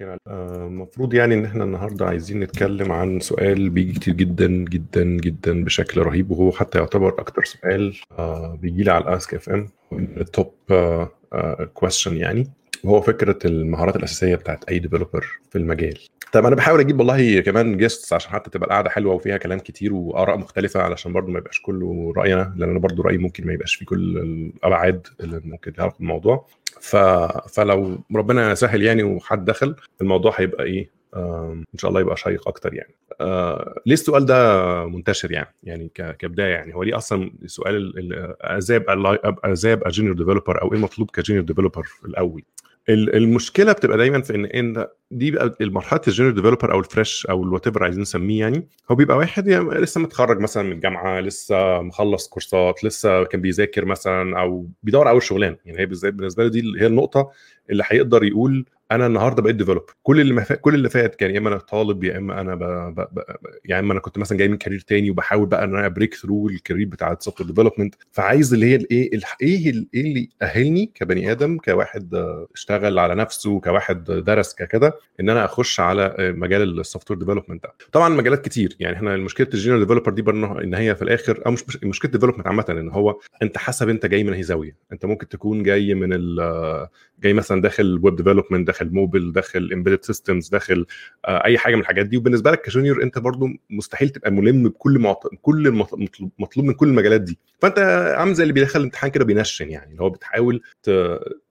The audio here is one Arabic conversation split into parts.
الخير المفروض يعني إن إحنا النهارده عايزين نتكلم عن سؤال بيجي كتير جدا جدا جدا بشكل رهيب وهو حتى يعتبر أكتر سؤال آه، بيجي لي على ال Ask.fm ال top question يعني. وهو فكرة المهارات الأساسية بتاعت أي developer في المجال. طب أنا بحاول أجيب والله كمان guests عشان حتى تبقى القعدة حلوة وفيها كلام كتير وآراء مختلفة علشان برضو ما يبقاش كله راينا لأن أنا برضو رأيي ممكن ما يبقاش فيه كل الأبعاد اللي ممكن تعرف الموضوع ف... فلو ربنا يسهل يعني وحد دخل الموضوع هيبقى إيه؟ إن شاء الله يبقى شيق أكتر يعني. آه، ليه السؤال ده منتشر يعني يعني كبداية يعني؟ هو ليه أصلا السؤال ال- ال- إزاي ابقى إزاي ابقى junior developer أو إيه المطلوب ك junior developer الأول؟ ال- المشكلة بتبقى دايما في إن إن دي بقى المرحلة ال junior developer أو ال fresh أو ال whatever عايزين نسميه يعني. هو بيبقى واحد يعني لسه متخرج مثلا من الجامعة لسه مخلص كورسات لسه كان بيذاكر مثلا أو بيدور أول شغلانة. يعني هي بالنسبة له دي هي النقطة اللي هيقدر يقول أنا النهارده بقيت developer كل اللي فات كل اللي فات كان يا إما أنا طالب يا إما أنا ب... ب... ب... يا إما أنا كنت مثلا جاي من career تاني وبحاول بقى إن أنا break through ال career بتاع ال soft development فعايز اللي هي الايه الح- إيه ال- اللي يأهلني كبني آدم كواحد آه، اشتغل على نفسه كواحد درس ككده إن أنا أخش على آه، مجال ال software development ده. طبعا مجالات كتير. يعني إحنا مشكلة ال junior developer دي برضه إن هي في الآخر أو مش مش- مشكلة development عامة إن هو أنت حسب أنت جاي من أي زاوية. أنت ممكن تكون جاي من ال جاي مثلا داخل web development داخل موبل داخل embedded systems داخل آه، أي حاجة من الحاجات دي. وبالنسبة لك ك junior أنت برضو مستحيل تبقى ملم بكل معط... كل مطلوب من كل المجالات دي. فأنت عامل زي اللي بيدخل الامتحان كده بينشن يعني اللي هو بتحاول ت...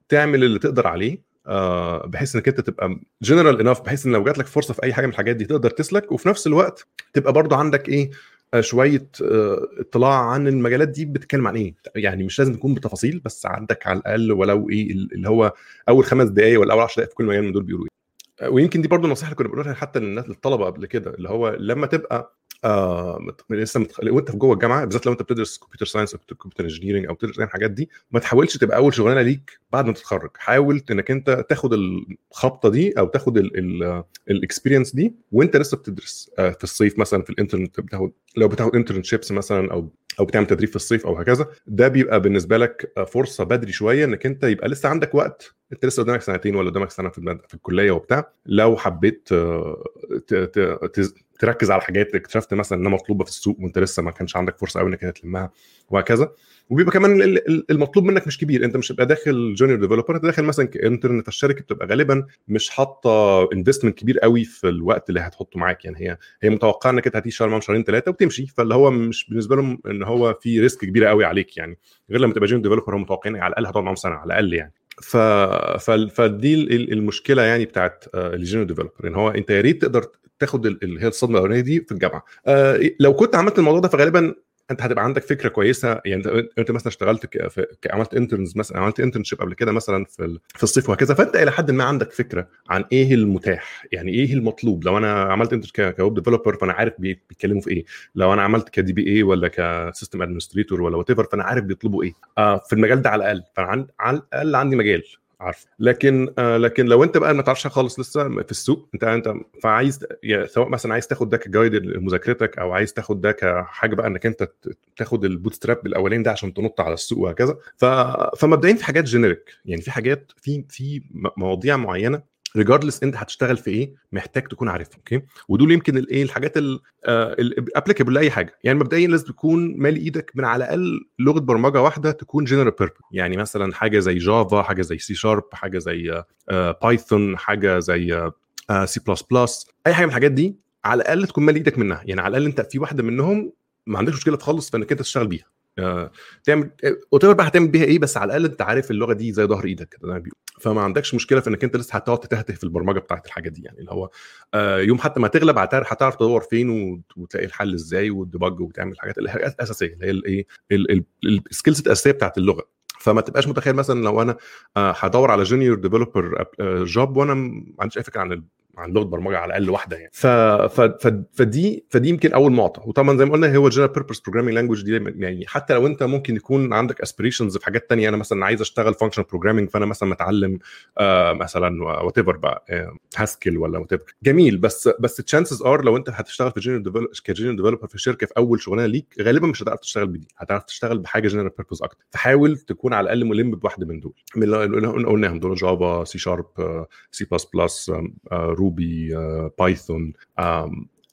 تعمل اللي تقدر عليه آه، بحيث إنك أنت تبقى general enough بحيث إن لو جات لك فرصة في أي حاجة من الحاجات دي تقدر تسلك. وفي نفس الوقت تبقى برضو عندك إيه شوية آه، اطلاع عن المجالات دي بتتكلم عن إيه؟ يعني مش لازم تكون بتفاصيل بس عندك على الأقل ولو إيه اللي هو أول خمس دقائق ولا أول 10 دقائق في كل مجال من دول بيقولوا ويمكن دي برضو النصيحة اللي كنا بنقولها حتى للناس للطلبة قبل كده اللي هو لما تبقى آه لسه متخ... وأنت في جوه الجامعة بالذات لو أنت بتدرس computer science أو computer engineering أو بتدرس أي الحاجات دي ما تحاولش تبقى أول شغلانة ليك بعد ما تتخرج. حاول إنك أنت تاخد الخبطة دي أو تاخد ال experience دي وأنت لسه بتدرس آه في الصيف مثلا في ال intern بتاخد لو بتاخد internships مثلا أو أو بتعمل تدريب في الصيف أو هكذا ده بيبقى بالنسبة لك آه، فرصة بدري شوية إنك أنت يبقى لسه عندك وقت أنت لسه قدامك سنتين ولا قدامك سنة في. في الكلية وبتاع لو حبيت آه،. تركز على حاجات اكتشفت مثلا إنها مطلوبة في السوق وأنت لسه ما كانش عندك فرصة قوي إنك تلمها وهكذا وبيبقى كمان ال- ال- المطلوب منك مش كبير. انت مش هتبقى داخل junior developer انت داخل مثلا ك intern فالشركه بتبقى غالبا مش حاطة investment كبير قوي في الوقت اللي هتحطه معاك. يعني هي هي متوقعة إنك أنت هتيجي شهر شهرين ثلاثة وتمشي. فاللي هو مش بالنسبة لهم إن هو في risk كبيرة قوي عليك يعني. غير لما تبقى junior developer هم متوقعين على الأقل هتقعد معاهم سنة على الأقل يعني. ف... ف... فدي ال- المشكلة يعني بتاعت ال junior developer إن هو أنت يا ريت تقدر تاخد ال- اللي هي الصدمة الأولانية دي في الجامعة. آه، لو كنت عملت الموضوع ده فغالبا أنت هتبقى عندك فكرة كويسة. يعني أنت مثلا اشتغلت عملت interns مثلا عملت internship قبل كده مثلا في. في الصيف وهكذا. فأنت إلى حد ما عندك فكرة عن إيه المتاح؟ يعني إيه المطلوب؟ لو أنا عملت انتر ك... ك web developer فأنا عارف بي... بيتكلموا في إيه. لو أنا عملت ك DBA ولا ك system administrator ولا what فأنا عارف بيطلبوا إيه. آه في المجال ده على الأقل. فانا. على الأقل عندي مجال. عارف لكن آه لكن لو انت بقى ما تعرفش خالص لسه في السوق انت انت فعايز يا سواء مثلا عايز تاخد ده ك guide لمذاكرتك أو عايز تاخد ده كحاجة بقى إنك انت تاخد ال bootstrap الأولاني ده عشان تنط على السوق وهكذا. فمبدئيا في حاجات generic يعني في حاجات في في مواضيع معينة regardless انت هتشتغل في إيه محتاج تكون عارفها okay ودول يمكن الايه الحاجات ال applicable لأي حاجة. يعني مبدئيا لازم تكون مالي إيدك من على الأقل لغة برمجة واحدة تكون general purpose يعني مثلا حاجة زي Java حاجة زي C sharp حاجة زي Python حاجة زي C plus plus أي حاجة من الحاجات دي على الأقل تكون مالي إيدك منها. يعني على الأقل أنت في واحدة منهم ما عندكش مشكلة خالص في انك أنت تشتغل بيها. آه، تعمل what بقى هتعمل بيها إيه بس على الأقل أنت عارف اللغة دي زي ظهر إيدك كده زي ما بيقولوا. فما عندكش مشكلة في إنك أنت لسه هتقعد تتهته في البرمجة بتاعت الحاجة دي يعني اللي هو آه، يوم حتى ما تغلب هتعرف تدور فين وت- وتلاقي الحل إزاي وال debug وتعمل الحاجات الاساسيه اللي هي الايه ال skills الأساسية بتاعت اللغة فما تبقاش متخيل مثلا لو أنا آه، هدور على junior developer job وأنا ما عنديش أي فكرة عن عن لغه برمجة على الأقل واحدة يعني. ف... ف... ف... فدي فدي يمكن أول معطى وطبعا زي ما قلنا هو general purpose programming language دي يعني حتى لو أنت ممكن يكون عندك aspirations في حاجات تانية أنا مثلا عايز أشتغل function programming فأنا مثلا متعلم آه مثلا whatever بقى آه Haskell ولا what جميل بس بس ال chances are لو أنت هتشتغل في general ك general developer في شركة في أول شغلانة ليك غالبا مش هتعرف تشتغل بدي هتعرف تشتغل بحاجة general purpose أكتر. فحاول تكون على الأقل ملم بواحدة من دول. من اللي قلناهم دول Java C sharp C plus plus Ruby Python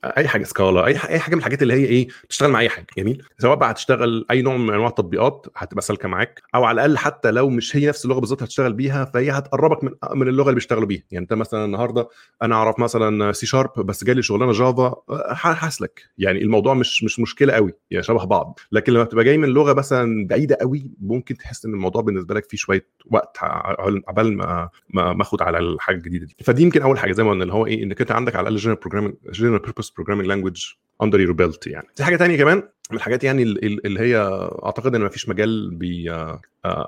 أي حاجة Scala أي أي حاجة من الحاجات اللي هي إيه تشتغل مع أي حاجة جميل؟ سواء بقى هتشتغل أي نوع من أنواع التطبيقات هتبقى سالكة معاك أو على الأقل حتى لو مش هي نفس اللغة بالظبط هتشتغل بيها فهي هتقربك من من اللغة اللي بيشتغلوا بيها. يعني أنت مثلا النهارده أنا أعرف مثلا C sharp بس جالي شغلانة Java هسلك يعني الموضوع مش مش مشكلة قوي يعني شبه بعض. لكن لما تبقى جاي من لغة مثلا بعيدة قوي ممكن تحس إن الموضوع بالنسبة لك فيه شوية وقت عبال ما ما أخد على الحاجة الجديدة دي. فدي يمكن أول حاجة زي ما قلنا اللي هو إيه إنك أنت عندك على الأقل general programming general purpose programming language under your belt يعني. في حاجة تانية كمان من الحاجات يعني اللي هي أعتقد إن ما فيش مجال بي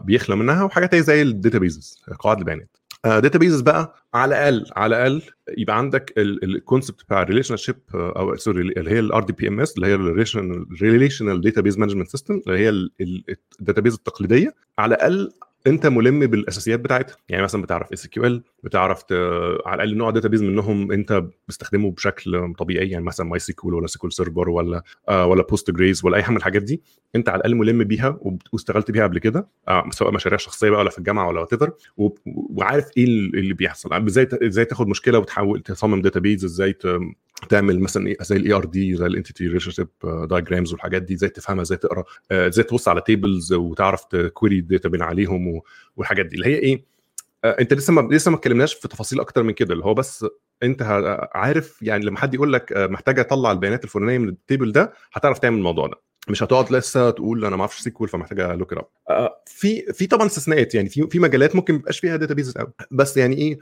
بيخلى منها وحاجات زي ال databases قواعد البيانات. databases بقى على الأقل على الأقل يبقى عندك ال concept بتاع ال relationship أو sorry اللي هي ال RDBMS اللي هي ال relational relational database management system اللي هي ال database التقليدية. على الأقل انت ملم بالاساسيات بتاعتها. يعني مثلا بتعرف SQL بتعرف ت... على الأقل نوع database منهم انت بتستخدمه بشكل طبيعي يعني مثلا MySQL ولا SQL Server ولا آه ولا Postgres ولا أي حاجة من الحاجات دي. انت على الأقل ملم بيها واشتغلت بيها قبل كده آه سواء مشاريع شخصية بقى ولا في الجامعة ولا what و... وعارف إيه اللي بيحصل. إزاي إزاي تاخد مشكلة وتحاول تصمم database إزاي ت... تعمل مثلا زي ال ERD زي ال entity relationship diagrams والحاجات دي إزاي تفهمها إزاي تقرأ إزاي تبص على tables وتعرف ت query ال data بين عليهم والحاجات دي اللي هي إيه أنت لسه ما لسه ما اتكلمناش في تفاصيل أكتر من كده اللي هو بس أنت عارف يعني لما حد يقول لك محتاج أطلع البيانات الفلانية من ال table ده هتعرف تعمل الموضوع ده. مش هتقعد لسه تقول أنا ما أعرفش SQL فمحتاج look up في في طبعا استثناءات يعني في في مجالات ممكن ما يبقاش فيها databases قوي بس يعني إيه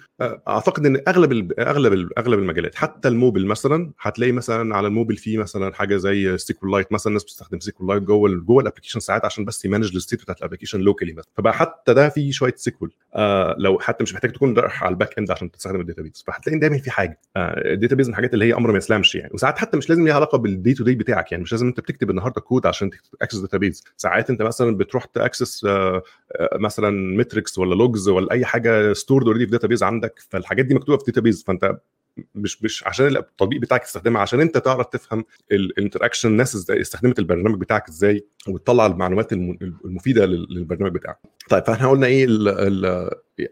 أعتقد إن أغلب أغلب أغلب المجالات حتى الموبل مثلا هتلاقي مثلا على الموبل في مثلا حاجة زي SQLite مثلا الناس بتستخدم SQLite جوه جوه ال application ساعات عشان بس ي manage ال state بتاعت ال application locally مثلا. فبقى حتى ده في شوية SQL آه لو حتى مش محتاج تكون رايح على ال back end عشان تستخدم ال database فهتلاقي دايما في حاجة. آه ال database من الحاجات اللي هي أمر ما يسلمش يعني. وساعات حتى مش لازم ليها علاقة بال day to day بتاعك يعني مش لازم أنت بتكتب النهارده كود عشان access database ساعات انت مثلا بتروح ت access مثلا metrics ولا logs ولا أي حاجة stored already في database عندك فالحاجات دي مكتوبة في database فأنت مش مش عشان التطبيق بتاعك تستخدمها عشان انت تعرف تفهم ال interaction الناس إزاي استخدمت البرنامج بتاعك إزاي وتطلع المعلومات المفيدة للبرنامج بتاعك. طيب فاحنا قلنا إيه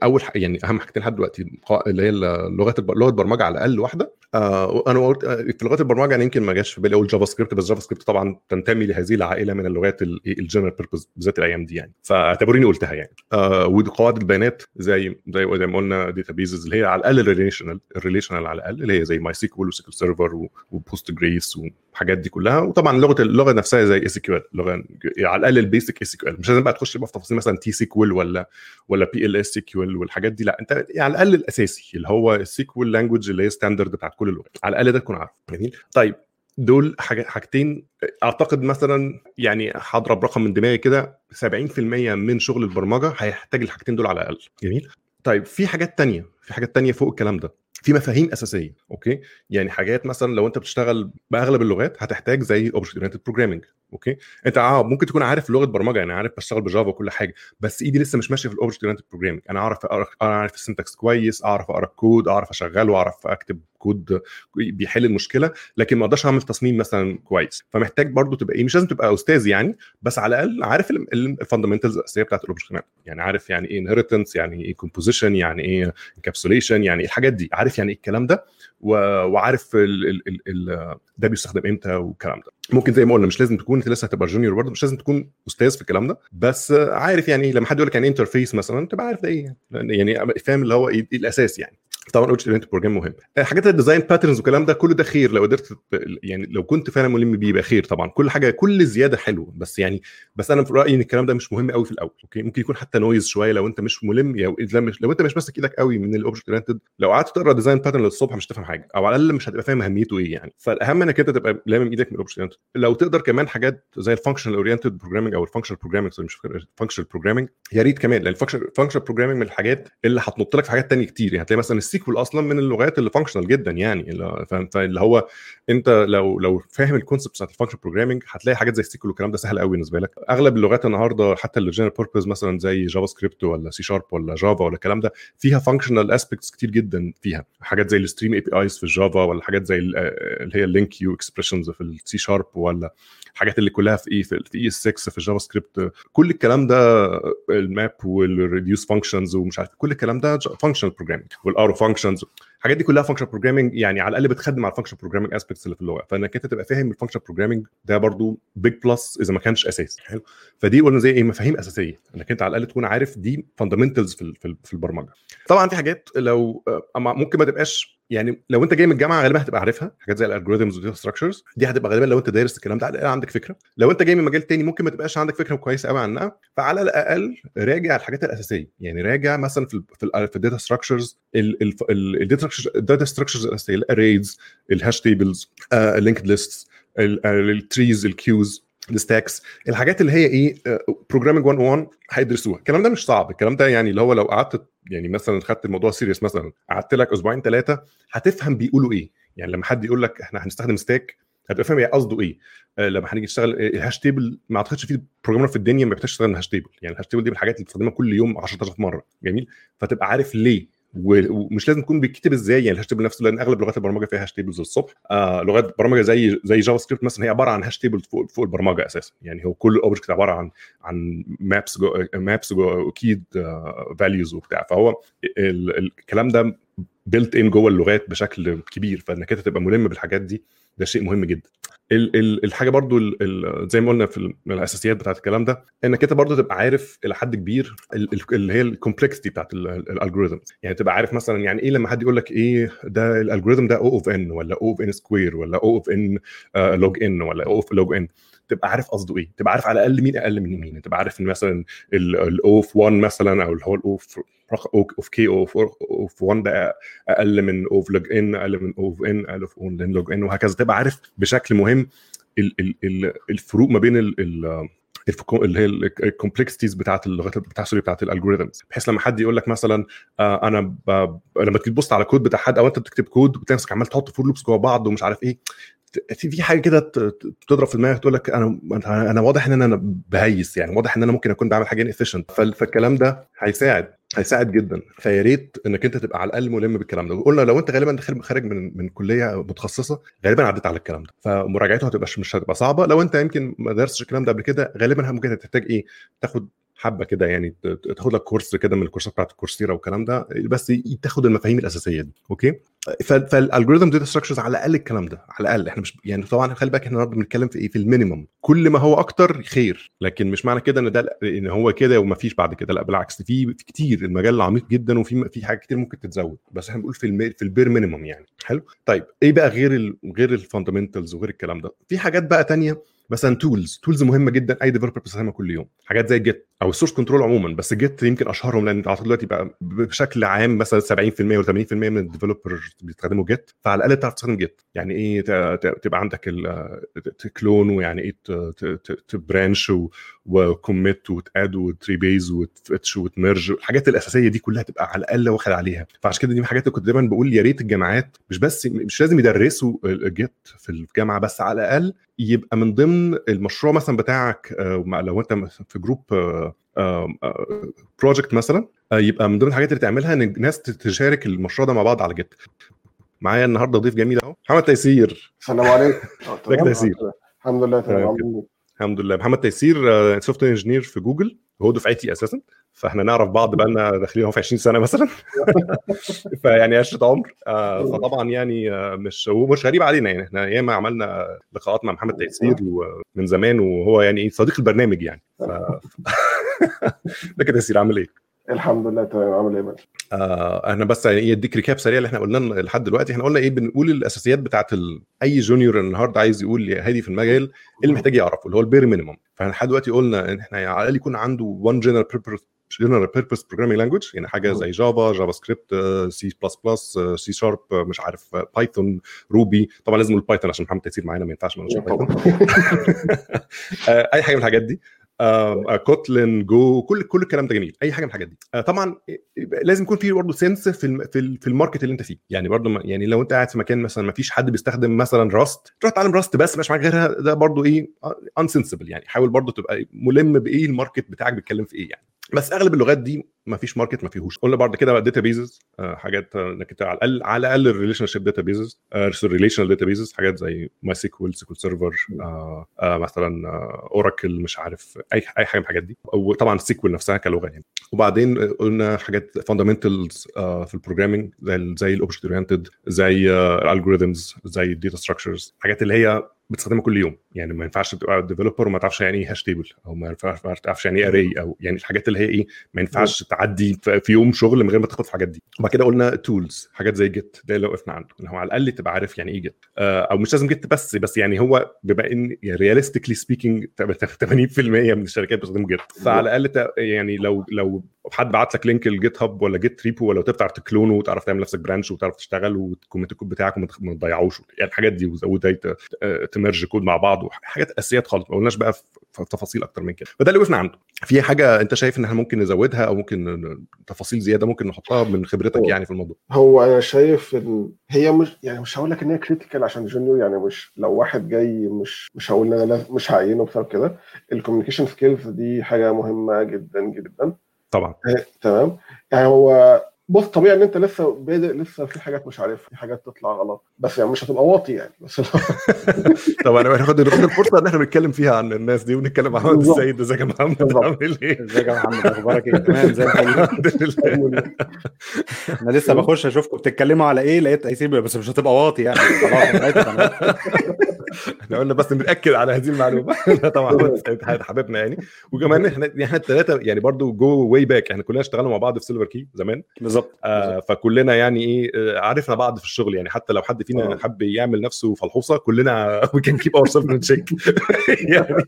أول حاجة يعني أهم حاجتين لحد دلوقتي اللي هي لغات لغة برمجة على الأقل واحدة. آه أنا قلت في لغات البرمجة أنا يمكن ما جاش في بالي أقول JavaScript بس JavaScript طبعا تنتمي لهذه العائلة من اللغات ال general purpose بالذات الأيام دي يعني. فاعتبروني قلتها يعني. آه وقواعد البيانات زي زي ما قلنا databases اللي هي على الأقل ال relational ال relational على الأقل اللي هي زي MySQL و SQL Server و Postgres والحاجات دي كلها. وطبعا لغة اللغة نفسها زي SQL لغه على الأقل ال basic SQL مش لازم بقى تخش بقى في تفاصيل مثلا T-SQL ولا ولا PL/SQL والحاجات دي لأ أنت على الأقل الأساسي اللي هو ال SQL language اللي هي standard بتاعت كل اللغات على الأقل ده تكون عارف جميل؟ طيب دول حاجتين أعتقد مثلا يعني هضرب رقم من دماغي كده 70% من شغل البرمجة هيحتاج الحاجتين دول على الأقل. جميل؟ طيب في حاجات تانية في حاجات تانية فوق الكلام ده في مفاهيم أساسية أوكي؟ يعني حاجات مثلا لو أنت بتشتغل بأغلب اللغات هتحتاج زي object oriented programming أوكي؟ أنت آه ممكن تكون عارف لغة برمجة يعني عارف بشتغل ب Java وكل حاجة بس إيدي لسه مش ماشية في ال object oriented programming أنا أعرف أنا اعرف ال syntax كويس أعرف أقرأ الكود أعرف أشغله أعرف أكتب كود بيحل المشكلة لكن ما أقدرش أعمل تصميم مثلا كويس. فمحتاج برضو تبقى إيه مش لازم تبقى أستاذ يعني بس على الأقل عارف ال fundamentals الأساسية بتاعت ال object يعني عارف يعني إيه inheritance يعني إيه composition يعني إيه encapsulation يعني الحاجات دي. عارف يعني إيه الكلام ده؟ وعارف ده بيستخدم إمتى والكلام ده. ممكن زي ما قلنا مش لازم تكون انت لسه هتبقى junior برضه مش لازم تكون أستاذ في الكلام ده. بس عارف يعني لما حد يقول لك يعني interface مثلا تبقى عارف ده إيه يعني فاهم اللي هو إيه الأساس يعني. طبعا object oriented program مهم. حاجات ال design patterns والكلام ده كله ده خير. لو قدرت يعني لو كنت فعلا ملم بيه يبقى خير طبعا. كل حاجة كل زيادة حلو بس يعني بس أنا في رأيي إن الكلام ده مش مهم قوي في الأول. أوكي؟ ممكن يكون حتى noise شوية لو أنت مش ملم لو, لو أنت مش ماسك إيدك قوي من ال object oriented لو قعدت تقرأ design pattern للصبح مش هتفهم حاجة. أو على الأقل مش هتبقى فاهم أهميته إيه يعني. فالأهم إنك أنت تبقى لامم إيدك من ال object oriented لو تقدر كمان حاجات زي ال functional oriented programming أو ال functional programming مش functional programming يا ريت كمان. لأن ال functional programming من الحاجات اللي هتنط لك في حاجات ثانية كتير. يعني هتلاقي مثلا وال SQL أصلا من اللغات اللي functional جدا يعني فاللي هو أنت لو لو فاهم ال concept بتاعت ال function programming هتلاقي حاجات زي ال SQL والكلام ده سهل قوي بالنسبة لك. أغلب اللغات النهارده حتى اللي general purpose مثلا زي JavaScript ولا سي شارب ولا جافا ولا الكلام ده فيها functional aspects كتير جدا فيها. حاجات زي ال stream APIs في ال Java ولا حاجات زي اللي هي ال LINQ expressions في السي شارب ولا الحاجات اللي كلها في اي في ES6 في ال JavaScript كل الكلام ده ال map وال reduce functions ومش عارف كل الكلام ده functional programming وال arrow functions الحاجات دي كلها function programming يعني على الأقل بتخدم على ال function programming aspects اللي في اللغة. فإنك أنت تبقى فاهم ال function programming ده برضو big plus إذا ما كانش أساس. حلو. فدي قلنا زي إيه؟ مفاهيم أساسية. إنك أنت على الأقل تكون عارف دي fundamentals في في البرمجة. طبعا في حاجات لو ممكن ما تبقاش يعني لو أنت جاي من الجامعة غالبا هتبقى عارفها. حاجات زي ال algorithms وال data structures دي هتبقى غالبا لو أنت دارس الكلام ده على الاقل عندك فكرة. لو أنت جاي من مجال تاني ممكن ما تبقاش عندك فكرة كويسة قوي عنها. فعلى الأقل راجع الحاجات الأساسية. يعني راجع مثلا في ال في ال data structures ال data structures الاساسيه الاريز الهاش تيبلز اللينكد ليستس التريز الكيوز الستاكس الحاجات اللي هي إيه programming 101 هيدرسوها. الكلام ده مش صعب. الكلام ده يعني اللي هو لو قعدت يعني مثلا خدت الموضوع serious مثلا قعدت لك أسبوعين ثلاثة هتفهم بيقولوا إيه. يعني لما حد يقول لك إحنا هنستخدم stack هتبقى فاهم قصده إيه. لما هنيجي نشتغل ال hash table ما أعتقدش في programmer في الدنيا ما بيحتاجش يشتغل ال hash table يعني ال hash table دي من الحاجات اللي بتستخدمها كل يوم 10000 مرة. جميل؟ فتبقى عارف ليه. ومش لازم تكون بيتكتب إزاي يعني ال hash table نفسه لأن أغلب لغات البرمجة فيها hash tables الصبح آه لغات برمجة زي زي JavaScript مثلا هي عبارة عن hash table فوق, فوق البرمجة أساسا. يعني هو كل object عبارة عن عن maps جوه maps جوه key values وبتاع. فهو ال الكلام ده built in جوه اللغات بشكل كبير فإنك أنت تبقى ملم بالحاجات دي. ده شيء مهم جدا. ال ال الحاجة برضو زي ما قلنا في الأساسيات بتاعت الكلام ده إنك أنت برضو تبقى عارف إلى حد كبير اللي هي ال complexity بتاعت ال algorithm يعني تبقى عارف مثلا يعني إيه لما حد يقول لك إيه ده ال algorithm ده O of n ولا O of n square ولا O of n log n ولا O of log n تبقى عارف قصده إيه تبقى عارف على الأقل مين أقل من مين تبقى عارف إن مثلا ال O في 1 مثلا أو اللي هو ال O of K O of 1 ده أقل من O of log n أقل من O of n أقل من log n وهكذا تبقى عارف بشكل مهم الفروق ما بين ال اللي هي ال complexities بتاعت اللغات sorry بتاعت ال algorithms بحيث لما حد يقول لك مثلا آه أنا. لما تيجي تبص على كود بتاع حد أو أنت بتكتب كود نفسك عمال تحط for loops جوه بعض ومش عارف إيه في حاجة كده تضرب في دماغك تقول لك أنا أنا واضح إن أنا بهيس يعني واضح إن أنا ممكن أكون بعمل حاجة inefficient فالكلام ده هيساعد هيساعد جدا. فيا ريت إنك أنت تبقى على الأقل ملم بالكلام ده. وقلنا لو أنت غالبا خارج من من كلية متخصصة غالبا عديت على الكلام ده. فمراجعته هتبقى مش هتبقى صعبة. لو أنت يمكن ما درستش الكلام ده قبل كده غالبا ممكن تحتاج إيه؟ تاخد حبة كده يعني تاخد لك كورس كده من الكورسات بتاعت ال Coursera والكلام ده بس تاخد المفاهيم الأساسية دي أوكي؟ فال algorithm data structures على الأقل الكلام ده على الأقل إحنا مش يعني طبعا خلي بالك إحنا النهارده بنتكلم في إيه؟ في ال minimum كل ما هو أكتر خير لكن مش معنى كده إن ده إن هو كده وما فيش بعد كده لأ بالعكس في في كتير المجال عميق جدا وفي في حاجات كتير ممكن تتزود بس إحنا بنقول في المي في ال bare minimum يعني حلو؟ طيب إيه بقى غير ال غير ال fundamentals وغير الكلام ده؟ في حاجات بقى تانية مثلا tools tools مهمة جدا أي developer بيستخدمها كل يوم. حاجات زي Git أو ال source control عموما بس Git يمكن أشهرهم لأن اعتقد دلوقتي بقى بشكل عام مثلا 70% و 80% من ال developer بيستخدموا Git فعلى الأقل تعرف تستخدم Git يعني إيه تبقى عندك ت clone ويعني إيه تبرانش وكوميت وتاد وتري بيز وتفتش وتمرج الحاجات الأساسية دي كلها تبقى على الأقل واخد عليها. فعشان كده دي من الحاجات اللي كنت دايما بقول يا ريت الجامعات مش بس مش لازم يدرسوا ال Git في الجامعة بس على الأقل يبقى من ضمن المشروع مثلا بتاعك لو أنت في group project مثلا يبقى من ضمن الحاجات اللي تعملها إن الناس تشارك المشروع ده مع بعض على Git. معايا النهارده ضيف جميل أهو محمد تيسير. السلام عليكم. ازيك تيسير؟ الحمد لله تمام. الحمد لله. محمد تيسير software engineer في جوجل. هو دفعتي أساسا فإحنا نعرف بعض بقى لنا داخلين في 20 سنة مثلا. فيعني عشرة عمر. آه فطبعا يعني آه مش ومش غريب علينا يعني. إحنا ياما عملنا لقاءات مع محمد تيسير من زمان وهو يعني صديق البرنامج يعني. ف... ده كده تيسير عامل إيه؟ الحمد لله تمام. عامل إيه آه أنا بس يعني اديك recap سريع اللي إحنا قلنا لحد دلوقتي. إحنا قلنا إيه بنقول الأساسيات بتاعت ال... أي junior النهارده عايز يقول هادي في المجال إيه اللي محتاج يعرفه اللي هو ال bare minimum فاحنا لحد دلوقتي قلنا إن إحنا على الأقل يكون عنده 1 general purpose general purpose programming language يعني حاجة زي جافا جافا سكريبت سي بلس بلس سي شارب مش عارف Python Ruby طبعا لازم ال Python عشان محمد تيسير معانا ما ينفعش ما Python أي حاجة من الحاجات دي. Kotlin Go كل كل الكلام ده جميل أي حاجة من الحاجات دي. آه، طبعا لازم يكون في برضه sense في في ال- في ال market اللي انت فيه. يعني برضه يعني لو انت قاعد في مكان مثلا ما فيش حد بيستخدم مثلا Rust تروح تتعلم Rust بس مش معاك غيرها ده برضه إيه insensible يعني. حاول برضه تبقى ملم بإيه ال market بتاعك بيتكلم في إيه يعني. بس أغلب اللغات دي ما فيش market ما فيهوش. قلنا بعد كده بقى databases حاجات آه، إنك على الأقل على الأقل ال relationship databases relational databases حاجات زي MySQL SQL Server مثلا Oracle مش عارف أي أي حاجة من الحاجات دي. وطبعا SQL نفسها كلغة يعني. وبعدين قلنا حاجات fundamentals في ال programming زي زي ال object oriented زي ال algorithms زي ال data structures حاجات اللي هي بتستخدمها كل يوم. يعني ما ينفعش تبقى developer وما تعرفش يعني إيه hash table أو ما ينفعش ما تعرفش يعني إيه array أو يعني الحاجات اللي هي إيه ما ينفعش تعدي في يوم شغل من غير ما تاخد في الحاجات دي. وبعد كده قلنا tools حاجات زي Git ده اللي وقفنا عنده. إن هو على الأقل تبقى عارف يعني إيه Git أو مش لازم Git بس بس يعني هو بما إن realistically speaking 80% من الشركات بتستخدم Git فعلى الأقل يعني لو لو حد بعت لك link ال GitHub ولا Git repo ولا تعرف ت clone ه وتعرف تعمل نفسك branch وتعرف تشتغل وت commit ال code بتاعك وما تضيعوش. يعني الحاجات دي وزودها ت merge code مع بعض وحاجات أساسيات خالص ما قلناش بقى في تفاصيل أكتر من كده. فده اللي وقفنا عنده. في حاجة أنت شايف ان إحنا ممكن نزودها أو ممكن تفاصيل زيادة ممكن نحطها من خبرتك يعني في الموضوع؟ هو أنا شايف إن هي مش يعني مش هقول لك إن هي critical عشان junior يعني مش لو واحد جاي مش مش هقول إن أنا مش هعينه بسبب كده. ال communication skills دي حاجة مهمة جدا جدا. طبعا تمام يعني هو بص طبيعي إن أنت لسه بادئ لسه في حاجات مش عارفها في حاجات تطلع غلط بس يعني مش هتبقى واطي يعني بس طبعا هناخد ناخد الفرصة إن إحنا نتكلم فيها عن الناس دي ونتكلم عن محمد. السيد ازيك يا محمد. عامل إيه؟ ازيك يا محمد أخبارك إيه تمام زي الفل لله أنا لسه بخش أشوفكم بتتكلموا على إيه لقيت بس مش هتبقى واطي يعني خلاص. إحنا قلنا بس بنأكد على هذه المعلومة. طبعا حبيبنا يعني. وكمان إحنا إحنا الثلاثه يعني برضو go way back إحنا كلنا اشتغلنا مع بعض في Silver Key زمان. بالظبط. آه فكلنا يعني إيه آه، عرفنا بعض في الشغل يعني. حتى لو حد فينا آه. حب يعمل نفسه فلحوصة كلنا we can keep ourselves in check يعني.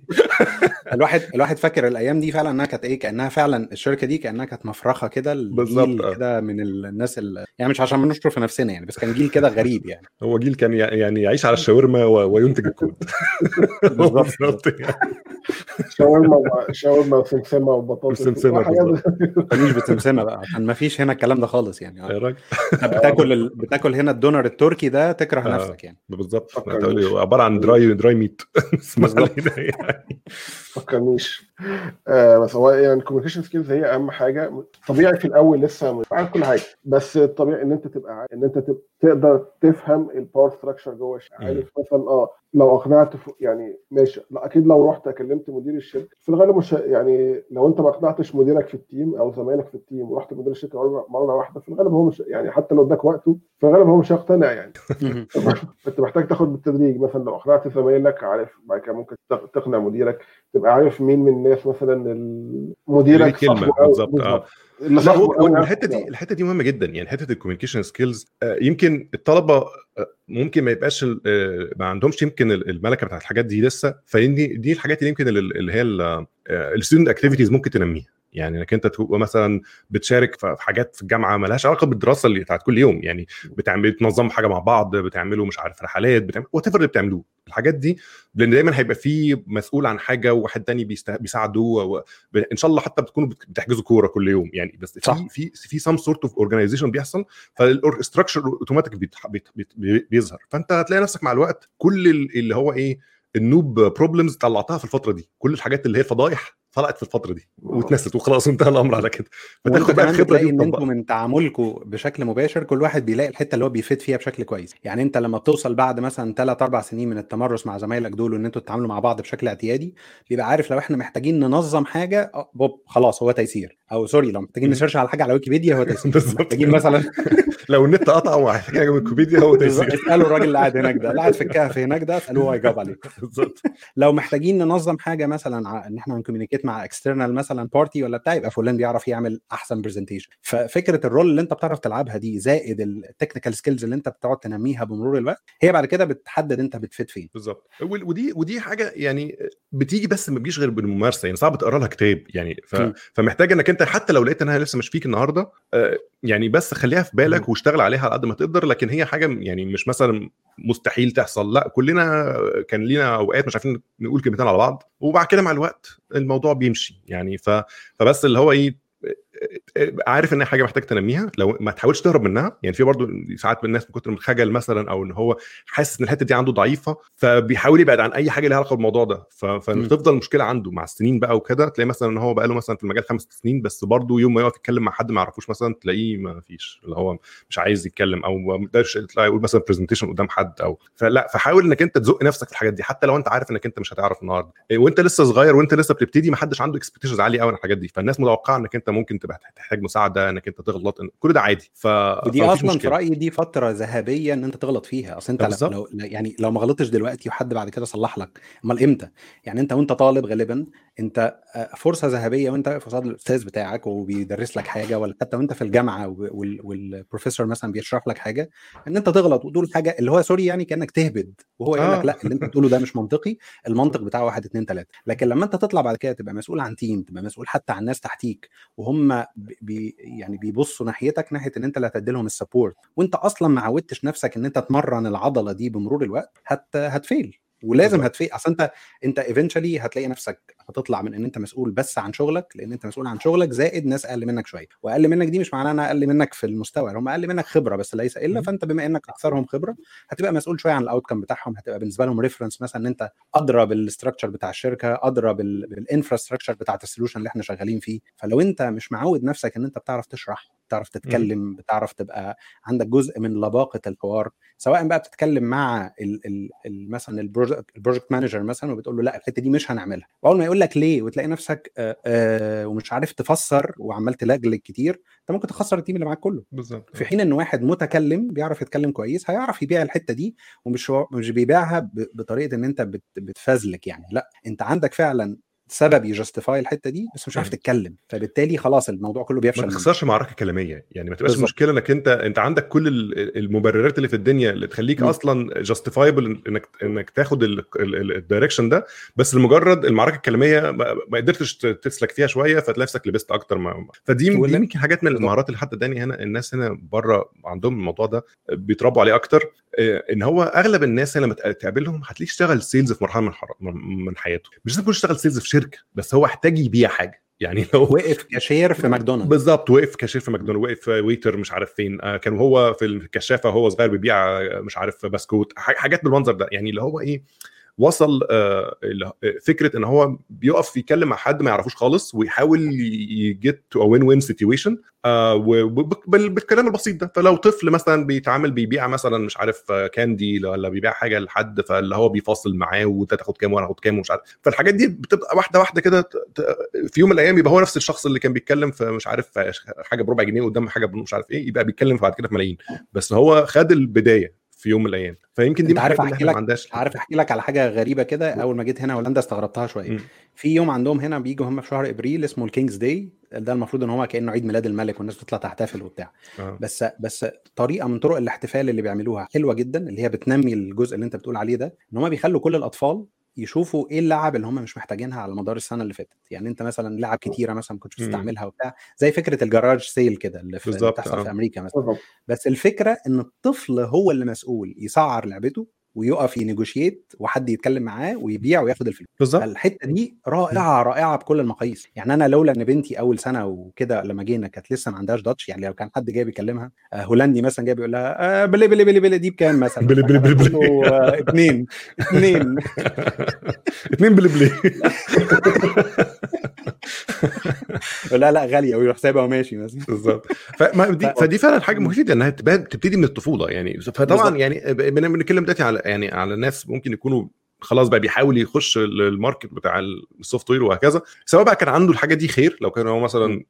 الواحد الواحد فاكر الأيام دي فعلا إنها كانت إيه كأنها فعلا الشركة دي كأنها كانت مفرخة كده بالظبط،. كده من الناس ال... يعني مش عشان بنشكر في نفسنا يعني بس كان جيل كده غريب يعني. هو جيل كان يع- يعني يعيش على الشاورما و- وينتج الكود بالظبط. شاورما و- شاورما وسمسمة وبطاطس وسمسمة وحاجات- مش بتسمسمه بقى عشان ما فيش هنا الكلام ده خالص يعني يا آه. راجل بتاكل. بتاكل هنا الدونر التركي ده تكره آه. نفسك يعني بالظبط عبارة عن dry dry meat بالظبط. يعني فكرنيش آه بس هو يعني ال communication skills هي أهم حاجة. طبيعي في الأول لسه مش عارف كل حاجة بس الطبيعي إن أنت تبقى عارف إن أنت تبقى تقدر تفهم ال power structure جوه الش- مم. عارف مثلا آه لو أقنعت يعني ماشي. لا أكيد لو رحت كلمت مدير الشركة في الغالب مش يعني لو أنت ما أقنعتش مديرك في ال team أو زمايلك في ال team ورحت مدير الشركة مره واحدة في الغالب هو مش يعني حتى لو اداك وقته في الغالب هو مش هيقتنع يعني. أنت محتاج تاخد بالتدريج. مثلا لو أقنعت زمايلك عارف بعد كده ممكن تق- تقنع مديرك تبقى عارف مين من الناس مثلا مديرك أوي- بالظبط، آه. اللي لا هو الحتة دي. الحتة دي مهمة جدا يعني حتة ال communication skills يمكن الطلبة آه، ممكن ما يبقاش آه، ما عندهمش يمكن ال- الملكة بتاعت الحاجات دي لسه فدي دي الحاجات اللي يمكن ال- اللي هي ال student activities ممكن تنميها يعني إنك أنت تبقى مثلا بتشارك في حاجات في الجامعة مالهاش علاقة بالدراسة اللي بتاعت كل يوم يعني بتعمل بتنظموا حاجة مع بعض بتعملوا مش عارف رحلات بتعمل وات اللي بتعملوه. الحاجات دي لأن دايما هيبقى في مسؤول عن حاجة وواحد تاني بيست- بيساعده و... إن شاء الله حتى بتكونوا بت- بتحجزوا كورة كل يوم يعني بس صح. في في في some sort of organization بيحصل فال structure automatic بيظهر. فأنت هتلاقي نفسك مع الوقت كل ال- اللي هو إيه ال noob problems طلعتها في الفترة دي. كل الحاجات اللي هي الفضايح طلعت في الفترة دي واتنست وخلاص انتهى الأمر على كده. فتاخد بقى الخبرة دي إن أنتوا من تعاملكم بشكل مباشر كل واحد بيلاقي الحتة اللي هو بيفيد فيها بشكل كويس. يعني انت لما بتوصل بعد مثلا 3 4 سنين من التمرس مع زمايلك دول وإن أنتوا تتعاملوا مع بعض بشكل اعتيادي بيبقى عارف لو إحنا محتاجين ننظم حاجة آه بوب خلاص هو تيسير. أو سوري لو محتاجين. نسيرش على حاجة على ويكيبيديا هو تيسير. محتاجين مثلا لو النت قطع ومحتاج حاجة من الكوميديا هو تيسير. اسألوا الراجل اللي قاعد هناك ده. اللي قاعد في الكهف هناك ده اسألوه هو هيجاوب عليك. بالظبط. لو محتاجين ننظم حاجة مثلا إن إحنا مع اكسترنال مثلا بارتي ولا بتاع يبقى فلان بيعرف يعمل أحسن برزنتيشن ففكرة الرول اللي أنت بتعرف تلعبها دي زائد التكنيكال سكيلز اللي أنت بتقعد تنميها بمرور الوقت هي بعد كده بتحدد أنت بتفيد فين. بالظبط. ودي ودي حاجة يعني بتيجي بس ما بتجيش غير بالممارسة يعني صعب تقرأ لها كتاب يعني ف... فمحتاج إنك أنت حتى لو لقيت إنها لسه مش فيك النهارده آه، يعني بس خليها في بالك. واشتغل عليها على قد ما تقدر لكن هي حاجة يعني مش مثلا مستحيل تحصل. لا كلنا كان لينا أوقات مش عارفين نقول كلمتين على بعض وبعد كده مع الوقت الموضوع بيمشي. يعني ف... فبس اللي هو إيه عارف إن حاجة محتاج تنميها لو ما تحاولش تهرب منها يعني في برضه ساعات من الناس من كتر من الخجل مثلا أو إن هو حاسس إن الحتة دي عنده ضعيفة فبيحاول يبعد عن أي حاجة لها علاقة بالموضوع ده. فتفضل المشكلة عنده مع السنين بقى وكده تلاقي مثلا إن هو بقى له مثلا في المجال خمس سنين بس برضه يوم ما يقف يتكلم مع حد ما يعرفوش مثلا تلاقيه ما فيش اللي هو مش عايز يتكلم أو ما يقدرش يقول مثلا برزنتيشن قدام حد أو فلا فحاول إنك أنت تزق نفسك في الحاجات دي حتى لو أنت عارف إنك أنت مش هتعرف النهارده. إيه، وأنت لسه صغير وأنت لسه بتبتدي ما حدش عنده اكسبكتيشنز عالية قوي عن الحاجات دي. فالناس متوقعة إنك أنت ممكن تبقى تحتاج مساعدة إنك أنت تغلط كل ده عادي ف ودي أصلا في. رأيي دي فترة ذهبية إن أنت تغلط فيها أصل أنت آه، لو, يعني لو ما غلطتش دلوقتي وحد بعد كده صلح لك أمال إمتى يعني أنت وأنت طالب غالبا أنت آه، فرصة ذهبية وأنت واقف قصاد الأستاذ بتاعك وبيدرس لك حاجة ولا حتى وأنت في الجامعة وال- والبروفيسور مثلا بيشرح لك حاجة إن أنت تغلط وتقول حاجة اللي هو سوري يعني كأنك تهبد وهو يقول آه. لك لا اللي أنت بتقوله ده مش منطقي المنطق بتاعه واحد اتنين تلاتة لكن لما أنت تطلع بعد كده تبقى مسؤول عن تيم تبقى مسؤول حتى عن ناس تحتيك وهم بي يعني بيبصوا ناحيتك ناحية إن أنت اللي هتدي لهم السبورت وأنت أصلا ما عودتش نفسك إن أنت تمرن العضلة دي بمرور الوقت هت هتفيل. ولازم. هتفيل أصل انت أنت ايفينشولي هتلاقي نفسك هتطلع من إن أنت مسؤول بس عن شغلك لأن أنت مسؤول عن شغلك زائد ناس أقل منك شوية وأقل منك دي مش معناها إنها أقل منك في المستوى هم أقل منك خبرة بس ليس إلا. فأنت بما إنك أكثرهم خبرة هتبقى مسؤول شوية عن الاوتكم بتاعهم هتبقى بالنسبة لهم ريفرنس مثلا إن أنت أدرى بالاستراكشر بتاع الشركة أدرى بالانفراستراكشر بتاعت السولوشن اللي إحنا شغالين فيه فلو أنت مش معود نفسك إن أنت بتعرف تشرح بتعرف تتكلم بتعرف تبقى عندك جزء من لباقة الحوار سواء بقى بتتكلم مع ال ال ال مثلا البروجكت مانجر مثلا وبتقول له لأ الحتة دي مش هنعملها. وأول ما يقول لك ليه وتلاقي نفسك آه آه ومش عارف تفسر وعمال تلجلج كتير أنت ممكن تخسر التيم اللي معاك كله. بالظبط في حين إن واحد متكلم بيعرف يتكلم كويس هيعرف يبيع الحتة دي ومش مش بيبيعها بطريقة إن أنت بت- بتفزلك يعني. لأ أنت عندك فعلا سبب يجستيفاي الحتة دي بس مش عارف. تتكلم فبالتالي خلاص الموضوع كله بيفشل ما. تخسرش معركة كلامية يعني ما تبقاش. مشكلة إنك أنت أنت عندك كل ال- المبررات اللي في الدنيا اللي تخليك م. أصلا جاستيفايبل إنك إنك تاخد الدايركشن ده بس لمجرد المعركة الكلامية ما قدرتش تسلك فيها شوية فتلاقي نفسك لبست أكتر ما فدي دي يمكن حاجات من. المهارات اللي حتى داني هنا الناس هنا بره عندهم الموضوع ده بيتربوا عليه أكتر آه، إن هو أغلب الناس لما تق- تقابلهم هتلاقيه اشتغل سيلز في مرحلة من من حياته مش لازم يكون اشتغل سيلز في شركة بس هو احتاج يبيع حاجة. يعني لو وقف كاشير في ماكدونالدز. بالظبط وقف كاشير في ماكدونالدز وقف ويتر مش عارف فين. آه، كان هو في الكشافة وهو صغير بيبيع آه، مش عارف بسكوت حاجات بالمنظر ده. يعني اللي هو إيه وصل آه، آه، فكرة إن هو بيقف يتكلم مع حد ما يعرفوش خالص ويحاول يجيت تو وين وين سيتويشن بالكلام البسيط ده. فلو طفل مثلا بيتعامل بيبيع مثلا مش عارف آه، كاندي ولا بيبيع حاجة لحد فاللي هو بيفاصل معاه وانت تاخد كام وأنا هاخد كام ومش عارف. فالحاجات دي بتبقى واحدة واحدة كده في يوم من الأيام يبقى هو نفس الشخص اللي كان بيتكلم في مش عارف حاجة بربع جنيه قدام حاجة مش عارف إيه يبقى بيتكلم بعد كده في ملايين. بس هو خد البداية. في يوم من الأيام. فيمكن دي عارف أحكي لك عارف أحكي لك على حاجة غريبة كده؟ أول ما جيت هنا هولندا استغربتها شوية. في يوم عندهم هنا بيجوا هم في شهر إبريل اسمه الكينجز داي. ده المفروض إن هو كأنه عيد ميلاد الملك والناس بتطلع تحتفل وبتاع. آه. بس بس طريقة من طرق الاحتفال اللي بيعملوها حلوة جدا اللي هي بتنمي الجزء اللي أنت بتقول عليه ده إن هم بيخلوا كل الأطفال يشوفوا إيه اللعب اللي هم مش محتاجينها على مدار السنة اللي فاتت يعني أنت مثلا لعب كتيرة مثلا ما كنتش مم. بتستعملها وبتاع زي فكرة الجراج سيل كده اللي, في بتحصل آه. في أمريكا مثلا بس الفكرة إن الطفل هو اللي مسؤول يسعر لعبته ويقف ينيجوشيت وحد يتكلم معاه ويبيع وياخد الفلوس. بالظبط. فالحتة دي رائعة رائعة بكل المقاييس. يعني أنا لولا إن بنتي أول سنة وكده لما جينا كانت لسه ما عندهاش داتش يعني لو كان حد جاي بيكلمها آه، هولندي مثلا جاي بيقول لها آه، بلي بلي بلي بلي دي بكام مثلا؟ بلي بلي بلي بلي. له، آه، اتنين اتنين. بلي بلي. لا لا غالية ويروح سايبها وماشي مثلا. بالظبط. فما دي ف- فدي فعلا حاجة مفيدة إنها تبتدي من الطفولة يعني. فطبعا. يعني بن- بنتكلم دلوقتي على يعني على ناس ممكن يكونوا خلاص بقى بيحاول يخش ال- الماركت بتاع السوفت وير وهكذا. سواء بقى كان عنده الحاجة دي خير لو كان هو مثلا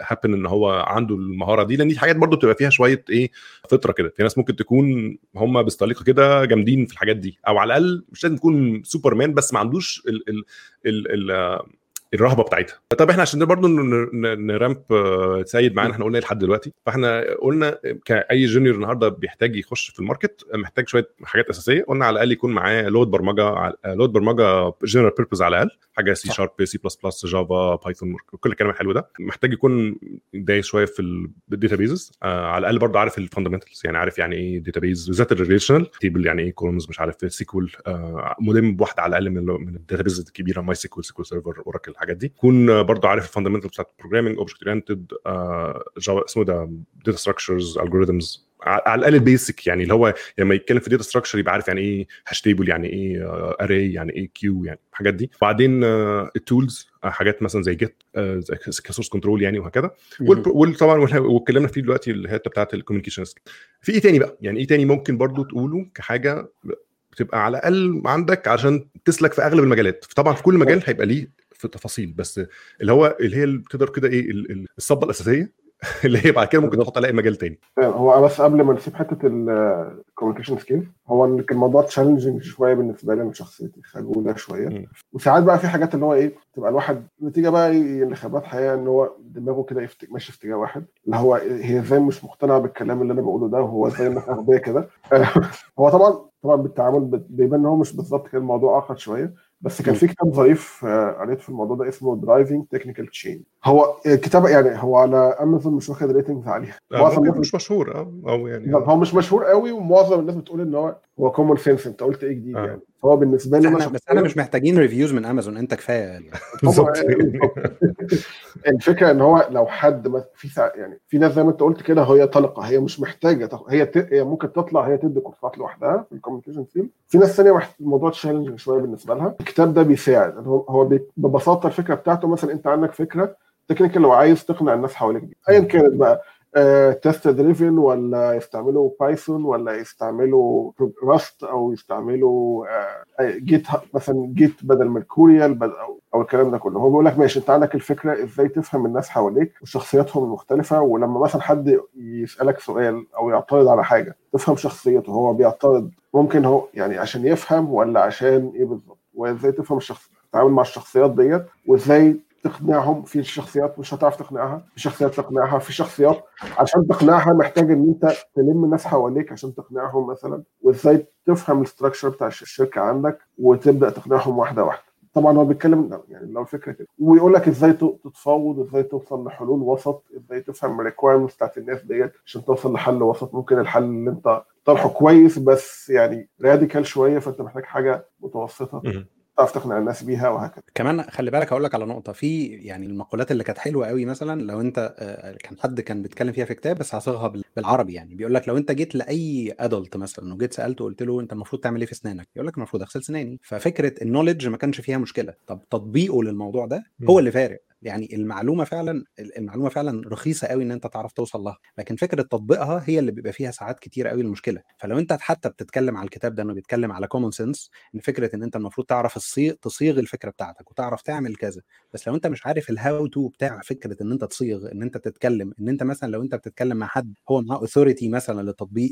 هابن إن هو عنده المهارة دي لأن دي حاجات برضو بتبقى فيها شوية إيه فطرة كده. في ناس ممكن تكون هم بسطليقه كده جامدين في الحاجات دي أو على الأقل مش لازم يكون سوبرمان بس ما عندوش ال ال ال ال الرهبة بتاعتها. طب إحنا عشان برضه نرامب آه، سيد معانا إحنا قلنا إيه لحد دلوقتي؟ فإحنا قلنا كأي جونيور النهارده بيحتاج يخش في الماركت محتاج شوية حاجات أساسية. قلنا على الأقل يكون معاه لود برمجة لود برمجة جنرال بيربز على الأقل. حاجة سي شارب سي بلس بلس جافا بايثون كل الكلام الحلو ده. محتاج يكون دايس شوية في الداتابيزز آه على الأقل برضه عارف الفاندمنتالز يعني عارف يعني إيه داتابيز بالذات الريليشنال تيبل يعني إيه كولومز مش عارف سيكول آه ملم بواحدة على الأقل من من الداتابيز الكبيرة ماي سيكول سيكول سيرفر اوراكل الحاجات دي. يكون برضه عارف الفاندمنتال بتاعت البروجرامينج اوبجكت اورينتد جافا اسمه ده؟ داتا ستراكشرز الجوريزمز على الأقل البيسك يعني اللي هو لما يتكلم في داتا ستراكشر يبقى عارف يعني إيه هاش تيبل يعني إيه اري يعني إيه كيو يعني الحاجات دي. وبعدين التولز حاجات مثلا زي جيت كسورس كنترول يعني وهكذا. وطبعا واتكلمنا فيه دلوقتي الحتة بتاعت الكوميونيكيشن في إيه تاني بقى؟ يعني إيه تاني ممكن برضو تقوله كحاجة؟ بتبقى على الأقل عندك عشان تسلك في أغلب المجالات. طبعا في كل مجال هيبقى ليه في تفاصيل بس اللي هو اللي هي تقدر كده إيه الصبة الأساسية اللي هي بعد كده ممكن تحط عليها مجال تاني. هو بس قبل ما نسيب حتة ال communication skill هو الموضوع challenging شوية بالنسبة لي من شخصيتي خجولة شوية. وساعات بقى في حاجات اللي هو إيه تبقى الواحد نتيجة بقى اللي خبرات حياة إن هو دماغه كده ماشي في اتجاه واحد اللي هو هي إزاي مش مقتنع بالكلام اللي أنا بقوله ده وهو إزاي الناس اغبياء كده. هو طبعا طبعا بالتعامل بيبان إن هو مش بالظبط كده الموضوع آخر شوية. بس كان في كتاب ظريف قريت في الموضوع ده اسمه Driving Technical Change هو الكتاب يعني هو على امازون مش واخد ratings عالية. معظم الناس مش مشهور آه أو يعني هو مش مشهور قوي ومعظم الناس بتقول إن هو هو common sense أنت قلت إيه جديد آه. يعني. هو بالنسبة لي إحنا بس إحنا مش محتاجين reviews من امازون انت كفاية بالظبط الفكرة إن هو لو حد في. يعني في ناس زي ما أنت قلت كده هي طلقه هي مش محتاجة. هي ت... هي ممكن تطلع هي تدي كورسات لوحدها في ال communication field في ناس ثانية. الموضوع challenging شوية بالنسبة لها الكتاب ده بيساعد هو هو. ببساطة الفكرة بتاعته مثلا أنت عندك فكرة technical لو عايز تقنع الناس حواليك ايا كانت بقى test driven ولا يستعملوا Python ولا يستعملوا Rust أو يستعملوا Git مثلا Git بدل Mercurial أو, الكلام ده كله. هو بيقول لك ماشي أنت عندك الفكرة إزاي تفهم الناس حواليك وشخصياتهم المختلفه ولما مثلا حد يسألك سؤال أو يعترض على حاجة تفهم شخصيته هو بيعترض ممكن هو يعني عشان يفهم ولا عشان إيه بالظبط؟ وإزاي تفهم الشخص تتعامل مع الشخصيات ديت وإزاي تقنعهم في شخصيات مش هتعرف تقنعها في شخصيات تقنعها في شخصيات عشان تقنعها محتاج إن أنت تلم الناس حواليك عشان تقنعهم مثلا وإزاي تفهم ال structure بتاع الشركة عندك وتبدأ تقنعهم واحدة واحدة. طبعا هو بيتكلم يعني لو الفكرة كده. ويقول لك إزاي تتفاوض إزاي توصل لحلول وسط إزاي تفهم ال requirements بتاعت الناس ديت عشان توصل لحل وسط. ممكن الحل اللي أنت طرحه كويس بس يعني radical شوية فأنت محتاج حاجة متوسطة. تعرف تقنع الناس بيها وهكذا. كمان خلي بالك هقول لك على نقطة في يعني المقولات اللي كانت حلوة قوي مثلا لو أنت كان حد كان بيتكلم فيها في كتاب بس هصيغها بالعربي يعني بيقول لك لو أنت جيت لأي adult مثلا وجيت سألته قلت له أنت المفروض تعمل إيه في أسنانك؟ يقول لك المفروض أغسل سناني ففكرة ال knowledge ما كانش فيها مشكلة. طب تطبيقه للموضوع ده هو اللي فارق. يعني المعلومة فعلا المعلومة فعلا رخيصة قوي إن أنت تعرف توصل لها. لكن فكرة تطبيقها هي اللي بيبقى فيها ساعات كتير قوي المشكلة فلو أنت حتى بتتكلم على الكتاب ده إنه بيتكلم على common sense إن فكرة إن أنت المفروض تعرف الصيغ تصيغ الفكرة بتاعتك وتعرف تعمل كذا. بس لو أنت مش عارف ال how to بتاع فكرة إن أنت تصيغ إن أنت تتكلم إن أنت مثلا لو أنت بتتكلم مع حد هو معاه authority مثلا لتطبيق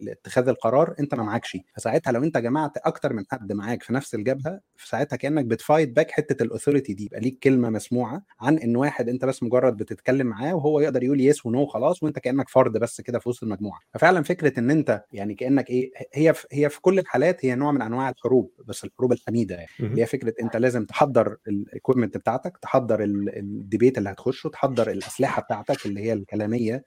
لاتخاذ القرار أنت ما معكش. فساعتها لو أنت جمعت أكتر من حد معاك في نفس الجبهة فساعتها كأنك بت fight back حتة ال authority دي يبقى ليك كلمة مسموعة عن إن واحد أنت بس مجرد بتتكلم معاه وهو يقدر يقول yes و no خلاص وأنت كأنك فرد بس كده في وسط المجموعة. ففعلا فكرة إن أنت يعني كأنك إيه هي في هي في كل الحالات هي نوع من أنواع الحروب بس الحروب الحميدة يعني. اللي هي فكرة أنت لازم تحضر ال equipment بتاعتك تحضر ال debate اللي هتخشه تحضر الأسلحة بتاعتك اللي هي الكلامية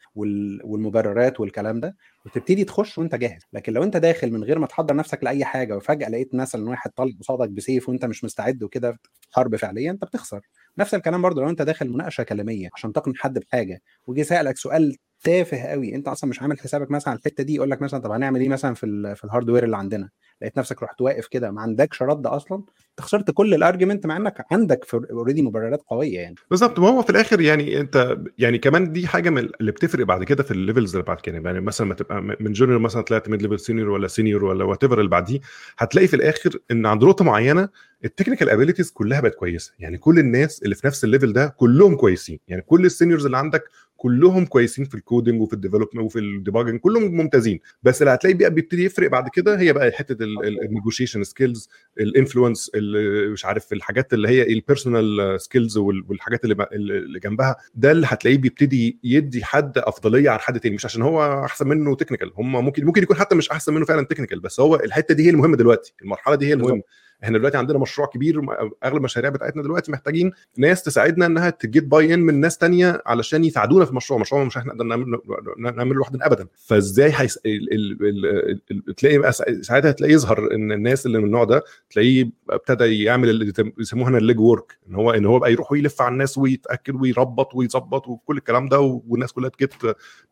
والمبررات والكلام ده وتبتدي تخش وانت جاهز. لكن لو انت داخل من غير ما تحضر نفسك لأي حاجة وفجأة لقيت مثلا واحد طالع قصادك بسيف وانت مش مستعد وكده حرب فعليا انت بتخسر. نفس الكلام برضه لو انت داخل مناقشة كلامية عشان تقنع حد بحاجة وجي سالك سؤال تافه قوي. انت أصلا مش عامل حسابك مثلا على الحتة دي يقول لك مثلا طب هنعمل إيه مثلا في في ال hardware اللي عندنا؟ لقيت نفسك رحت واقف كده ما عندكش رد أصلا؟ أنت خسرت كل ال argument مع إنك عندك already مبررات قوية يعني. بالظبط. ما هو في الآخر يعني أنت يعني كمان دي حاجة من اللي بتفرق بعد كده في ال levels اللي بعد كده. يعني مثلا ما تبقى من junior مثلا طلعت mid level senior ولا senior ولا whatever اللي بعديه هتلاقي في الآخر إن عند نقطة معينة ال technical abilities كلها بقت كويسة. يعني كل الناس اللي في نفس ال level ده كلهم كويسين. يعني كل ال seniors اللي عندك كلهم كويسين في ال coding وفي ال development وفي ال debugging كلهم ممتازين. بس اللي هتلاقي بقى بيبتدي يفرق بعد كده هي بقى حتة ال negotiation skills ال influence مش عارف الحاجات اللي هي ال personal skills والحاجات اللي اللي جنبها. ده اللي هتلاقيه بيبتدي يدي حد أفضلية عن حد تاني. مش عشان هو أحسن منه technical هم ممكن ممكن يكون حتى مش أحسن منه فعلا technical بس هو الحتة دي هي المهمة دلوقتي. المرحلة دي هي المهمة. إحنا دلوقتي عندنا مشروع كبير اغلب المشاريع بتاعتنا دلوقتي محتاجين ناس تساعدنا انها ت get buy in من ناس تانية علشان يساعدونا في المشروع. مشروع مش إحنا نقدر نعمله نعمل لوحدنا ابدا. فازاي حيس... ال... ال... ال... تلاقي ساعتها تلاقي يظهر ان الناس اللي من النوع ده تلاقيه ابتدى يعمل اللي يسموها ال leg work ان هو ان هو بقى يروح ويلف على الناس ويتأكد ويربط ويظبط وكل الكلام ده والناس كلها ت get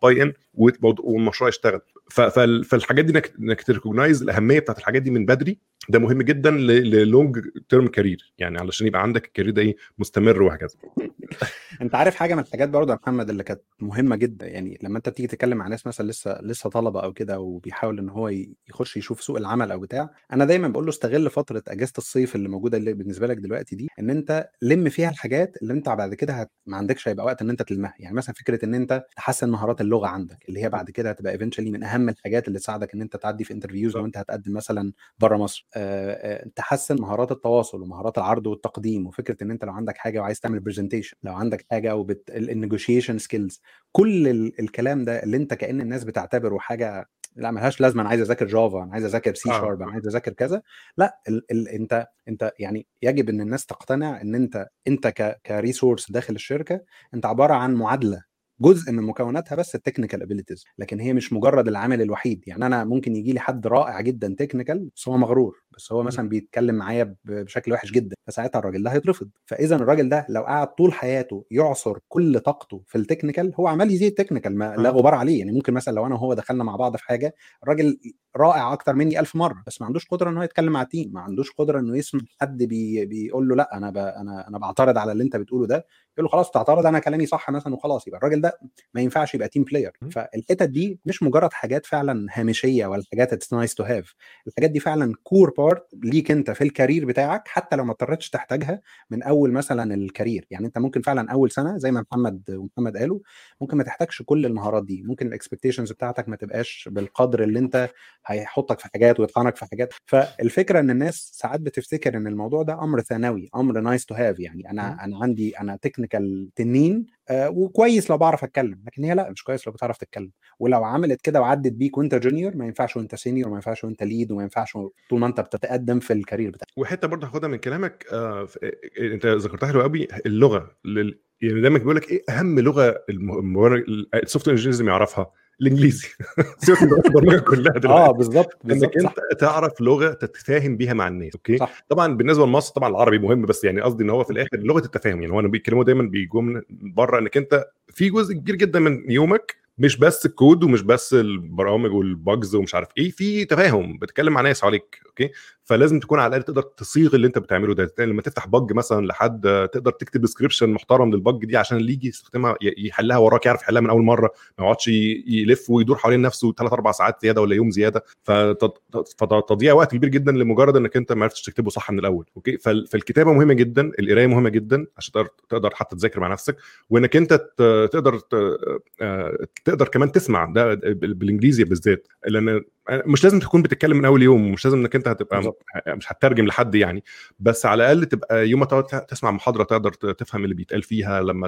buy in والمشروع يشتغل. فالحاجات دي إنك ت recognize الأهمية بتاعت الحاجات دي من بدري ده مهم جدا لل long term career يعني علشان يبقى عندك ال career ده إيه؟ مستمر وهكذا. انت عارف حاجة من الحاجات برضه يا محمد اللي كانت مهمة جدا يعني لما انت بتيجي تتكلم مع ناس مثلا لسه لسه طلبه أو كده وبيحاول إن هو يخش يشوف سوق العمل أو بتاع أنا دايما بقول له استغل فترة أجازة الصيف اللي موجودة اللي بالنسبة لك دلوقتي دي إن أنت لم فيها الحاجات اللي أنت بعد كده هت... ما عندكش هيبقى وقت إن أنت تلمها. يعني مثلا فكرة إن أنت تحسن مهارات اللغة عندك اللي هي بعد كده هتبقى eventually من أهم الحاجات اللي تساعدك إن أنت تعدي في interviews لو أنت هتقدم مثلا بره مصر. أه أه تحسن مهارات التواصل ومهارات العرض والتقديم وفكرة إن أنت لو عندك حاجة وعايز تعمل presentation لو عندك حاجة وبت ال negotiation skills كل ال... الكلام ده اللي أنت كأن الناس بتعتبره حاجة لا ملهاش لازمة أنا عايز أذاكر Java أنا عايز أذاكر سي شارب أنا عايز أذاكر كذا. لا ال... ال... أنت أنت يعني يجب إن الناس تقتنع إن أنت أنت ك... ك resource داخل الشركة أنت عبارة عن معادلة. جزء من مكوناتها بس ال technical abilities لكن هي مش مجرد العامل الوحيد. يعني أنا ممكن يجي لي حد رائع جدا technical بس هو مغرور بس هو مثلا بيتكلم معايا بشكل وحش جدا فساعتها الراجل ده هيترفض. فاذا الراجل ده لو قعد طول حياته يعصر كل طاقته في ال technical هو عمال يزيد technical ما لا غبار عليه. يعني ممكن مثلا لو أنا وهو دخلنا مع بعض في حاجة الراجل رائع أكتر مني ألف مرة بس ما عندوش قدرة ان هو يتكلم مع team ما عندوش قدرة إنه يسمع حد بي بيقول له لأ أنا. أنا أنا بعترض على اللي أنت بتقوله ده. يقول له خلاص تعترض أنا كلامي صح مثلا وخلاص. يبقى الراجل ده ما ينفعش يبقى team player فالحتت دي مش مجرد حاجات فعلا هامشية ولا حاجات it's nice to have الحاجات دي فعلا core part ليك انت في ال career بتاعك حتى لو ما اضطريتش تحتاجها من أول مثلا ال career يعني انت ممكن فعلا أول سنة زي ما محمد ومحمد قالوا ممكن ما تحتاجش كل المهارات دي. ممكن ال expectations بتاعتك ما تبقاش بالقدر اللي انت هيحطك في حاجات ويطعنك في حاجات. فالفكرة إن الناس ساعات بتفتكر إن الموضوع ده أمر ثانوي أمر nice to have يعني أنا أنا عندي أنا technical تنين وكويس لو بعرف أتكلم لكن هي لأ مش كويس لو بتعرف تتكلم. ولو عملت كده وعدت بيك وأنت junior ما ينفعش وأنت senior وما ينفعش وأنت lead وما ينفعش طول ما أنت بتتقدم في ال career بتاعك. وحتة برضه هاخدها من كلامك آه أنت ذكرتها حلو قوي اللغة لل... يعني دايما بيقول لك إيه أهم لغة ال software engineers يعرفها الإنجليزي. سيبك من البرمجه كلها دلوقتي. آه بالظبط إنك أنت تعرف لغة تتفاهم بيها مع الناس أوكي؟ صح. طبعا بالنسبة لمصر طبعا العربي مهم بس يعني قصدي إن هو في الآخر لغة التفاهم يعني هو بيتكلموا دايما بيجوا من بره إنك أنت في جزء كبير جدا من يومك مش بس الكود ومش بس البرامج وال bugs ومش عارف إيه في تفاهم بتتكلم مع ناس حواليك أوكي؟ فلازم تكون على الأقل تقدر تصيغ اللي أنت بتعمله ده. لما تفتح bug مثلا لحد تقدر تكتب description محترم لل bug دي عشان اللي يجي يستخدمها يحلها وراك يعرف يحلها من أول مرة ما يقعدش يلف ويدور حوالين نفسه ثلاث أربع ساعات زيادة ولا يوم زيادة. فتضييع وقت كبير جدا لمجرد إنك أنت ما عرفتش تكتبه صح من الأول أوكي؟ فالكتابة مهمة جدا القراية مهمة جدا عشان تقدر تقدر حتى تذاكر مع نفسك وإنك أنت تقدر تقدر كمان تسمع ده بالإنجليزي بالذات لأن مش لازم تكون بتتكلم من أول يوم مش لازم إنك أنت هتبقى بالزبط. مش هتترجم لحد يعني. بس على الأقل تبقى يوم ما تقعد تسمع محاضرة تقدر تفهم اللي بيتقال فيها لما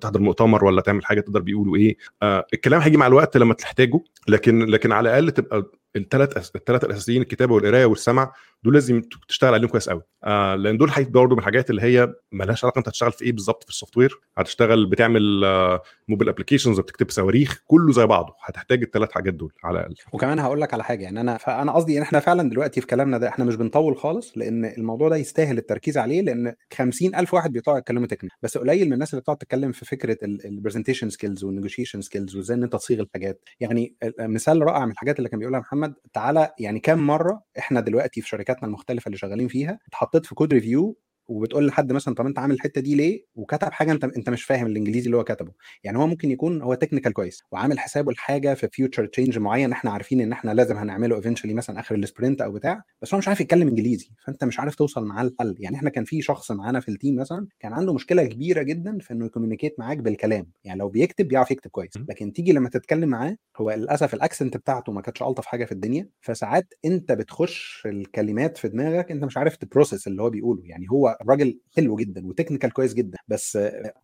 تحضر مؤتمر ولا تعمل حاجة تقدر بيقولوا إيه. آه الكلام هيجي مع الوقت لما تحتاجه لكن لكن على الأقل تبقى الثلاث الثلاث الأساسيين الكتابة والقراية والسمع دول لازم تشتغل عليهم كويس قوي آه لأن دول برضه من الحاجات اللي هي مالهاش علاقة أنت هتشتغل في إيه بالظبط في السوفت وير هتشتغل بتعمل آه mobile applications وبتكتب صواريخ كله زي بعضه. هتحتاج الثلاث حاجات دول على الأقل. وكمان هقول لك على حاجة. يعني أنا فانا قصدي إن إحنا فعلا دلوقتي في كلامنا ده إحنا مش بنطول خالص لأن الموضوع ده يستاهل التركيز عليه لأن 50000 واحد بيطلعوا يتكلموا technical. بس قليل من الناس اللي بتقعد تتكلم في فكرة ال presentation skills وال negotiation skills وإزاي إن أنت تصيغ الحاجات. يعني مثال رائع من الحاجات اللي كان بيقولها محمد تعالى يعني كام مرة إحنا دلوقتي في شركاتنا المختلفة اللي شغالين فيها اتحطيت في code review وبتقول لحد مثلا طب أنت عامل الحتة دي ليه؟ وكتب حاجة أنت أنت مش فاهم الإنجليزي اللي هو كتبه. يعني هو ممكن يكون هو technical كويس وعامل حسابه لحاجة في future change معين إحنا عارفين إن إحنا لازم هنعمله eventually مثلا آخر ال sprint أو بتاع بس هو مش عارف يتكلم إنجليزي فأنت مش عارف توصل معاه الحل يعني إحنا كان في شخص معانا في ال team مثلا كان عنده مشكلة كبيرة جدا في إنه ي communicate معاك بالكلام. يعني لو بيكتب بيعرف يكتب كويس. لكن تيجي لما تتكلم معاه هو للأسف ال accent بتاعته ما كانتش ألطف حاجة في الدنيا. فساعات أنت بتخش الكلمات في دماغك أنت مش عارف ت process اللي هو بيقوله. يعني هو راجل حلو جدا و technical كويس جدا بس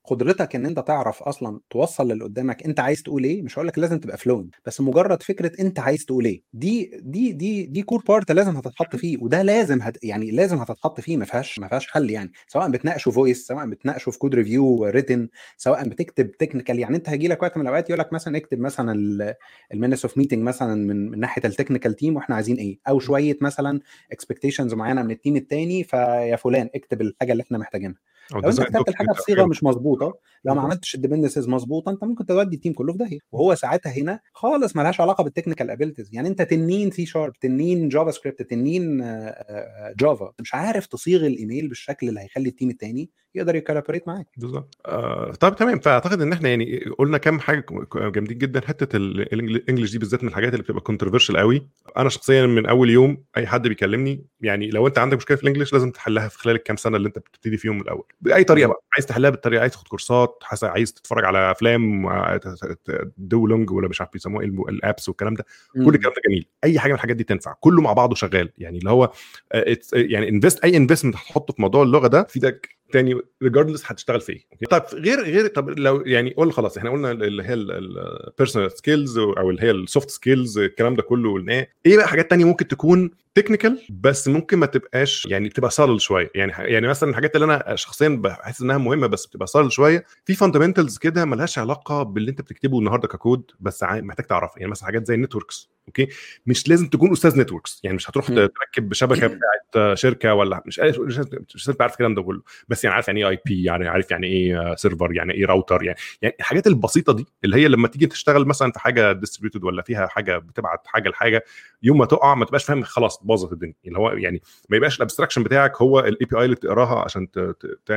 قدرتك إن أنت تعرف أصلا توصل للي قدامك أنت عايز تقول إيه مش هقول لك لازم تبقى fluent بس مجرد فكرة أنت عايز تقول إيه دي دي دي دي core part لازم هتتحط فيه وده لازم هت يعني لازم هتتحط فيه ما فيهاش ما فيهاش حل يعني سواء بتناقشوا voice سواء بتناقشوا في code review written سواء بتكتب technical يعني أنت هيجي لك وقت من الأوقات يقول لك مثلا اكتب مثلا ال minutes of meeting مثلا من من ناحية ال technical team وإحنا عايزين إيه أو شوية مثلا expectations معينة من ال team الثاني فيا فلان اكتب الحاجة اللي إحنا محتاجينها. لو انت كتبت الحاجة بصيغه مش مظبوطة لو ما عملتش ال dependencies مظبوطة انت ممكن تودي ال team كله في داهية. وهو ساعتها هنا خالص مالهاش علاقة بال technical abilities يعني انت تنين سي شارب تنين JavaScript تنين Java مش عارف تصيغ الإيميل بالشكل اللي هيخلي ال team الثاني يقدر ي collaborate معاك. بالظبط. آه طيب تمام. فأعتقد إن إحنا يعني قلنا كام حاجة جامدين جدا. حتة ال English دي بالذات من الحاجات اللي بتبقى controversial قوي. أنا شخصيا من أول يوم أي حد بيكلمني يعني لو أنت عندك مشكلة في ال English لازم تحلها في خلال الكام سنة اللي أنت بتبتدي فيهم من الأول. بأي طريقة بقى. عايز تحلها بالطريقة عايز تاخد كورسات عايز تتفرج على أفلام Duolingo ولا مش عارف بيسموها ال apps والكلام ده. كل الكلام ده جميل. أي حاجة من الحاجات دي تنفع. كله مع بعضه شغال. يعني اللي هو يعني invest أي investment هتحطه في موضوع اللغة ده هيفيدك تاني regardless هتشتغل في إيه طيب غير غير طب لو يعني قول خلاص إحنا قلنا اللي هي ال personal skills أو اللي هي ال soft skills الكلام ده كله قلناه إيه بقى حاجات تانية ممكن تكون technical بس ممكن ما تبقاش يعني بتبقى subtle شوية. يعني يعني مثلا الحاجات اللي أنا شخصيا بحس إنها مهمة بس بتبقى subtle شوية في fundamentals كده ملهاش علاقة باللي أنت بتكتبه النهارده ككود بس محتاج تعرفها. يعني مثلا حاجات زي ال networks أوكي مش لازم تكون أستاذ networks يعني مش هتروح تركب شبكة بتاعت شركة ولا مش مش مش عارف الكلام ده كله. بس يعني عارف يعني إيه IP يعني عارف يعني إيه server يعني إيه راوتر يعني يعني الحاجات البسيطة دي اللي هي لما تيجي تشتغل مثلا في حاجة distributed ولا فيها حاجة بتبعت حاجة لحاجة يوم ما تقع ما تبقاش فاهم خلاص باظت الدنيا. اللي هو يعني ما يبقاش ال abstraction بتاعك هو ال API اللي بتقراها عشان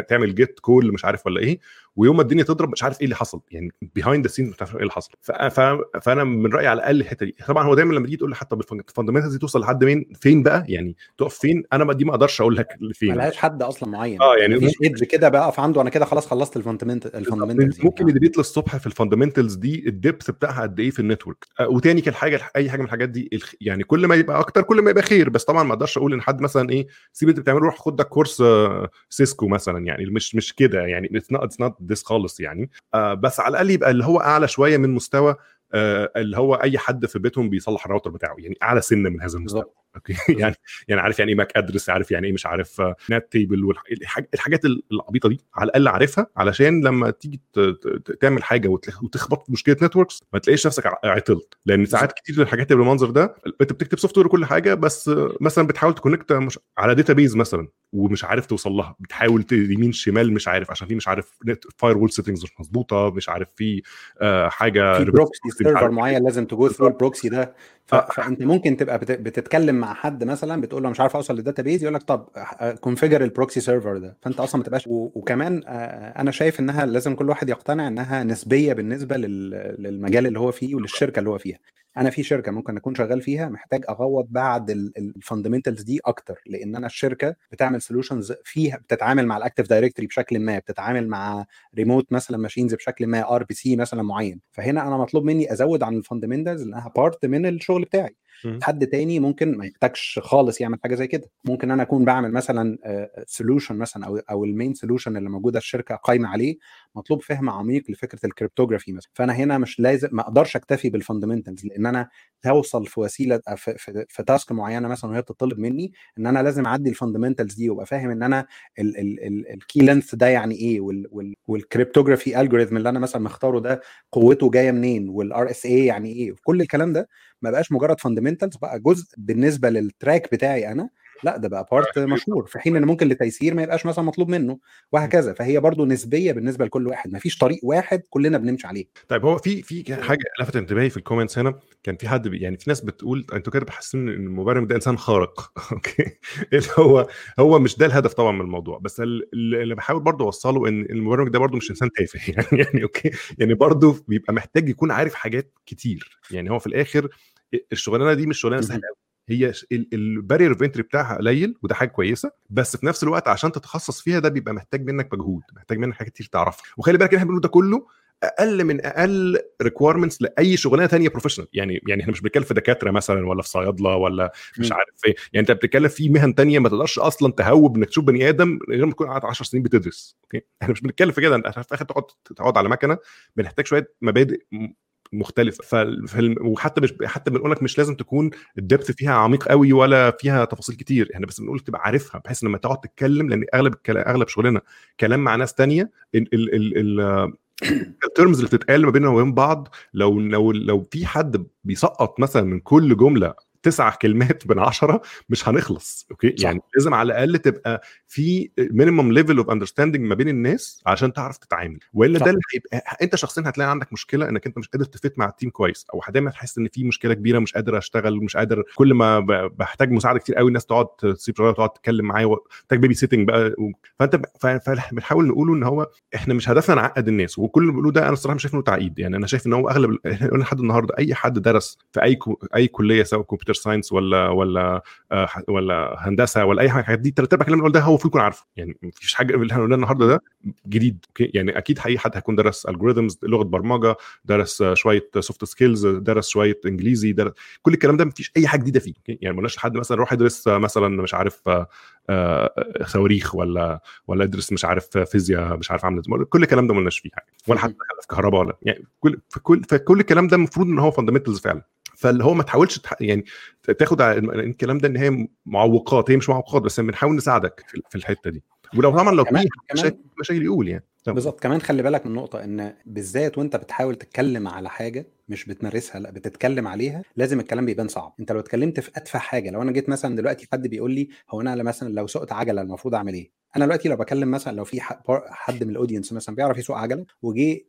تعمل get call مش عارف ولا إيه. ويوم ما الدنيا تضرب مش عارف إيه اللي حصل. يعني behind the scene مش عارف إيه اللي حصل. فأنا من رأيي على الأقل الحتة دي. طبعا هو دايما لما تيجي تقول لي حتى بال fundamentals دي توصل لحد مين؟ فين بقى؟ يعني تقف فين؟ أنا دي ما أقدرش أقول لك فين. ملهاش حد أصلا معين. آه يعني مفيش edge كده بقف عنده. أنا كده خلاص خلصت ال fundamentals ممكن يدريت للصبح في ال fundamentals دي ال depth بتاعها قد إيه في ال network. آه وتاني كان حاجة أي حاجة من الحاجات دي يعني كل ما يبقى أكتر كل ما يبقى خير. بس طبعا ما أقدرش أقول إن حد مثلا إيه سيب أنت بتعمله روح خد ده كورس آه سيسكو مثلا. يعني مش مش كده. يعني it's not this خالص يعني. آه بس على الأقل يبقى اللي هو أعلى شوية من مستوى آه اللي هو أي حد في بيتهم بيصلح الراوتر بتاعه يعني أعلى سنة من هذا المستوى. okay. يعني يعني عارف يعني إيه MAC address عارف يعني إيه مش عارف NAT table الحاجات العبيطة دي على الأقل عارفها علشان لما تيجي تعمل حاجة وتخبط مشكلة networks ما تلاقيش نفسك عطلت لأن ساعات كتير الحاجات اللي بالمنظر ده أنت بتكتب software وكل حاجة بس مثلا بتحاول ت connect مش على database مثلا ومش عارف توصل لها. بتحاول يمين شمال مش عارف عشان في مش عارف firewall settings مش مظبوطة مش عارف في آه حاجة في proxy server معين لازم ت go through ال proxy ده. ف... فأنت ممكن تبقى بت... بتتكلم مع حد مثلا بتقول له مش عارف أوصل لل database يقول لك طب configure ال proxy server ده. فأنت أصلا ما تبقاش. وكمان أنا شايف إنها لازم كل واحد يقتنع إنها نسبية بالنسبة لل... للمجال اللي هو فيه وللشركة اللي هو فيها. أنا في شركة ممكن أكون شغال فيها محتاج أغوط بعد ال fundamentals دي أكتر لأن أنا الشركة بتعمل solutions فيها بتتعامل مع ال Active Directory بشكل ما بتتعامل مع ريموت مثلا machines بشكل ما RPC مثلا معين. فهنا أنا مطلوب مني أزود عن ال fundamentals لأنها part من الشغل بتاعي. حد تاني ممكن ما يحتاجش خالص يعمل حاجة زي كده. ممكن أنا أكون بعمل مثلا solution مثلا أو أو ال main solution اللي موجودة الشركة قايمة عليه مطلوب فهم عميق لفكرة ال cryptography مثلا. فأنا هنا مش لازم ما أقدرش أكتفي بال fundamentals لأن أنا توصل في وسيلة في, في, في task معينة مثلا وهي بتطلب مني إن أنا لازم أعدي ال fundamentals دي وأبقى فاهم إن أنا ال key length ده يعني إيه وال cryptography algorithm اللي أنا مثلا مختاره ده قوته جاية منين وال RSA يعني إيه كل الكلام ده. ما بقاش مجرد fundamentals بقى جزء بالنسبة لل track بتاعي أنا. لا ده بقى part مشهور في حين إن ممكن لتيسير ما يبقاش مثلا مطلوب منه وهكذا. فهي برضو نسبية بالنسبة لكل واحد ما فيش طريق واحد كلنا بنمشي عليه. طيب هو في في حاجة لفتت انتباهي في ال comments هنا. كان في حد يعني في ناس بتقول أنتوا كده حاسين إن المبرمج ده إنسان خارق. okay؟ اللي هو هو مش ده الهدف طبعا من الموضوع. بس ال- اللي بحاول برضه أوصله إن المبرمج ده برضه مش إنسان تافه. يعني يعني okay؟ يعني برضه بيبقى محتاج يكون عارف حاجات كتير. يعني هو في الآخر الشغلانة دي مش شغلانة سهلة قوي هي ال barrier of entry بتاعها قليل وده حاجة كويسة بس في نفس الوقت عشان تتخصص فيها ده بيبقى محتاج منك مجهود محتاج منك حاجات كتير تعرفها. وخلي بالك إحنا بنقول ده كله أقل من أقل requirements لأي شغلانة ثانية professional يعني يعني إحنا مش بنتكلم في دكاترة مثلا ولا في صيادلة ولا مش. عارف إيه. يعني انت بتتكلم في مهن ثانية ما تقدرش أصلا تهوب إنك تشوف بني آدم غير ما تكون قاعد 10 سنين بتدرس. okay؟ إحنا مش بنتكلم في كده. أنت في الآخر تقعد تقعد على مكنة بنحتاج شوية مبادئ مختلفة. ف... فال- وحتى مش حتى بنقول لك مش لازم تكون ال depth فيها عميق قوي ولا فيها تفاصيل كتير. إحنا بس بنقول تبقى عارفها بحيث لما تقعد تتكلم لأن أغلب الكلا- أغلب شغلنا كلام مع ناس تانية ال ال ال ال ال terms اللي بتتقال ما بيننا وبين بعض لو لو لو في حد بيسقط مثلا من كل جملة تسع كلمات من عشرة مش هنخلص okay صح. يعني لازم على الأقل تبقى في minimum level of understanding ما بين الناس عشان تعرف تتعامل والا. ده اللي هيبقى أنت شخصيا هتلاقي عندك مشكلة إنك أنت مش قادر ت fit مع ال team كويس أو دايما تحس إن في مشكلة كبيرة مش قادر أشتغل مش قادر كل ما بحتاج مساعدة كتير قوي الناس تقعد تسيب شغلها وتقعد تتكلم معايا محتاج babysitting بقى و- فأنت ب- ف- فبنحاول نقوله إن هو إحنا مش هدفنا نعقد الناس وكل اللي بنقوله ده أنا الصراحة مش شايف إنه تعقيد يعني أنا شايف إن هو أغلب إحنا قلنا لحد النهارده أي حد درس في أي كو أي كلية سواء computer science ولا ولا آه، ولا هندسة ولا أي حاجة دي ثلاث ارباع الكلام اللي ده هو المفروض يكون عارفه. يعني مفيش حاجة اللي إحنا قلناه النهارده ده جديد okay؟ يعني أكيد اي حد هيكون درس algorithms لغة برمجة درس آه، شوية soft skills درس شوية إنجليزي درس كل الكلام ده مفيش أي حاجة جديدة فيه يعني ما قلناش لحد مثلا روح يدرس آه، مثلا مش عارف صواريخ ولا ولا ادرس مش عارف فيزياء مش عارف عامله إزاي كل الكلام ده ما قلناش فيه حاجة. ولا حتى في كهرباء ولا يعني كل فكل فكل الكلام ده المفروض إن هو fundamentals فعلا. فاللي هو ما تحاولش تح... يعني تاخد الكلام ده إن هي معوقات هي مش معوقات بس بنحاول نساعدك في في الحتة دي. ولو طبعا لو كمان- في مشاكل مشاكل يقول يعني. بالظبط. كمان خلي بالك من نقطة إن بالذات وأنت بتحاول تتكلم على حاجة مش بتمارسها لأ بتتكلم عليها لازم الكلام بيبان صعب. أنت لو اتكلمت في اتفه حاجة لو أنا جيت مثلا دلوقتي حد بيقول لي هو أنا مثلا لو سقت عجلة المفروض أعمل إيه؟ أنا دلوقتي لو بكلم مثلا لو في حد من ال audience مثلا بيعرف يسوق عجلة وجه آه،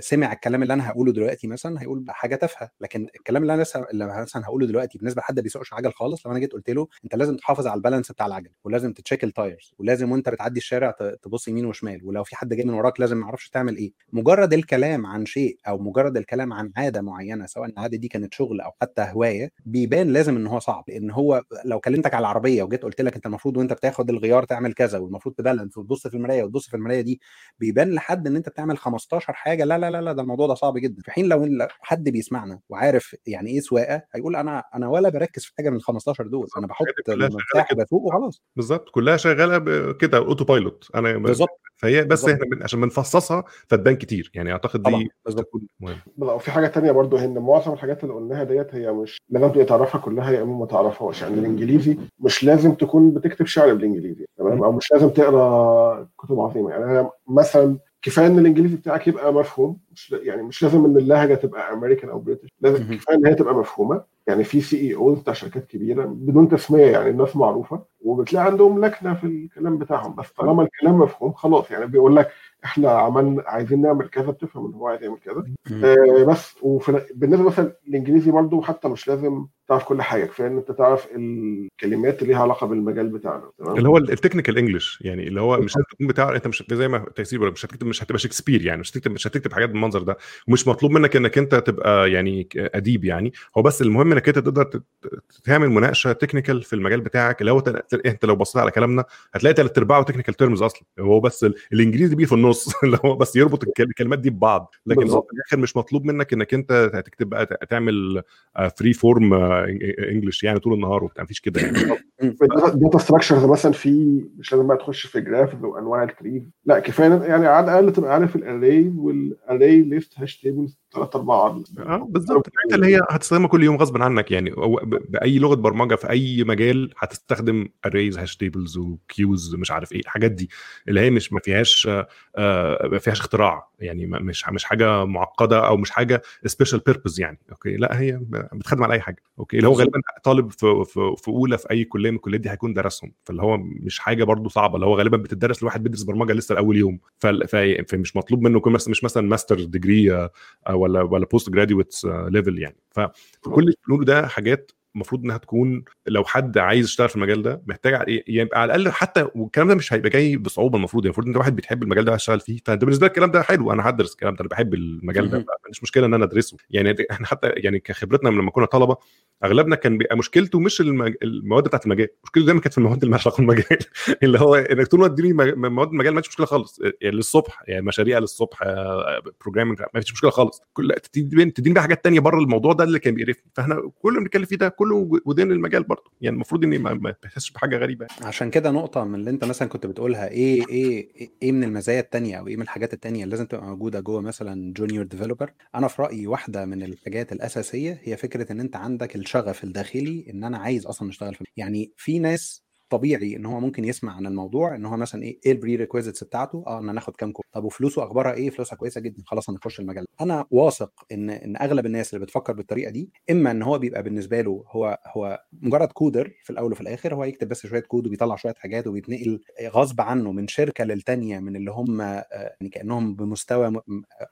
سمع الكلام اللي أنا هقوله دلوقتي مثلا هيقول حاجة تافهة لكن الكلام اللي أنا لسه اللي مثلا هقوله دلوقتي بالنسبة لحد بيسوقش عجل خالص لو أنا جيت قلت له أنت لازم تحافظ على ال balance بتاع العجل ولازم ت check ال tires ولازم وأنت بتعدي الشارع تبص يمين وشمال ولو في حد جاي من وراك لازم ما أعرفش تعمل إيه. مجرد الكلام عن شيء أو مجرد الكلام عن عادة معينة سواء العادة دي كانت شغل أو حتى هواية بيبان لازم إن هو صعب لأن هو لو كلمتك على العربية وجيت قلت لك أنت المفروض وأنت بتاخد الغيار تعمل كذا والمفروض ت balance وتبص في المراية وتبص في المراية دي بيبان لحد إن أنت بتعمل 15 حاجة لا لا لا لا ده الموضوع ده صعب جدا. في حين لو حد بيسمعنا وعارف يعني إيه سواقة هيقول أنا أنا ولا بركز في حاجة من ال 15 دول أنا بحط المفتاح بسوق وخلاص. بالظبط كلها شغالة كده auto pilot أنا بالظبط. فهي بس بالظبط. إحنا من عشان بنفصصها فتبان كتير. يعني أعتقد دي بالظبط. وفي حاجة تانية برضو هي إن معظم الحاجات اللي قلناها ديت هي مش لازم تبقى تعرفها كلها يا إما ما تعرفهاش. يعني الإنجليزي مش لازم تكون بتكتب شعر بالإنجليزي تمام؟ أو مش لازم تقرأ كتب عظيمة. يعني أنا مثلا كفاية إن الإنجليزي بتاعك يبقى مفهوم مش يعني مش لازم إن اللهجة تبقى امريكان أو British لازم. كفاية إن هي تبقى مفهومة يعني في CEOs بتاع شركات كبيرة بدون تسمية يعني الناس معروفة وبتلاقي عندهم لكنة في الكلام بتاعهم بس طالما الكلام مفهوم خلاص يعني بيقول لك إحنا عملنا عايزين نعمل كذا بتفهم إن هو عايز يعمل كذا. آه، بس وفي بالنسبة مثلا الانجليزي برضو حتى مش لازم تعرف كل حاجة كفاية إن أنت تعرف الكلمات اللي ليها علاقة بالمجال بتاعنا تمام؟ اللي هو ال technical English يعني اللي هو مش لازم تكون بتاع أنت مش زي ما تيسير بيقول، مش هتكتب مش هتبقى شكسبير يعني مش هتكتب مش هتكتب حاجات بالمنظر ده. ومش مطلوب منك إنك أنت تبقى يعني أديب يعني. هو بس المهم إنك أنت تقدر تعمل مناقشة technical في المجال بتاعك. اللي هو أنت لو بصيت على كلامنا هتلاقي ثلاث أرباعه technical terms أصلا. هو بس ال- الإنجليزي بيه في النص. اللي هو بس يربط الكل- الكلمات دي ببعض. لكن هو. في الآخر مش مطلوب منك إنك أنت هتكتب بقى تعمل free form English يعني طول النهار وبتاع مفيش كده يعني. ال data structures مثلا في مش لازم بقى تخش في graphs وانواع ال trees لا كفاية يعني على الأقل تبقى عارف ال array وال array list hash tables ثلاث اربعه آه بالظبط. اللي هي هتستخدمها كل يوم غصب عنك يعني. بأي لغة برمجة في أي مجال هتستخدم arrays hash tables و queues مش عارف إيه الحاجات دي. اللي هي مش ما فيهاش آه، ما فيهاش اختراع يعني ما- مش مش حاجة معقدة أو مش حاجة special purpose يعني. أوكي؟ لا هي بتخدم على أي حاجة. أوكي؟ اللي هو غالبا طالب في في, في أولى في أي كلية من الكليات دي هيكون درسهم. فاللي هو مش حاجة برضو صعبة. اللي هو غالبا بتدرس لواحد بيدرس برمجة لسه لأول يوم. فمش مطلوب منه يكون مش مثلا master degree ولا ولا post graduate level يعني. فكل اللي ده حاجات المفروض إنها تكون لو حد عايز يشتغل في المجال ده محتاج يبقى على الأقل حتى والكلام ده مش هيبقى جاي بصعوبة المفروض يعني المفروض انت واحد بيحب المجال ده هتشتغل فيه فأنت بالنسبة لك الكلام ده حلو أنا هدرس الكلام ده أنا بحب المجال ده مهم. مش مشكلة إن أنا أدرسه. يعني إحنا حتى يعني كخبرتنا لما كنا طلبة أغلبنا كان بيبقى مشكلته مش المج... المواد بتاعت المجال مشكلته دايما كانت في المواد اللي علاقة بالمجال. اللي هو إنك طول ما تديني مواد المجال ما فيش مشكلة خالص يعني للصبح يعني مشاريع للصبح programming ما فيش مشكلة خالص. كل تديني بقى حاجات تانية بره الموضوع ده اللي كان بيقرفني. فإحنا كل اللي بنتكلم فيه ده كله ده in المجال برضه. يعني المفروض إني ما بحسش بحاجة غريبة. عشان كده نقطة من اللي أنت مثلا كنت بتقولها إيه إيه إيه من المزايا التانية أو إيه من الحاجات التانية اللي لازم تبقى موجودة جوه مثلا junior developer أنا في رأيي واحدة من الحاجات الأساسية هي فكرة إن أنت عندك الشغف الداخلي إن أنا عايز أصلا أشتغل في يعني في ناس طبيعي إن هو ممكن يسمع عن الموضوع إن هو مثلا إيه إيه ال prerequisites بتاعته؟ آه إن أنا كام كورس طب وفلوسه أخبارها إيه؟ فلوسها كويسة جدا خلاص أنا المجال أنا واثق إن إن أغلب الناس اللي بتفكر بالطريقة دي إما إن هو بيبقى بالنسبة له هو هو مجرد coder في الأول وفي الآخر هو يكتب بس شوية كود وبيطلع شوية حاجات وبيتنقل غصب عنه من شركة للتانية من اللي هم آه، يعني كأنهم بمستوى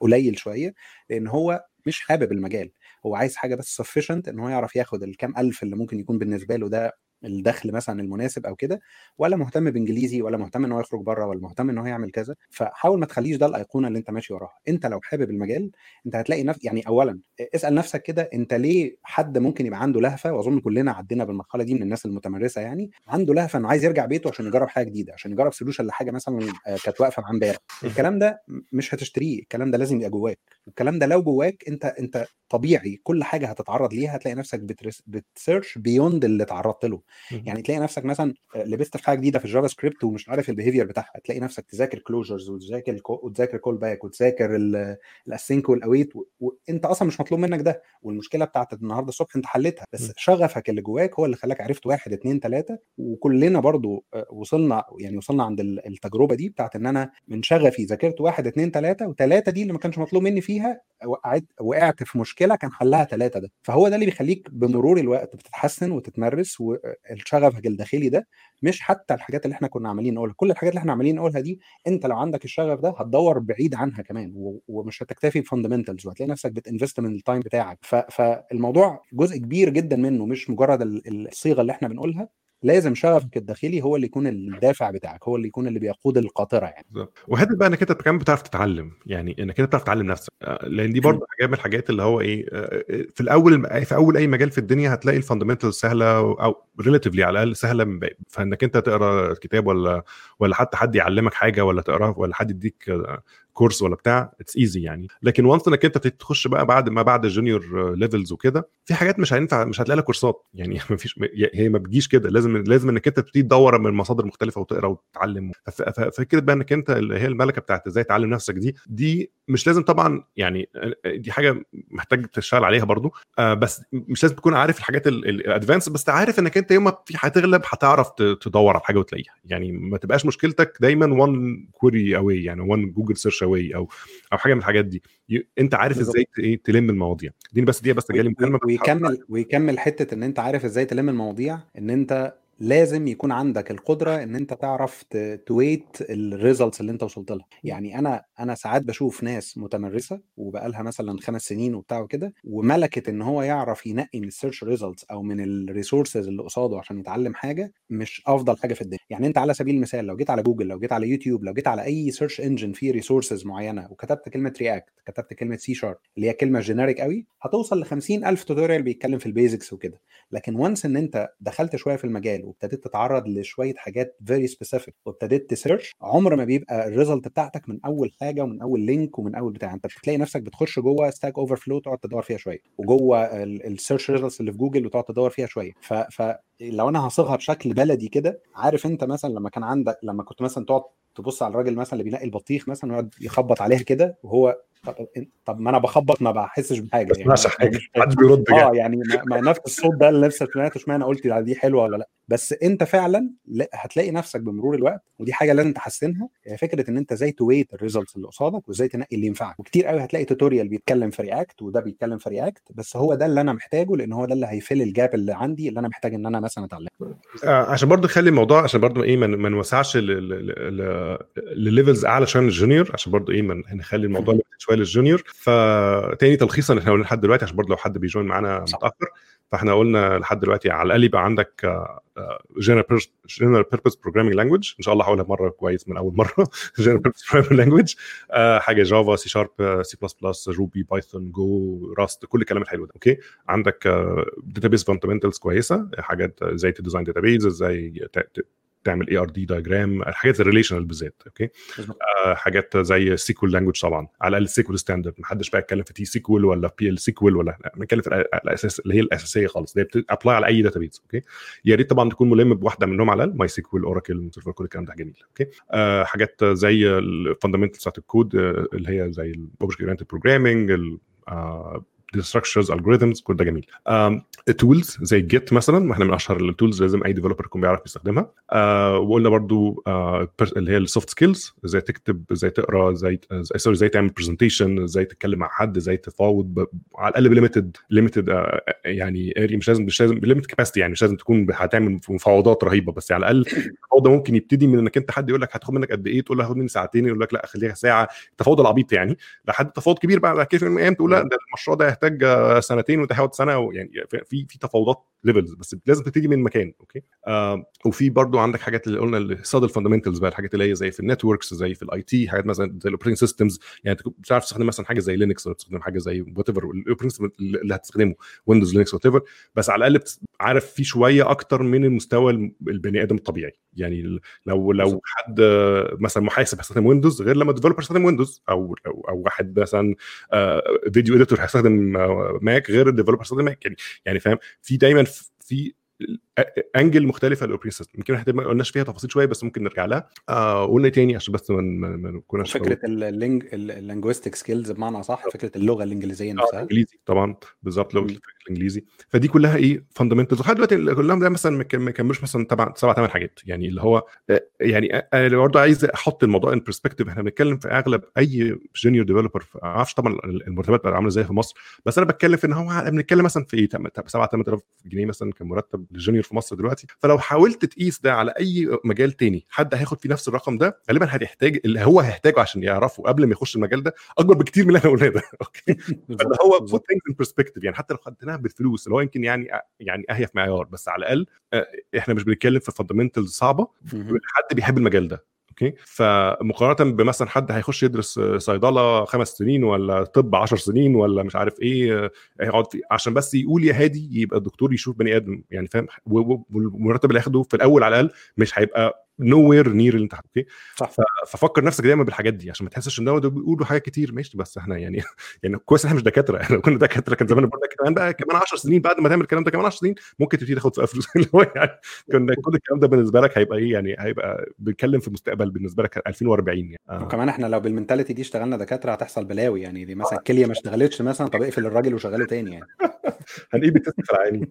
قليل شوية لأن هو مش حابب المجال. هو عايز حاجة بس sufficient إن هو يعرف ياخد الكام ألف اللي ممكن يكون بالنسبة له ده الدخل مثلا المناسب أو كده ولا مهتم بإنجليزي ولا مهتم إن هو يخرج بره ولا مهتم إن هو يعمل كذا فحاول ما تخليش ده الأيقونة اللي أنت ماشي وراها. أنت لو حابب المجال أنت هتلاقي نفس يعني اولا اسأل نفسك كده أنت ليه حد ممكن يبقى عنده لهفة؟ وأظن كلنا عدينا بالمرحلة دي من الناس المتمرسة يعني عنده لهفة إنه عايز يرجع بيته عشان يجرب حاجة جديدة عشان يجرب solution لحاجة مثلا آه، كانت واقفة معاه امبارح. الكلام ده مش هتشتريه الكلام ده لازم يبقى جواك. والكلام ده لو جواك أنت أنت طبيعي كل حاجة هتتعرض ليها هتلاقي نفسك بترس- بت search beyond اللي اتعرضت له. يعني تلاقي نفسك مثلا آه، لبست في حاجة جديدة في ال JavaScript ومش عارف ال behavior بتاعها تلاقي نفسك تذاكر closures وتذاكر وتذاكر callback وتذاكر ال async وال await وانت أصلا مش مطلوب منك ده. والمشكلة بتاعت النهارده الصبح انت حلتها بس. شغفك اللي جواك هو اللي خلاك عرفت واحد اتنين تلاتة وكلنا برضو آه، وصلنا يعني وصلنا عند ال- التجربة دي بتاعت إن أنا من شغفي ذاكرت واحد اتنين تلاتة وتلاتة دي اللي ما كانش مطلوب مني فيها وقعت وقعت في مشكلة كان حلها ثلاثة ده. فهو ده اللي بيخليك بمرور الوقت بتتحسن وتتمرس والشغفك الداخلي ده مش حتى الحاجات اللي إحنا كنا عمالين نقولها. كل الحاجات اللي إحنا عمالين نقولها دي انت لو عندك الشغف ده هتدور بعيد عنها كمان ومش هتكتفي ب fundamentals وهتلاقي نفسك بت invest من ال time بتاعك. فالموضوع جزء كبير جدا منه مش مجرد ال- الصيغة اللي إحنا بنقولها. لازم شغفك الداخلي هو اللي يكون الدافع بتاعك هو اللي يكون اللي بيقود القاطرة يعني. بالظبط. وحته بقى انك انت كمان بتعرف تتعلم يعني انك انت بتعرف تعلم نفسك. آه، لأن دي برضه حاجة من الحاجات اللي هو إيه آه، في الأول في أول أي مجال في الدنيا هتلاقي ال fundamental سهلة أو relatively على الأقل سهلة من باقي فإنك أنت تقرأ كتاب ولا ولا حتى حد يعلمك حاجة ولا تقراه ولا حد يديك آه، كورس ولا بتاع it's easy يعني. لكن once انك انت تخش بقى بعد ما بعد ال junior levels وكده في حاجات مش هينفع مش هتلاقي لها كورسات. يعني ما فيش هي ما بتجيش كده. لازم لازم انك انت تبتدي تدور من مصادر مختلفة وتقرأ وتتعلم. ففكره بقى انك انت اللي هي الملكة بتاعت إزاي تعلم نفسك دي دي مش لازم طبعا يعني دي حاجة محتاج تشتغل عليها برضو. آه بس مش لازم تكون عارف الحاجات ال advanced بس عارف انك انت يوم ما في هتغلب هتعرف تدور على حاجة وتلاقيها. يعني ما تبقاش مشكلتك دايما وان query away يعني وان جوجل search away أو أو حاجة من الحاجات دي. أنت عارف. إزاي إيه تلم المواضيع. دي بس دي بس جالي ويكمل ويكمل حتة إن أنت عارف إزاي تلم المواضيع إن أنت لازم يكون عندك القدرة إن أنت تعرف تweight ال results اللي أنت وصلت لها. يعني أنا أنا ساعات بشوف ناس متمرسة وبقى لها مثلا خمس سنين وبتاع وكده وملكة إن هو يعرف ينقي من ال search results أو من ال resources اللي قصاده عشان يتعلم حاجة مش أفضل حاجة في الدنيا. يعني أنت على سبيل المثال لو جيت على جوجل لو جيت على يوتيوب لو جيت على أي search engine فيه resources معينة وكتبت كلمة React كتبت كلمة سي شارب اللي هي كلمة generic قوي هتوصل ل 50000 tutorial بيتكلم في ال basics وكده. لكن once إن أنت دخلت شوية في المجال وابتديت تتعرض لشوية حاجات very specific وابتديت ت search عمر ما بيبقى ال result بتاعتك من أول حاجة ومن أول link ومن أول بتاع أنت بتلاقي نفسك بتخش جوه Stack Overflow تقعد تدور فيها شوية وجوه ال search results اللي في جوجل وتقعد تدور فيها شوية. ف, ف لو أنا هصيغها بشكل بلدي كده عارف أنت مثلا لما كان عندك لما كنت مثلا تقعد تبص على الراجل مثلا اللي بينقي البطيخ مثلا ويقعد يخبط عليها كده وهو طب طب ما أنا بخبط ما بحسش بحاجة يعني. حاجة. مش فاهم. محدش بيرد آه يعني ما, ما نفس الصوت ده اللي نفسك سمعته اشمعنى قلت دي حلوة ولا لأ؟ بس أنت فعلا لا هتلاقي نفسك بمرور الوقت ودي حاجة لازم تحسنها هي فكرة إن أنت إزاي ت weight ال results اللي قصادك وإزاي تنقي اللي ينفعك. وكتير قوي هتلاقي tutorial بيتكلم في React وده بيتكلم في React بس هو ده اللي أنا محتاجه لأن هو ده اللي هي fill ال gap اللي عندي اللي أنا محتاج إن أنا مثلا أتعلمه. آه، عشان برضو نخلي الموضوع عشان برضو إيه ما نوسعش ل levels أعلى شوية من ال junior عشان برضو إيه نخلي الموضوع limited شوية لل junior فتاني تلخيصا إحنا قلنا لحد دلوقتي عشان برضو لو حد بي join معانا. متأخر فاحنا قلنا لحد دلوقتي على الأقل يبقى عندك general purpose programming language إن شاء الله هقولها مرة كويس من أول مرة. general purpose programming language حاجة جافا سي شارب سي بلس بلس روبي بايثون جو راست كل الكلام الحلو ده. okay عندك database fundamentals كويسة. حاجات زي ت design database إزاي تعمل ERD diagram الحاجات ال relational بالذات okay. آه حاجات زي SQL language طبعا على الأقل SQL standard محدش بقى يتكلم في T-SQL ولا PL/SQL ولا لا، بنتكلم في الاساس اللي هي الأساسية خالص اللي هي بت apply على أي database okay يا ريت طبعا تكون ملم بواحدة منهم على الاقل MySQL Oracle كل الكلام ده جميل okay آه حاجات زي ال fundamentals بتاعت الكود آه اللي هي زي ال object oriented programming structures algorithms كل ده جميل. tools زي Git مثلا ما إحنا من أشهر ال tools لازم أي developer يكون بيعرف يستخدمها. آه وقلنا برضو آه pers- اللي هي ال soft skills إزاي تكتب إزاي تقرأ إزاي sorry إزاي تعمل presentation إزاي تتكلم مع حد إزاي تفاوض ب... على الأقل ب limited limited يعني area مش لازم مش لازم ب limited capacity يعني مش لازم تكون هتعمل مفاوضات رهيبة بس على الأقل التفاوض ممكن يبتدي من إنك أنت حد يقول لك هتاخد منك قد إيه تقول له هاخد مني ساعتين يقول لك لأ خليها ساعة. التفاوض العبيط يعني. لحد تفاوض كبير بقى من الأيام تقول لأ ده المشروع ده يحتاج آه، سنتين هيقعد سنة يعني في في تفاوضات levels بس لازم تبتدي من مكان okay؟ آه وفي برضو عندك حاجات اللي قلنا السا- ال fundamentals بقى الحاجات اللي هي زي في ال networks زي في ال IT حاجات مثلا زي ال operating systems يعني تكون بتعرف تستخدم مثلا حاجة زي Linux ولا تستخدم حاجة زي whatever اللي هتستخدمه Windows Linux whatever بس على الأقل عارف في شوية أكتر من المستوى البني آدم الطبيعي. يعني لو لو. حد آه، مثلا محاسب هيستخدم Windows غير لما developer يستخدم Windows أو أو, أو واحد مثلا آه، video editor هيستخدم آه، Mac غير ال developer هيستخدم Mac يعني يعني فاهم؟ في دايما في angle مختلفة لل operating system يمكن إحنا ما قلناش فيها تفاصيل شوية بس ممكن نرجع لها. آه قلنا إيه تاني عشان بس ما نكونش فكره ال linguistic skills بمعنى أصح فكرة اللغة الإنجليزية آه نفسها. الإنجليزي طبعا. بالظبط. في الإنجليزي. فدي كلها إيه fundamentals لحد دلوقتي كلهم ده مثلا ما كملوش مثلا تبع سبع ثمان حاجات. يعني اللي هو آه، يعني أنا برضه عايز أحط الموضوع in perspective إحنا بنتكلم في أغلب أي junior developer ما أعرفش طبعا المرتبات بقت عاملة إزاي في مصر. بس أنا بتكلم في إن هو بنتكلم مثلا في إيه 7 8000 جنيه مثلا كمرتب لل junior في مصر دلوقتي فلو حاولت تقيس ده على أي مجال تاني حد هياخد فيه نفس الرقم ده غالبا هتحتاج اللي هو هيحتاجه عشان يعرفه قبل ما يخش المجال ده أكبر بكتير من اللي إحنا قلناه ده. okay؟ فاللي هو يعني حتى لو خدناها بالفلوس اللي هو يمكن يعني يعني أهيف معيار بس على الأقل آه، إحنا مش بنتكلم في fundamentals صعبة. حد بيحب المجال ده. okay؟ فمقارنة بمثلا حد هيخش يدرس آه، صيدلة خمس سنين ولا طب 10 سنين ولا مش عارف إيه آه، هيقعد في عشان بس يقول يا هادي يبقى الدكتور يشوف بني آدم يعني فاهم؟ والمرتب اللي هياخده في الأول على الأقل مش هيبقى nowhere near اللي انت okay صح. ففكر نفسك دايما بالحاجات دي عشان ما تحسش إن ده بيقولوا حاجات كتير. ماشي بس إحنا يعني يعني كويس إحنا مش دكاترة. إحنا كنا دكاترة كان زمان بقول كمان بقى كمان 10 سنين بعد ما تعمل الكلام ده كمان 10 سنين ممكن تبتدي تاخد فيها فلوس اللي هو يعني كنا كل الكلام ده بالنسبة لك هيبقى إيه؟ يعني هيبقى بنتكلم في المستقبل بالنسبة لك 2040 يعني. آه. وكمان إحنا لو بال mentality دي اشتغلنا دكاترة هتحصل بلاوي. يعني دي مثلا الكلية ما اشتغلتش مثلا طب اقفل الراجل وشغله تاني يعني. هنقيه ب test في العينين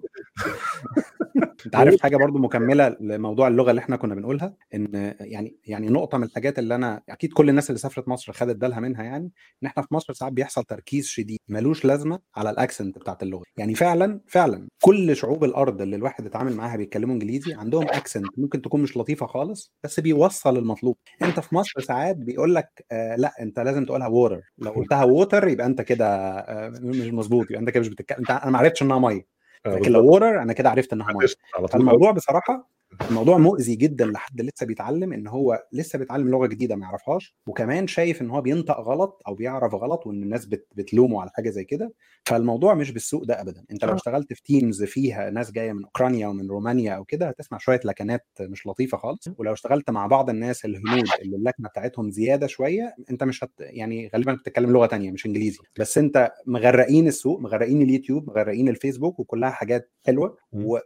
انت عارف حاجة برضو مكملة لموضوع اللغة اللي إحنا كنا بنقولها إن يعني يعني نقطة من الحاجات اللي أنا أكيد كل الناس اللي سافرت مصر خدت بالها منها يعني إن إحنا في مصر ساعات بيحصل تركيز شديد ملوش لازمة على ال accent بتاعت اللغة. يعني فعلا فعلا كل شعوب الأرض اللي الواحد اتعامل معاها بيتكلموا إنجليزي عندهم accent ممكن تكون مش لطيفة خالص بس بيوصل المطلوب. أنت في مصر ساعات بيقول لك آه لأ أنت لازم تقولها water لو قلتها water يبقى أنت كده آه مش مظبوط يبقى أنت كده مش بتتكلم أنت أنا ما عرفتش إنها مية. لكن لو water أنا كده عرفت انها ميه فالموضوع بصراحة الموضوع مؤذي جدا لحد لسه بيتعلم إن هو لسه بيتعلم لغة جديدة ما يعرفهاش وكمان شايف إن هو بينطق غلط أو بيعرف غلط وإن الناس بت بتلومه على حاجة زي كده. فالموضوع مش بالسوء ده ابدا. أنت لو آه. اشتغلت في teams فيها ناس جاية من أوكرانيا ومن رومانيا أو كده هتسمع شوية لكنات مش لطيفة خالص. ولو اشتغلت مع بعض الناس الهنود اللي اللكنة بتاعتهم زيادة شوية أنت مش هت يعني غالبا بتتكلم لغة تانية مش إنجليزي. بس أنت مغرقين السوق مغرقين اليوتيوب مغرقين الفيسبوك وكلها حاجات حلوة.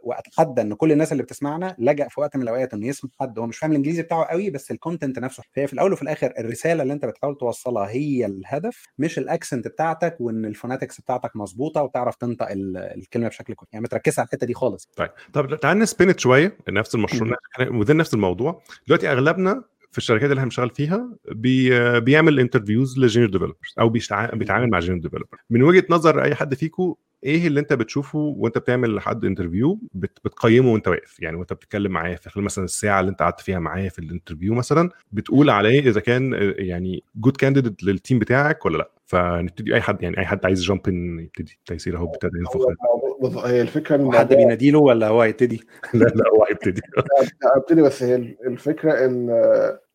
وأتحدى إن كل الناس اللي بتسمعنا يلاقي في وقت من الأوقات إنه يسمع حد هو مش فاهم الإنجليزي بتاعه قوي بس ال content نفسه. فهي في الأول وفي الآخر الرسالة اللي أنت بتحاول توصلها هي الهدف مش ال accent بتاعتك وإن ال phonetics بتاعتك مظبوطة وتعرف تنطق ال- الكلمة بشكل كويس. يعني ما تركز على الحتة دي خالص. طيب طب تعال نـ spin شوية نفس المشروع within نفس الموضوع. دلوقتي أغلبنا في الشركات اللي إحنا بنشتغل فيها بي بيعمل interviews ل junior developers أو بيتعامل مع junior developer. من وجهة نظر أي حد فيكم إيه اللي أنت بتشوفه وأنت بتعمل لحد interview بت بتقيمه وأنت واقف؟ يعني وأنت بتتكلم معاه في خلال مثلا الساعة اللي أنت قعدت فيها معاه في ال interview مثلا بتقول عليه إذا كان آه، يعني good candidate لل team بتاعك ولا لأ. فنبتدي أي حد يعني أي حد عايز jump in يبتدي تيسير اهو ابتدى ينفخ. هي الفكرة إن حد الموضوع- بيناديله ولا هو هيبتدي؟ لا لا هو هيبتدي. ابتدي بس هي الفكرة إن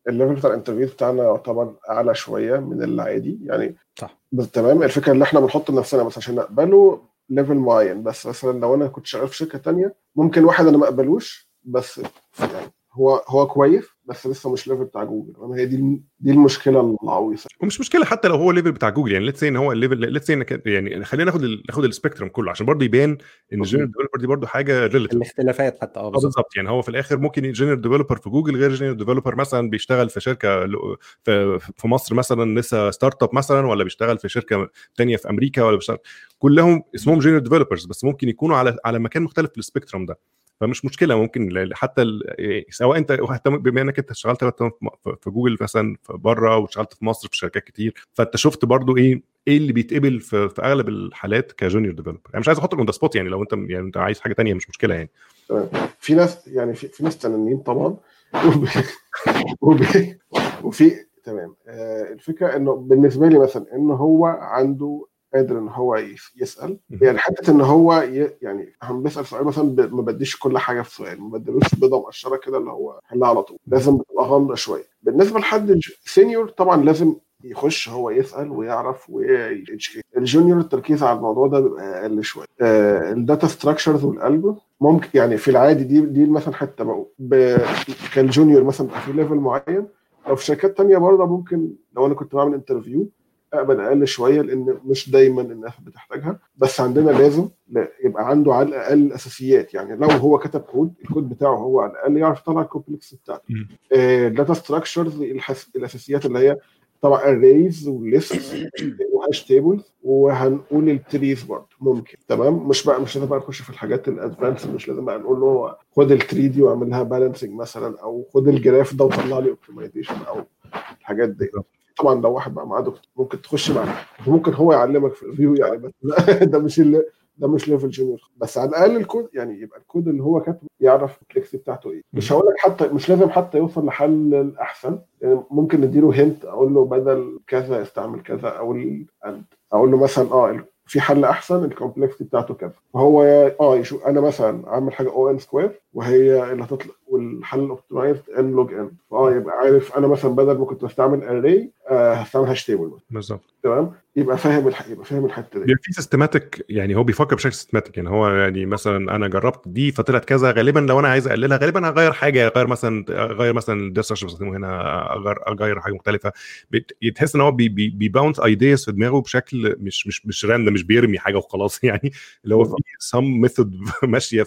ال level بتاع ال interview بتاعنا يعتبر أعلى شوية من العادي يعني صح. تمام الفكرة اللي إحنا بنحط لنفسنا بس عشان نقبله level معين بس مثلا لو أنا كنت شغال في شركة تانية ممكن واحد أنا ما أقبلوش بس يعني هو هو كويس بس لسه مش level بتاع جوجل تمام؟ هي دي دي المشكلة العويصة. ومش مشكلة حتى لو هو ال level بتاع جوجل يعني let's إن هو ال level let's انك يعني خلينا ناخد ال- ناخد ال spectrum كله عشان برضه يبان إن ال junior developer دي برضه حاجة relative الاختلافات حتى آه بالظبط. يعني هو في الآخر ممكن junior developer في جوجل غير junior developer مثلا بيشتغل في شركة في في مصر مثلا لسه startup مثلا ولا بيشتغل في شركة تانية في أمريكا ولا بيشتغل. كلهم اسمهم junior developers بس ممكن يكونوا على على مكان مختلف في ال spectrum ده. فمش مشكلة ممكن حتى إيه، سواء أنت بما إنك أنت اشتغلت في- جوجل مثلا بره واشتغلت في مصر في شركات كتير فأنت شفت برضو إيه إيه اللي بيتقبل في, في أغلب الحالات ك junior developer يعني مش عايز أحطك on the spot يعني لو أنت يعني أنت عايز حاجة تانية مش مشكلة يعني. في ناس يعني في, في ناس تنانين طبعا. وب... وفي تمام آه الفكرة إنه بالنسبة لي مثلا إن هو عنده قادر إن هو يس- يسأل. يعني حتة إن هو ي... يعني هم بيسأل سؤال مثلا ب... ما بديش كل حاجة في سؤال ما بديلوش بيضه مقشره كده اللي هو حلها على طول. لازم تبقى غامضه شوية. بالنسبة لحد senior طبعا لازم يخش هو يسأل ويعرف ويـ check ال junior التركيز على الموضوع ده بيبقى أقل شوية. آه ال data structures وال algorithms ممكن يعني في العادي دي دي مثلا حتى ب... كال junior مثلا في level معين. لو في شركات تانية برضه ممكن لو أنا كنت بعمل interview أقبل أقل شوية لأن مش دايما الناس بتحتاجها بس عندنا لازم لا- يبقى عنده على الأقل الاساسيات يعني لو هو كتب code ال code بتاعه هو على الأقل يعرف يطلع ال complexity بتاعته. ال data structures الأساسيات اللي هي طبعا arrays و lists و hash tables وهنقول ال trees برضه. ممكن. تمام؟ مش بقى مش لازم بقى نخش في الحاجات ال advanced مش لازم بقى نقول له خد ال tree دي واعمل لها balancing مثلا أو خد ال graph ده وطلع لي optimization أو الحاجات دي. طبعا لو واحد بقى معاه دكتور ممكن تخش معاه. ممكن هو يعلمك في ال interview يعني بس ده مش اللي ده مش level junior بس على الأقل الكود يعني يبقى الكود اللي هو كاتبه يعرف الكليكس بتاعته إيه. مش هقول لك حتى مش لازم حتى يوصل لحل الأحسن. يعني ممكن نديله hint أقول له بدل كذا استعمل كذا أو ال- أقول له مثلا آه في حل أحسن ال complexity بتاعته كذا. وهو آه يشوف أنا مثلا عامل حاجة O n square وهي اللي هتطلع والحل ال optimized n log n فأه يبقى عارف أنا مثلا بدل ما كنت بستعمل array آه هستعمل hash table بالظبط. تمام؟ يبقى فاهم الح... يبقى فاهم الحتة دي. في systematic يعني هو بيفكر بشكل systematic يعني هو يعني مثلا أنا جربت دي فطلعت كذا غالبا لو أنا عايز أقللها غالبا هغير حاجة أغير مثلا أغير مثلا الديسك اللي بستخدمه هنا أغير أغير حاجة مختلفة. بت- تحس إن هو بي بي بيـ bounce ideas في دماغه بشكل مش مش مش random مش بيرمي حاجة وخلاص. يعني اللي هو في some method ماشية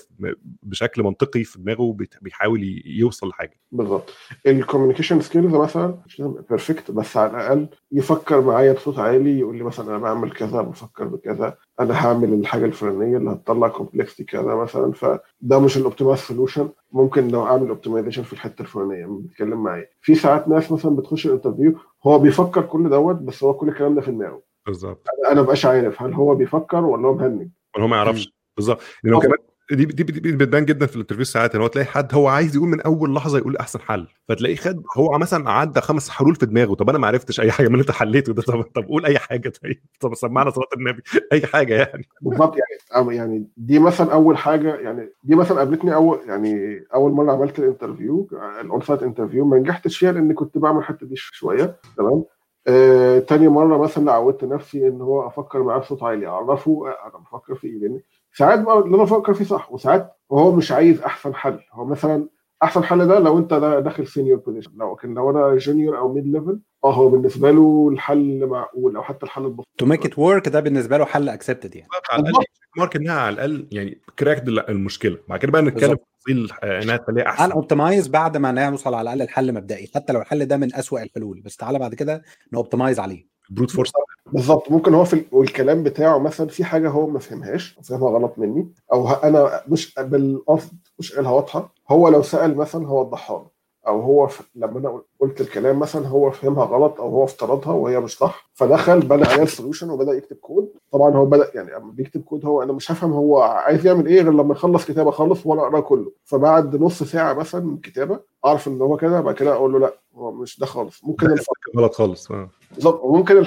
بشكل منطقي في دماغه بيحاول ي- يوصل لحاجة. بالظبط ال communication skills مثلا مش لازم perfect بس على الأقل يفكر معايا بصوت عالي يقول لي مثلا أنا بعمل كذا بفكر بكذا أنا هعمل الحاجة الفلانية اللي هتطلع complexity كذا مثلا فده مش ال optimized solution ممكن لو أعمل optimization في الحتة الفلانية بيتكلم معايا. في ساعات ناس مثلا بتخش ال interview هو بيفكر كل دوت بس هو كل الكلام ده في دماغه. بالظبط. أنا مبقاش عارف هل هو بيفكر ولا هو مهنج. ولا هو ما يعرفش. بالظبط. لأنه كمان دي دي بتبان جدا في ال interview ساعات ان هو تلاقي حد هو عايز يقول من أول لحظة يقول أحسن حل. فتلاقيه خد هو مثلا عدى خمس حلول في دماغه طب أنا ما عرفتش أي حاجة من اللي أنت حليته ده طب طب قول أي حاجة طيب. طب سمعنا صلاة النبي. أي حاجة يعني. بالظبط يعني يعني دي مثلا أول حاجة يعني دي مثلا قابلتني أول يعني أول مرة عملت ال interview ال onsite interview. ما نجحتش فيها لأن كنت بعمل الحتة دي شوية تمام. آه، تاني مرة مثلا عودت نفسي إن هو أفكر معاه بصوت عالي أعرفه أنا بفكر في إيه ساعات بقى اللي أنا بفكر فيه صح وساعات هو مش عايز أحسن حل. هو مثلا أحسن حل ده لو أنت دا- داخل senior position لو لكن لو أنا junior أو mid level آه هو بالنسبة له الحل معقول أو حتى الحل البسيط. to make it work ده بالنسبة له حل accepted يعني. على الأقل مارك إنها على الأقل يعني cracked المشكلة. بعد كده بقى نتكلم تفاصيل آه، إنها تخليها أحسن. optimize بعد ما نوصل على الأقل الحل مبدئي. حتى لو الحل ده من أسوأ الحلول. بس تعالى بعد كده ن optimize عليه. brute force بالظبط. ممكن هو في ال- والكلام بتاعه مثلا في حاجة هو ما فهمهاش فهمها غلط مني أو أنا مش بالقصد مش قايلها واضحة. هو لو سأل مثلا هوضحها له. أو هو ف... لما أنا قلت الكلام مثلا هو فهمها غلط أو هو افترضها وهي مش صح فدخل بنى عليها ال solution وبدأ يكتب كود طبعا هو بدأ يعني أما بيكتب كود هو أنا مش هفهم هو عايز يعمل إيه غير لما يخلص كتابة خالص وأنا أقرأه كله. فبعد نص ساعة مثلا من الكتابة أعرف إن هو كده بعد كده أقول له لأ هو مش ده خالص. ممكن. غلط خالص. آه. بالظبط. وممكن.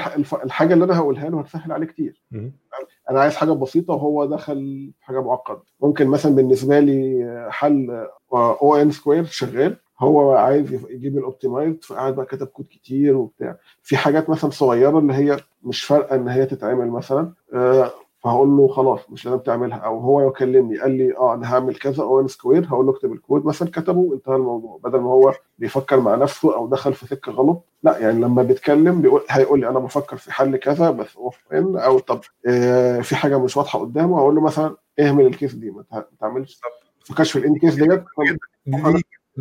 الحاجة اللي أنا هقولها له هتسهل عليه كتير. أنا عايز حاجة بسيطة وهو دخل حاجة معقدة. ممكن مثلا بالنسبة لي حل O n square شغال. هو عايز يجيب ال optimized فقعد بقى كتب كود كتير وبتاع. في حاجات مثلا صغيرة اللي هي مش فارقة إن هي تتعمل مثلا. آه، فهقول له خلاص مش لازم تعملها. أو هو لو كلمني قال لي آه أنا هعمل كذا O n square هقول له اكتب الكود. مثلا كتبه انتهى الموضوع. بدل ما هو بيفكر مع نفسه أو دخل في سكة غلط لا يعني لما بيتكلم بيقول هيقول لي أنا بفكر في حل كذا بس O of n أو طب آه في حاجة مش واضحة قدامه أقول له مثلا اهمل ال case دي. ما تع- ما تعملش في ال end case ديت.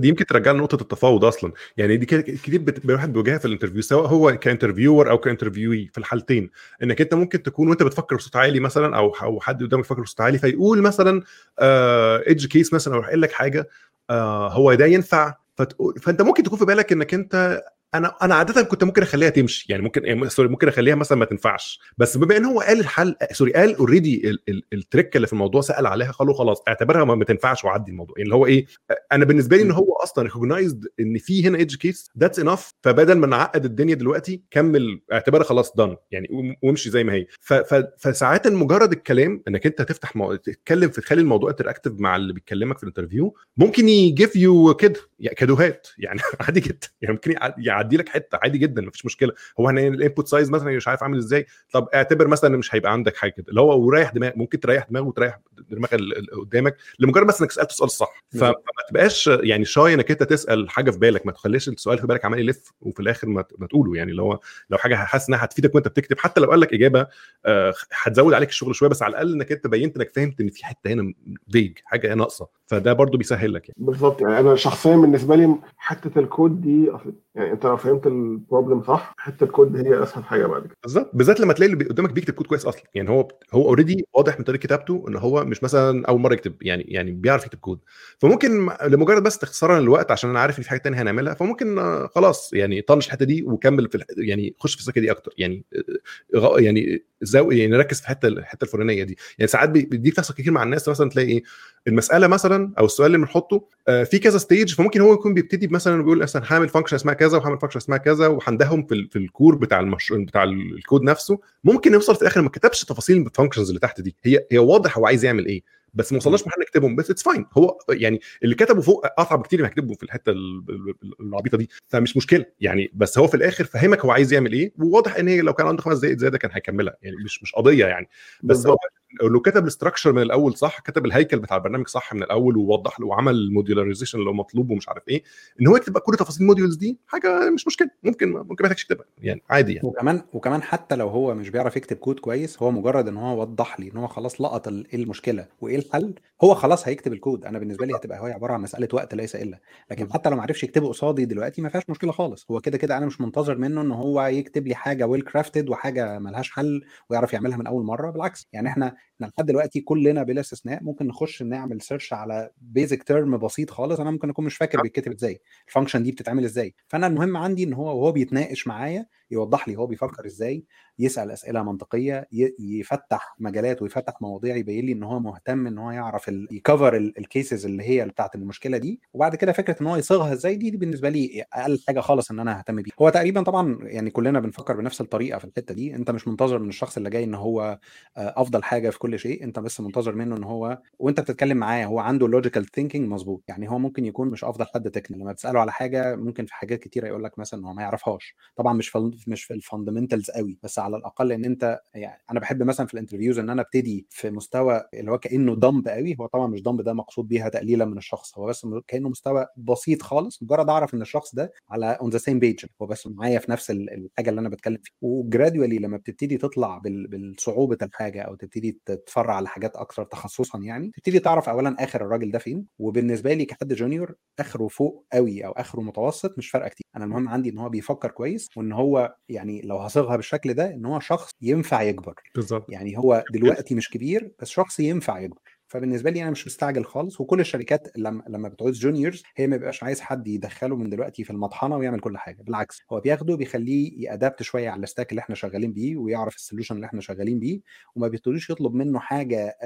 دي, يمكن ترجع لنقطة التفاوض أصلا. يعني دي كتير الواحد بيواجهها في ال interview سواء هو ك interviewer أو ك interviewee في الحالتين. إنك أنت ممكن تكون وأنت بتفكر بصوت عالي مثلا أو أو حد قدامك بيفكر بصوت عالي فيقول مثلا edge case مثلا أو يقول لك حاجة آه هو ده ينفع؟ فتقول فأنت ممكن تكون في بالك إنك أنت أنا أنا عاده كنت ممكن أخليها تمشي يعني ممكن يعني sorry ممكن أخليها مثلا ما تنفعش. بس بما إن هو قال الحل sorry قال already ال trick اللي في الموضوع سأل عليها قالوا خلاص اعتبرها ما تنفعش وعدي الموضوع. يعني اللي هو إيه أنا بالنسبة لي إن هو أصلا recognized إن في هنا edge case that's enough فبدل ما نعقد الدنيا دلوقتي كمل اعتبرها خلاص done يعني وامشي زي ما هي. فساعات مجرد الكلام إنك أنت تفتح مو... تتكلم في تخلي الموضوع interactive مع اللي بيكلمك في ال interview ممكن ي give you كده يعني كادوهات يعني عادي جدا. يعني ممكن يع- يعدي لك حتة عادي جدا مفيش مشكله. هو هنا ال input size مثلا مش عارف عامل إزاي طب اعتبر مثلا مش هيبقى عندك حاجة كده اللي هو وريح دماغ ممكن تريح دماغ وتريح دماغ ال- ال- قدامك لمجرد بس إنك سالت السؤال الصح فما تبقاش يعني shy إنك أنت تسأل حاجة في بالك ما تخليش السؤال في بالك عمال يلف وفي الآخر ما تقوله. يعني اللي هو لو حاجة حاسس إنها هتفيدك وأنت بتكتب حتى لو قال لك إجابة آه، هتزود عليك الشغل شوية بس على الأقل إنك أنت بينت إنك فهمت إن في حتة هنا فيج حاجة ناقصة. فده برضو بيسهل لك يعني. بالظبط. يعني أنا شخصيا بالنسبة لي حتة الكود دي يعني أنت لو فهمت ال problem صح حتة الكود هي أسهل حاجة بعد كده. بالظبط. بالذات لما تلاقي اللي قدامك بيكتب كود كويس أصلا. يعني هو هو already واضح من طريقه كتابته إن هو مش مثلا أول مرة يكتب يعني يعني بيعرف يكتب كود. فممكن لمجرد بس اختصارا للوقت عشان أنا عارف إن في حاجة تانية هنعملها فممكن آه، خلاص يعني طنش الحتة دي وكمل في يعني خش في السكة دي أكتر. يعني آه، غ- يعني يعني ركز في الحته الحتة الفلانية دي. يعني ساعات دي بتحصل كتير مع الناس مثلا تلاقي إيه المسألة مثلا أو السؤال اللي بنحطه آه، في كذا stage فممكن هو يكون بيبتدي مثلا بيقول مثلا هعمل function اسمها كذا وهعمل function اسمها كذا وهندهم في في ال core بتاع المشروع بتاع ال- الكود نفسه. ممكن يوصل في الآخر ما كتبش تفاصيل ال functions اللي تحت دي. هي هي واضح هو عايز يعمل إيه. بس ما وصلناش محل نكتبهم بس it's fine هو يعني اللي كتبه فوق اصعب بكتير من هكتبه في الحتة ال- ال- ال- العبيطة دي فمش مشكلة يعني. بس هو في الآخر فهمك هو عايز يعمل إيه وواضح إن هي لو كان عنده خمس دقائق زيادة كان هيكملها يعني مش مش قضية يعني. بس هو بالظبط لو كتب ال structure من الأول صح كتب الهيكل بتاع البرنامج صح من الأول ووضح له وعمل ال modularization اللي هو مطلوب ومش عارف إيه إن هو يكتب كل تفاصيل ال modules دي حاجة مش مشكلة ممكن ممكن ما يحتاجش يكتبها يعني عادي يعني. وكمان وكمان حتى لو هو مش بيعرف يكتب كود كويس هو مجرد إن هو وضح لي إن هو خلاص لقط إيه المشكلة وإيه الحل هو خلاص هيكتب الكود أنا بالنسبة لي هتبقى هي عبارة عن مسألة وقت ليس إلا. لكن حتى لو ما عرفش يكتبه قصادي دلوقتي ما فيهاش مشكلة خالص. هو كده كده أنا مش منتظر منه إن هو يكتب لي حاجة well crafted وحاجة ملهاش حل ويعرف يعملها من أول مرة بالعكس. يعني إحنا إحنا لحد دلوقتي كلنا بلا استثناء ممكن نخش نعمل search على basic term بسيط خالص أنا ممكن أكون مش فاكر بيتكتب إزاي ال function دي بتتعمل إزاي. فأنا المهم عندي إن هو وهو بيتناقش معايا يوضح لي هو بيفكر إزاي يسأل أسئلة منطقية يفتح مجالات ويفتح مواضيع يبين لي إن هو مهتم إن هو يعرف ي cover ال cases اللي هي بتاعت المشكلة دي. وبعد كده فكرة إن هو يصيغها إزاي دي, دي بالنسبة لي أقل حاجة خالص إن أنا أهتم بيها. هو تقريبا طبعا يعني كلنا بنفكر بنفس الطريقة في الحتة دي. أنت مش منتظر من الشخص اللي جاي إن هو آه، أفضل حاجة في كل شيء. أنت بس منتظر منه إن هو وأنت بتتكلم معاه هو عنده logical thinking مظبوط. يعني هو ممكن يكون مش أفضل حد technical لما تساله على حاجة ممكن في حاجات كتيرة يقول لك مثلا هو ما يعرفهاش. طبعا مش مش في ال fundamentals قوي بس على الأقل إن أنت يعني أنا بحب مثلا في ال interviews إن أنا أبتدي في مستوى اللي هو كأنه dumb قوي هو طبعا مش dumb ده مقصود بيها تقليلا من الشخص هو بس كأنه مستوى بسيط خالص مجرد أعرف إن الشخص ده على on the same page هو بس معايا في نفس الحاجة اللي أنا بتكلم فيها. و gradually لما بتبتدي تطلع بالصعوبة الحاجة أو تبتدي تتفرع على حاجات أكثر تخصصا يعني تبتدي تعرف اولا آخر الراجل ده فين وبالنسبة لي كحد junior آخره فوق قوي أو آخره متوسط مش فارقة كتير. أنا المهم عندي إن هو بيفكر كويس وإن هو يعني لو هصيغها بالشكل ده إن هو شخص ينفع يكبر. بالظبط. يعني هو دلوقتي مش كبير بس شخص ينفع يكبر. فبالنسبة لي أنا مش مستعجل خالص وكل الشركات لما لما بتعوز juniors هي ما بيبقاش عايز حد يدخله من دلوقتي في المطحنة ويعمل كل حاجة بالعكس هو بياخده بيخليه ي adapt شوية على ال stack اللي إحنا شغالين بيه ويعرف ال solution اللي إحنا شغالين بيه وما بيبتدوش يطلب منه حاجة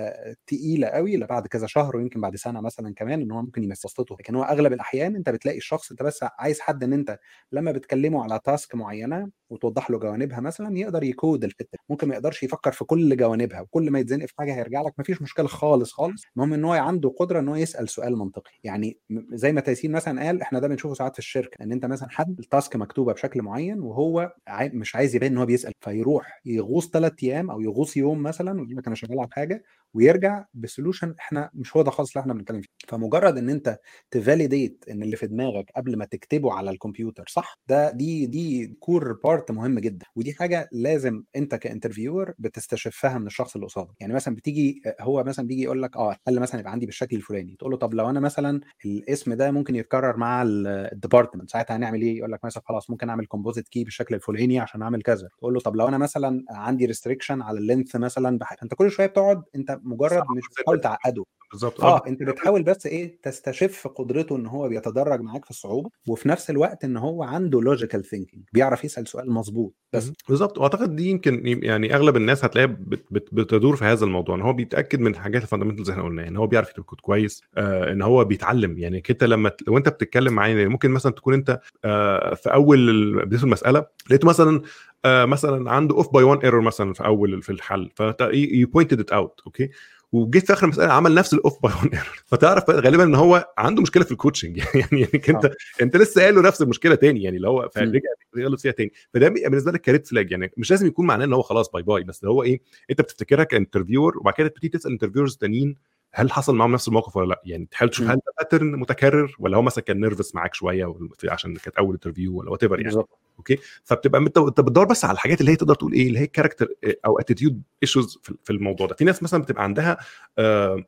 تقيلة قوي إلا بعد كذا شهر ويمكن بعد سنة مثلا كمان إن هو ممكن يمسطته لكن هو أغلب الأحيان أنت بتلاقي الشخص أنت بس عايز حد إن أنت لما بتكلمه على task معينة وتوضح له جوانبها مثلا يقدر يكود الحتة ممكن ما يقدرش يفكر في كل جوانبها وكل ما يتزنق في حاجة هيرجع لك مفيش مشكلة خالص خالص المهم إن هو عنده قدرة إن هو يسأل سؤال منطقي يعني زي ما تيسين مثلا قال إحنا ده بنشوفه ساعات في الشركة إن أنت مثلا حد ال task مكتوبة بشكل معين وهو. مش عايز يبان إن هو بيسأل فيروح يغوص ثلاث أيام أو يغوص يوم مثلا ويقول لك أنا شغال على حاجة ويرجع ب solution إحنا مش هو ده خالص اللي إحنا بنتكلم فيه. فمجرد إن أنت ت validate إن اللي في دماغك قبل ما تكتبه على الكمبيوتر صح؟ ده دي دي core part مهم جدا. ودي حاجة لازم أنت ك interviewer بتستشفها من الشخص اللي قصادك. يعني مثلا بتيجي هو مثلا بيجي يقول لك آه الحل مثلا يبقى عندي بالشكل الفلاني؟ تقول له طب لو أنا مثلا الاسم ده ممكن يتكرر مع ال department ساعتها هنعمل إيه؟ يقول لك مثلا خلاص ممكن أعمل composite key بالشكل الفلاني عشان أعمل كذا. تقول له طب لو أنا مثلا عندي restriction على ال length مثلا بحاجة. أنت كل شوية بتقعد أنت مجرد مش بتحاول تعقده. بالظبط. آه أنت بتحاول بس إيه تستشف قدرته إن هو بيتدرج معاك في الصعوبه وفي نفس الوقت إن هو عنده logical thinking بيعرف يسأل سؤال مظبوط بس. بالظبط. وأعتقد دي يمكن يعني أغلب الناس هتلاقيها بت بت بتدور في هذا الموضوع إن هو بيتأكد من الحاجات ال fundamentals اللي إحنا قلناها إن هو بيعرف يكتب كود كويس آه إن هو بيتعلم. يعني كده لما لو أنت بتتكلم معاه يعني ممكن مثلا تكون أنت آه في أول بداية المسألة لقيته مثلا آه مثلا عنده off by 1 error مثلا في أول في الحل. فانت you pointed it out okay وجيت في آخر المسألة عمل نفس ال off by 1 error فتعرف غالبا إن هو عنده مشكلة في ال coaching يعني يعني أنت آه. أنت لسه قايل له نفس المشكلة تاني يعني اللي هو فرجع يغلط فيها تاني. فده بالنسبة لك كا red flag يعني مش لازم يكون معناه إن هو خلاص bye bye بس هو إيه؟ أنت بتفتكرها ك interviewer وبعد كده تبتدي تسأل interviewers تانيين هل حصل معاهم نفس الموقف ولا لا؟ يعني تحاول تشوف هل ده pattern متكرر ولا هو مثلا كان nervous معاك شوية عشان كانت أول interview ولا whatever يعني. بالزبط. okay؟ فبتبقى أنت بتدور بس على الحاجات اللي هي تقدر تقول إيه اللي هي character أو attitude issues في الموضوع ده. في ناس مثلا بتبقى عندها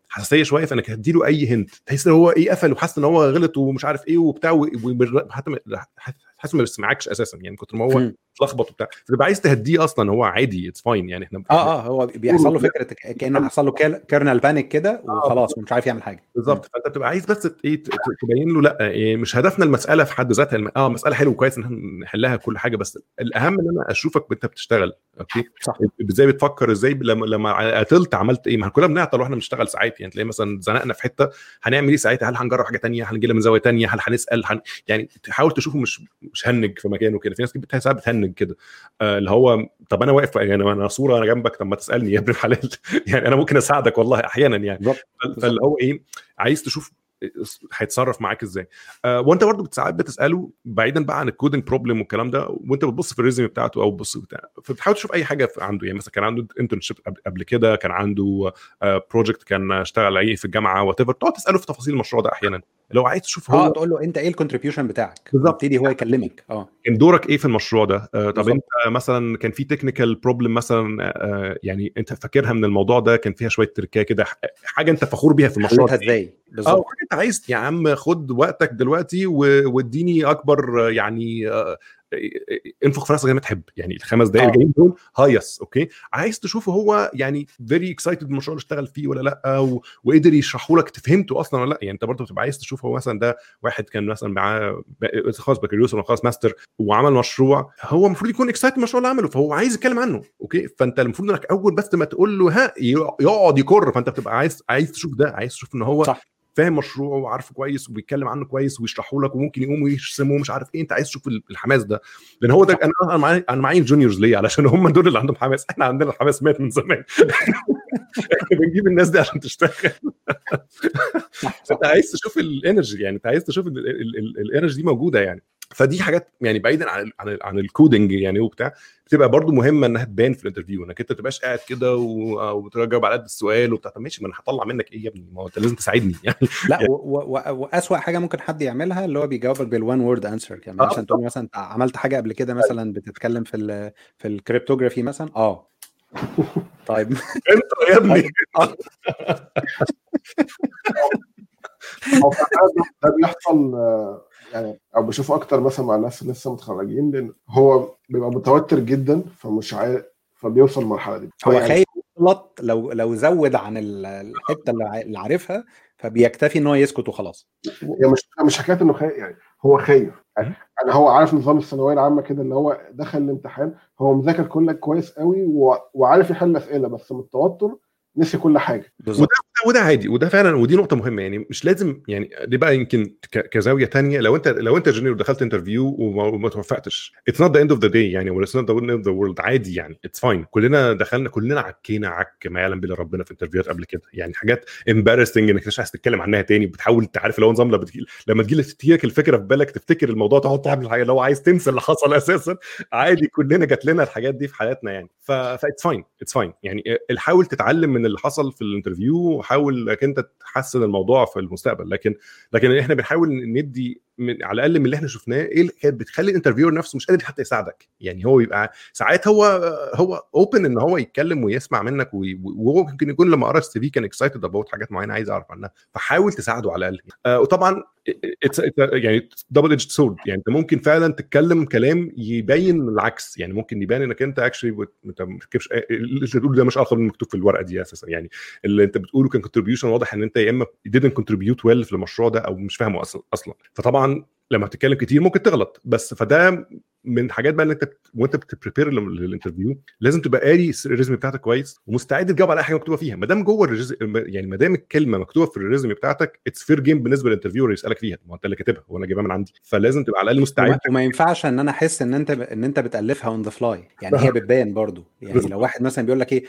حساسية شوية فانك هتديله أي hint تحس إن هو إيه قفل وحاسس إن هو غلط ومش عارف إيه وبتاع حتى حاسس ما بيسمعكش أساسا. يعني كتر ما هو اتلخبط وبتاع. فتبقى عايز تهديه أصلا هو عادي it's fine يعني إحنا آه آه هو بيحصل له فكرة كأنه حصل له kernel panic كده وخلاص ومش عارف يعمل حاجة. بالظبط. فأنت بتبقى عايز بس إيه تبين له لأ إيه مش هدفنا المسألة في حد ذاتها آه مسألة حلوة كويس إن إحنا نحلها كل حاجة بس الأهم إن أنا أشوفك انت بتشتغل أوكي؟ صح. إزاي بتفكر إزاي لما لما عطلت عملت إيه؟ ما كلنا بنعطل وإحنا بنشتغل ساعات يعني تلاقي مثلا زنقنا في حتة هنعمل إيه ساعتها؟ هل هنجرب حاجة ثانية هل نجي من زاوية ثانية هل هنسأل؟ هن... يعني تحاول تشوفه مش مش هنج في مكانه كده. في ناس كتير ساعات بتهنج. كده. آه اللي هو طب أنا واقف يعني أنا صورة أنا جنبك طب ما تسألني يا ابن الحلال. يعني أنا ممكن أساعدك والله أحيانا يعني. فاللي هو إيه عايز تشوف هيتصرف معاك إزاي. آه وأنت برضه ساعات بتسأله بعيدا بقى عن ال coding problem والكلام ده وأنت بتبص في ال resume بتاعته أو بتبص بتاع فبتحاول تشوف أي حاجة عنده. يعني مثلا كان عنده internship قبل كده كان عنده آه project كان اشتغل عليه في الجامعة whatever تقعد تسأله في تفاصيل المشروع ده أحيانا. لو عايز تشوف هو آه تقول له أنت إيه ال contribution بتاعك؟ بالظبط. يبتدي هو يكلمك. آه. كان دورك إيه في المشروع ده؟ آه طب أنت مثلا كان في technical problem مثلا آه يعني أنت فاكرها من الموضوع ده؟ كان فيها شوية tricky كده حاجة أنت فخور بيها في المشروع ده إزاي؟ بالظبط. آه انت عايز يا عم خد وقتك دلوقتي واديني أكبر يعني آه انفخ في راسك زي ما تحب. يعني الخمس دقايق الجايين دول هايس okay؟ عايز تشوفه هو يعني very excited بالمشروع اللي اشتغل فيه ولا لأ و... وقدر يشرحه لك فهمته أصلا ولا لأ. يعني أنت برضه بتبقى عايز تشوف هو مثلا ده واحد كان مثلا معاه خلاص بكالوريوس ولا خلاص ماستر وعمل مشروع هو المفروض يكون excited بالمشروع اللي عمله فهو عايز يتكلم عنه okay؟ فأنت المفروض إنك أول بس ما تقول له ها يقعد يكر فأنت بتبقى عايز عايز تشوف ده عايز تشوف إن هو صح. فاهم مشروعه وعارفه كويس وبيتكلم عنه كويس ويشرحه لك وممكن يقوم ويرسمه مش عارف إيه. أنت عايز تشوف الحماس ده. لأن هو ده أنا معايا أنا معايا ال juniors ليه علشان هم دول اللي عندهم حماس. إحنا عندنا الحماس مات من زمان. إحنا بنجيب الناس دي عشان تشتغل. انت عايز تشوف ال energy يعني أنت عايز تشوف ال energy دي موجودة يعني. فدي حاجات يعني بعيدا عن ال عن ال عن ال coding يعني وبتاع بتبقى برضو مهمة إنها تبان في ال interview إنك أنت ما تبقاش قاعد كده وتجاوب على قد السؤال وبتاع. طب ماشي ما أنا هطلع منك إيه يا ابني؟ ما هو أنت لازم تساعدني يعني. لا و- و- و- وأسوأ حاجة ممكن حد يعملها اللي هو بيجاوبك بال one word answer يعني آه، مثلا تقول مثلا عملت حاجة قبل كده مثلا بتتكلم في ال في ال cryptography مثلا؟ آه. طيب. أنت يا ابني. آه. فعلاً ده ده بيحصل آه، يعني أو بشوفه أكتر مثلا مع الناس اللي لسه متخرجين لأن هو بيبقى متوتر جدا فمش عارف فبيوصل المرحله دي. هو يعني خايف يغلط لو لو زود عن ال- الحتة اللي عارفها فبيكتفي إن هو يسكت وخلاص. هي مش مش حكاية إنه خايف يعني هو خايف. يعني هو عارف نظام الثانوية العامة كده اللي هو دخل الامتحان هو مذاكر كلك كويس قوي وعارف يحل أسئلة بس من التوتر نسي كل حاجة. بالظبط. وده عادي. وده فعلا ودي نقطة مهمة. يعني مش لازم يعني دي بقى يمكن ك- كزاوية تانية. لو انت لو أنت junior دخلت interview وما, توفقتش it's not the end of the day يعني ولا it's not the end of the world عادي يعني. it's fine كلنا دخلنا كلنا عكينا عك ما يعلم به ربنا في interview هات قبل كده. يعني حاجات embarrassing إنك مش عايز تتكلم عنها تاني. بتحاول تعرف لو نظام لما تجي لك الفكرة في بالك تفتكر الموضوع تقعد تعمل حاجة اللي هو عايز تنسى اللي حصل أساسا. عادي كلنا جات لنا الحاجات دي في حياتنا يعني. ف it's fine it's fine يعني حاول تتعلم من اللي حصل في ال interview وحاول إنك أنت تحسن الموضوع في المستقبل. لكن لكن إحنا بنحاول ندي من على الأقل من اللي إحنا شفناه إيه اللي كانت بتخلي ال interviewer نفسه مش قادر حتى يساعدك؟ يعني هو يبقى ساعات هو هو open إن هو يتكلم ويسمع منك وهو ممكن يكون لما قرا ال CV كان excited about حاجات معينة عايز أعرف عنها فحاول تساعده على الأقل. آه وطبعا it's, it's يعني double edge sword يعني أنت ممكن فعلا تتكلم كلام يبين العكس يعني ممكن يبان إنك أنت actually أنت ما بتكتبش اللي أنت بتقوله ده مش اخر من المكتوب في الورقة دي أساسا يعني اللي أنت بتقوله كان contribution واضح إن أنت يا إما didn't contribute well في المشروع ده أو مش فاهمه أصلا. أصلا فطبعا لما تتكلم كتير ممكن تغلط بس فده من حاجات بقى ان انت وانت بت prepare لل interview لازم تبقى قاري ال resume بتاعتك كويس ومستعد تجاوب على أي حاجة مكتوبة فيها. ما دام جوه الريز... يعني ما دام الكلمة مكتوبة في ال resume بتاعتك it's fair game بالنسبة لل interviewer يسألك فيها. ما انت اللي كاتبها وأنا جايبها من عندي. فلازم تبقى على الأقل مستعد. وما ينفعش إن أنا أحس إن أنت إن أنت بتألفها on the fly يعني هي بتبان برضو. يعني. لو واحد مثلا بيقول لك إيه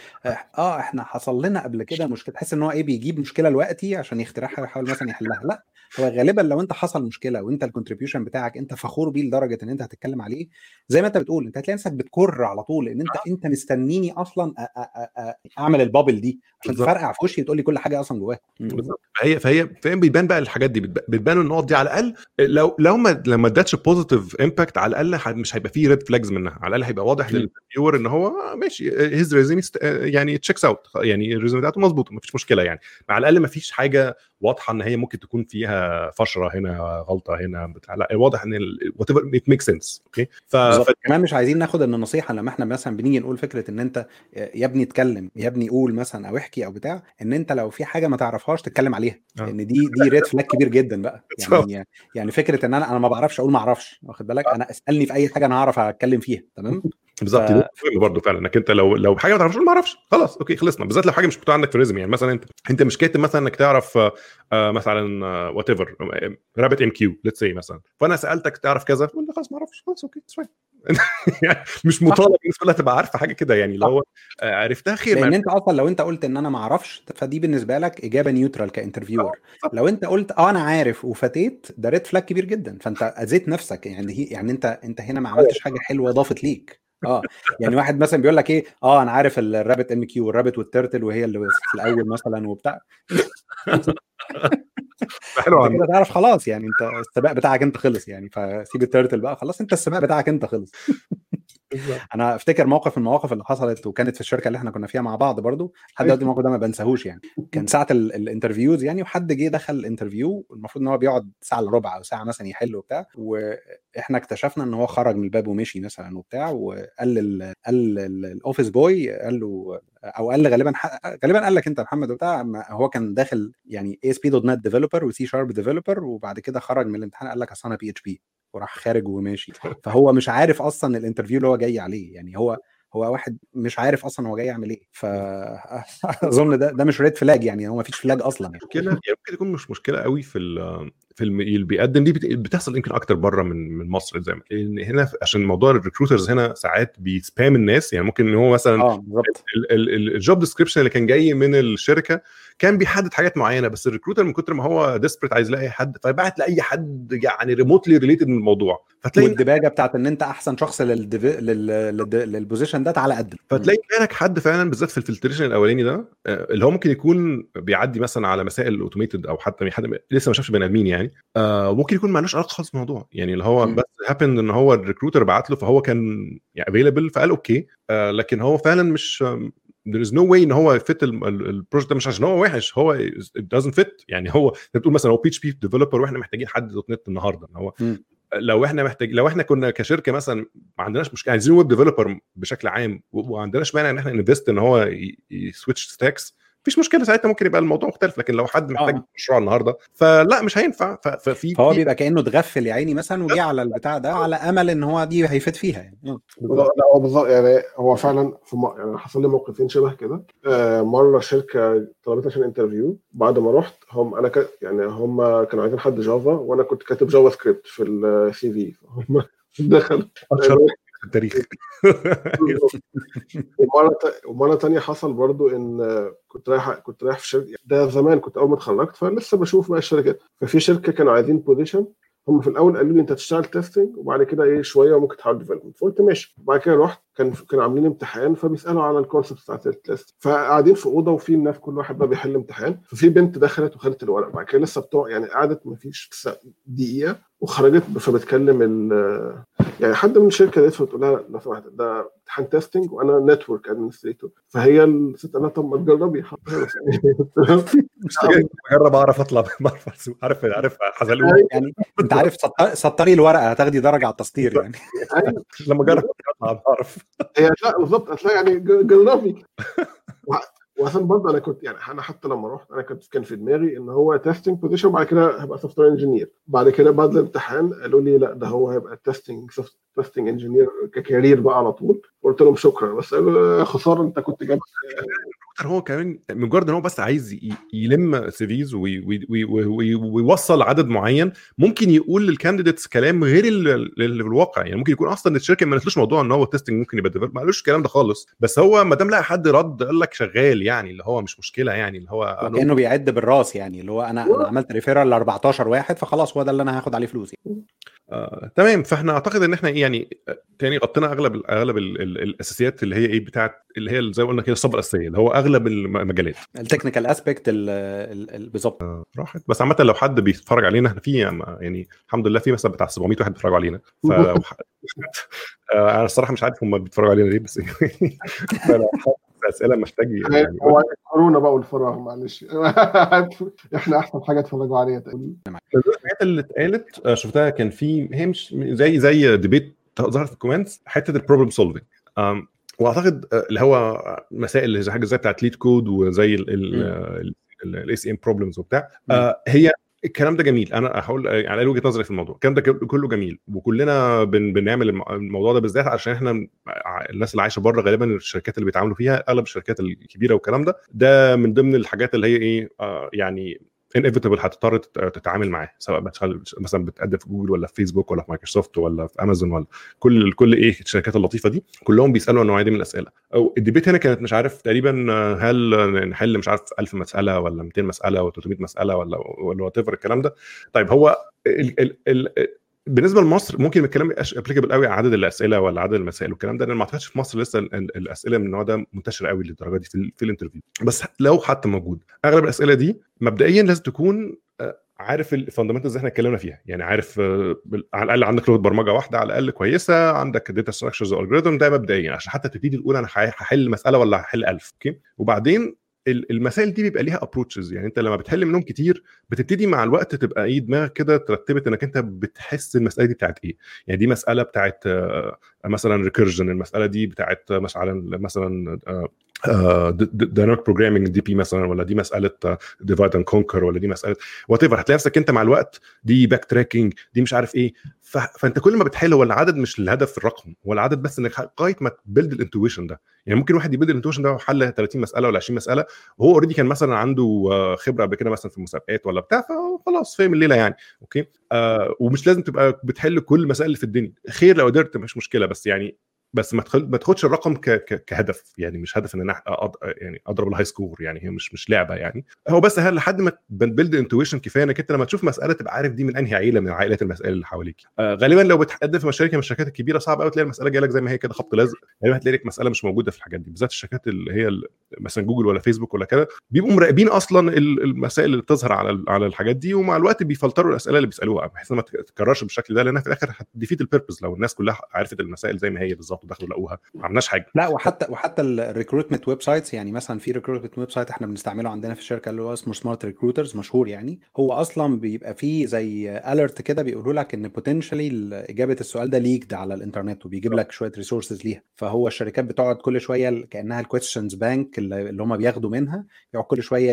آه إحنا حصل لنا قبل كده مشكلة. تحس إن هو إيه بيجيب مشكلة دلوقتي عشان يخترعها ويحاول مثلا يحلها. لأ. هو غالبا لو أنت حصل مشكلة وأنت ال contribution بتاعك أنت فخور بيه لدرجة إن أنت هتتكلم عليه زي ما انت بتقول انت هتلاقي نفسك بتكر على طول ان انت انت مستنيني أصلا أ- أ- أ- أعمل ال bubble دي عشان. تفرقع في وشي وتقول لي كل حاجة أصلا جواها. فهي فهي فهي بيبان بقى الحاجات دي بتب- بتبان النقط دي على الأقل لو لو ما لما ادتش positive impact على الأقل مش هيبقى فيه red flags منها على الأقل هيبقى واضح. لل viewer إن هو ماشي his resume يعني checks out يعني ال resume بتاعته مظبوط مفيش مشكلة يعني. على الأقل ما فيش حاجة واضحة إن هي ممكن تكون فيها فشرة هنا غلطة هنا بتاع. لا واضح إن whatever it make sense okay ف ف- كمان مش عايزين ناخد ان النصيحة لما إحنا مثلا بنيجي نقول فكرة إن أنت يا ابني اتكلم يا ابني قول مثلا أو احكي أو بتاع إن أنت لو في حاجة ما تعرفهاش تتكلم عليها. آه. لأن دي دي red flag كبير جدا بقى. يعني يعني فكرة إن أنا أنا ما بعرفش أقول ما أعرفش واخد بالك؟ أنا اسألني في أي حاجة أنا هعرف أتكلم فيها تمام؟ بالظبط ف- برضه فعلا إنك أنت لو لو حاجة ما تعرفش ما أعرفش خلاص okay خلصنا بالذات لو حاجة مش مكتوبه عندك في ال resume يعني مثلا أنت أنت مش كاتب مثلا إنك تعرف آه، آه، مثلا whatever RabbitMQ let's say مثلا فأنا سألتك تعرف كذا لي خلاص ما أعرفش خلاص okay it's يعني مش مطالب الناس كلها تبقى عارفة حاجة كده يعني لو هو آه، عرفتها خير لأن أنت أصلا لو أنت قلت إن أنا ما أعرفش فدي بالنسبة لك إجابة neutral ك interviewer. لو أنت قلت آه أنا عارف وفتيت ده red flag كبير جدا فأنت أذيت نفسك يعني يعني أنت أنت هنا ما عملتش حاجة حلوة ضافت ليك. آه يعني واحد مثلا بيقول لك إيه آه أنا عارف ال RabbitMQ وال rabbit وال turtle وهي اللي في الأول مثلا وبتاع. حلو كده تعرف خلاص يعني أنت السباق بتاعك أنت خلص يعني فسيب ال turtle بقى خلاص أنت السباق بتاعك أنت خلص. أنا أفتكر موقف من المواقف اللي حصلت وكانت في الشركة اللي إحنا كنا فيها مع بعض برضو لحد دلوقتي الموقف ده ما بنساهوش يعني. كان ساعة ال- interviews يعني وحد جه دخل ال interview المفروض إن هو بيقعد ساعة إلا ربع أو ساعة مثلا يحل وبتاع وإحنا اكتشفنا إن هو خرج من الباب ومشي مثلا وبتاع وقال لل... قال ال office boy قال له أو قال غالبا ح... غالبا قال لك أنت محمد وبتاع هو كان داخل يعني اي اس بي دوت نت ديفلوبر وسي شارب ديفلوبر وبعد كده خرج من الامتحان قال لك أصل أنا PHP وراح خارج وماشي. فهو مش عارف أصلا ال interview اللي هو جاي عليه. يعني هو هو واحد مش عارف أصلا هو جاي يعمل إيه. فأظن ده ده مش red flag يعني. هو ما فيش flag أصلا يعني. مشكلة يعني ممكن تكون مش مشكلة قوي في ال في اللي بيقدم دي بت- بتحصل يمكن أكتر بره من من مصر زي ما لأن هنا عشان موضوع ال recruiters هنا ساعات بي spam الناس. يعني ممكن إن هو مثلا آه بالظبط. ال job description اللي كان جاي من الشركة كان بيحدد حاجات معينة بس ال recruiter من كتر ما هو desperate عايز يلاقي حد فبعت لأي حد يعني remotely related من الموضوع. فتلاقي والدباجة بتاعت إن أنت أحسن شخص للدف... لل... لل... لل position ده على قد. فتلاقي كانك حد فعلا بالذات في ال filtration الأولاني ده آه، اللي هو ممكن يكون بيعدي مثلا على مسائل automated أو حتى حد لسه ما شافش بني آدمين يعني آه ممكن يكون مالوش علاقة خالص بالموضوع. يعني اللي هو. بس happen إن هو ال recruiter بعت له فهو كان يعني available فقال okay آه لكن هو فعلا مش there is no way إن هو ي fit ال project ده مش عشان هو وحش. هو it doesn't fit. يعني هو أنت بتقول مثلا هو PHP developer وإحنا محتاجين حد .NET النهارده. هو. لو إحنا محتاج لو إحنا كنا كشركة مثلا ما عندناش مشكلة عايزين web developer بشكل عام وما عندناش مانع إن إحنا invest إن هو ي switch stacks مفيش مشكلة ساعتها ممكن يبقى الموضوع مختلف لكن لو حد محتاج آه. مشروع النهارده فلا مش هينفع. ففي فهو في- بيبقى كأنه اتغفل يا عيني مثلا وجه على البتاع ده على أمل إن هو دي هيفيد فيها يعني. آه. لا هو بالظبط يعني هو فعلا في م... يعني حصل لي موقفين شبه كده. آه مرة شركة طلبتني عشان interview بعد ما رحت هم أنا ك... يعني هم كانوا عايزين حد Java وأنا كنت كاتب JavaScript في ال CV فهم دخلوا. اشهر في التاريخ ومرة. ومرة تانية حصل برضو إن كنت رايح كنت رايح في شركة ده زمان كنت أول ما اتخرجت فلسه بشوف بقى الشركات ففي شركة كانوا عايزين position هم في الأول قالوا لي أنت تشتغل testing وبعد كده إيه شوية وممكن تحاول development فقلت ماشي. وبعد كده رحت كان كانوا عاملين امتحان فبيسألوا على ال concept بتاعت ال test فقاعدين في أوضة وفي الناس كل واحد بقى بيحل امتحان. ففي بنت دخلت وخدت الورق. بعد كده لسه بتوع يعني قعدت ما فيش دقيقة وخرجت فبتكلم ال يعني حد من الشركة ديت فبتقول لها لو سمحت ده امتحان testing وأنا network administrator فهي الست قال لها طب ما تجربي. يعني بجرب أعرف أطلع بعرف. عارف عارف حزلقوم. يعني أنت عارف سط- سطري الورقة هتاخدي درجة على التسطير يعني. لما اجرب اطلع بعرف هي لا بالظبط هتلاقي يعني ج- جربي واصلا برضه أنا كنت يعني أنا حتى لما رحت أنا كنت كان في دماغي إن هو testing position وبعد كده هبقى software engineer بعد كده بعد الامتحان قالوا لي لا ده هو هيبقى testing testing engineer ك career بقى على طول. قلت لهم شكرا. بس قالوا يا خسارة أنت كنت جايب هو كمان مجرد إن هو بس عايز يلم CVs ويوصل عدد معين ممكن يقول لل candidates كلام غير ال- ال- اللي في الواقع. يعني ممكن يكون أصلا الشركة ما قالتلوش موضوع إن هو testing ممكن يبقى develop- ما قالوش الكلام ده خالص. بس هو ما دام لقى حد رد قال لك شغال يعني اللي هو مش مشكلة يعني اللي هو كأنه بيعد بالراس يعني اللي هو أنا أنا عملت referral ل 14 واحد فخلاص هو ده اللي أنا هاخد عليه فلوس يعني. آه، تمام. فإحنا أعتقد إن إحنا إيه يعني آه، تاني غطينا أغلب أغلب ال- ال- الأساسيات اللي هي إيه بتاعت اللي هي زي ما قلنا كده الصفه الاساسيه اللي هو أغلب المجالات. التكنيكال اسبكت بالظبط. راحت. بس عامة لو حد بيتفرج علينا إحنا في يعني الحمد لله في مثلا بتاع 700 واحد بيتفرجوا علينا. فلو ح- آه، أنا الصراحة مش عارف هم بيتفرجوا علينا ليه بس فلو حد في أسئلة محتاج يعني هو كورونا بقى والفراغ معلش. إحنا أحسن حاجة اتفرجوا عليها تقريبا. الحاجات اللي اتقالت آه، شفتها كان في هي مش زي زي debate ظهرت في ال comments حتة ال problem solving وأعتقد آه، اللي هو مسائل اللي زي حاجة زي بتاعت LeetCode وزي ال ACM problems وبتاع آه، هي الكلام ده جميل. أنا هقول آه، على وجهة نظري في الموضوع. الكلام ده كله جميل. وكلنا بن بنعمل الم- الموضوع ده بالذات عشان إحنا الناس اللي عايشة بره غالبا الشركات اللي بيتعاملوا فيها أغلب الشركات الكبيرة والكلام ده. ده من ضمن الحاجات اللي هي إيه آه يعني inevitable هتضطر تت- تتعامل معاه سواء بتشتغل مثلا بتقدم في جوجل ولا في فيسبوك ولا في مايكروسوفت ولا في أمازون ولا كل كل إيه الشركات اللطيفة دي كلهم بيسألوا النوعيه دي من الأسئلة. أو ال debate هنا كانت مش عارف تقريبا هل نحل مش عارف 1000 مسألة ولا 200 مسألة ولا 300 مسألة ولا ولا الكلام ده. طيب هو ال ال ال بالنسبة لمصر ممكن الكلام يبقاش applicable قوي على عدد الأسئلة ولا عدد المسائل والكلام ده لأن ما أعتقدش في مصر لسه ال- ال- الأسئلة من النوع ده منتشرة قوي للدرجة دي في, ال- في ال interview بس لو حتى موجود أغلب الأسئلة دي مبدئيا لازم تكون آه، عارف ال fundamentals اللي إحنا اتكلمنا فيها. يعني عارف آه، على الأقل عندك لغه برمجة واحدة على الأقل كويسة عندك data structures و algorithm ده مبدئيا عشان حتى تبتدي تقول أنا هح- هحل مسألة ولا هحل 1000 okay؟ وبعدين المسائل دي بيبقى ليها approaches يعني انت لما بتحل منهم كتير بتبتدي مع الوقت تبقى إيه دماغك كده ترتبت انك انت بتحس المسألة دي بتاعت إيه. يعني دي مسألة بتاعت آه، مثلا recursion المسألة دي بتاعت مثلا مثلا dynamic programming DP مثلا ولا دي مسألة divide and conquer ولا دي مسألة whatever هتلاقي نفسك أنت مع الوقت دي backtracking دي مش عارف إيه. فأنت كل ما بتحل هو العدد مش الهدف الرقم هو العدد بس إنك لغاية ما ت build ال intuition ده. يعني ممكن واحد ي build ال intuition ده وحل 30 مسألة ولا 20 مسألة وهو already كان مثلا عنده آه، خبرة قبل كده مثلا في المسابقات ولا بتاع فخلاص فاهم الليلة يعني. okay آه ومش لازم تبقى بتحل كل المسائل اللي في الدنيا. خير لو قدرت مش مشكلة بس يعني بس ما. ما تاخدش الرقم ك... ك... كهدف يعني مش هدف إن أنا أض... يعني أضرب ال high score يعني هي مش مش لعبة يعني. هو بس هل لحد ما بن build intuition كفاية إنك أنت لما تشوف مسألة تبقى عارف دي من أنهي عيلة من عائلات المسائل اللي حواليك. آه غالبا لو بتقدم في شركه من الشركات الكبيرة صعب قوي تلاقي المسألة جاية لك زي ما هي كده خبط لازق غالبا هتلاقي لك مسألة مش موجودة في الحاجات دي بالذات الشركات اللي هي مثلا جوجل ولا فيسبوك ولا كده بيبقوا مراقبين أصلا ال- المسائل اللي بتظهر على على الحاجات دي ومع الوقت بيفلتروا الأسئلة اللي بيسألوها بحيث ما تتكررش بالشكل ده لأنها في الآخر هت defeat ال purpose لو الناس كلها عرفت المسائل زي ما هي بالظبط. ودخلوا لقوها. ما عملناش حاجة. لا وحتى وحتى ال recruitment websites يعني مثلا في recruitment website إحنا بنستعمله عندنا في الشركة اللي هو اسمه SmartRecruiters مشهور يعني. هو أصلا بيبقى فيه زي alert كده بيقولوا لك إن potentially إجابة السؤال ده leaked على الإنترنت وبيجيب لك شوية resources ليها. فهو الشركات بتقعد كل شوية كأنها ال questions bank اللي هم بياخدوا منها يقعد كل شوية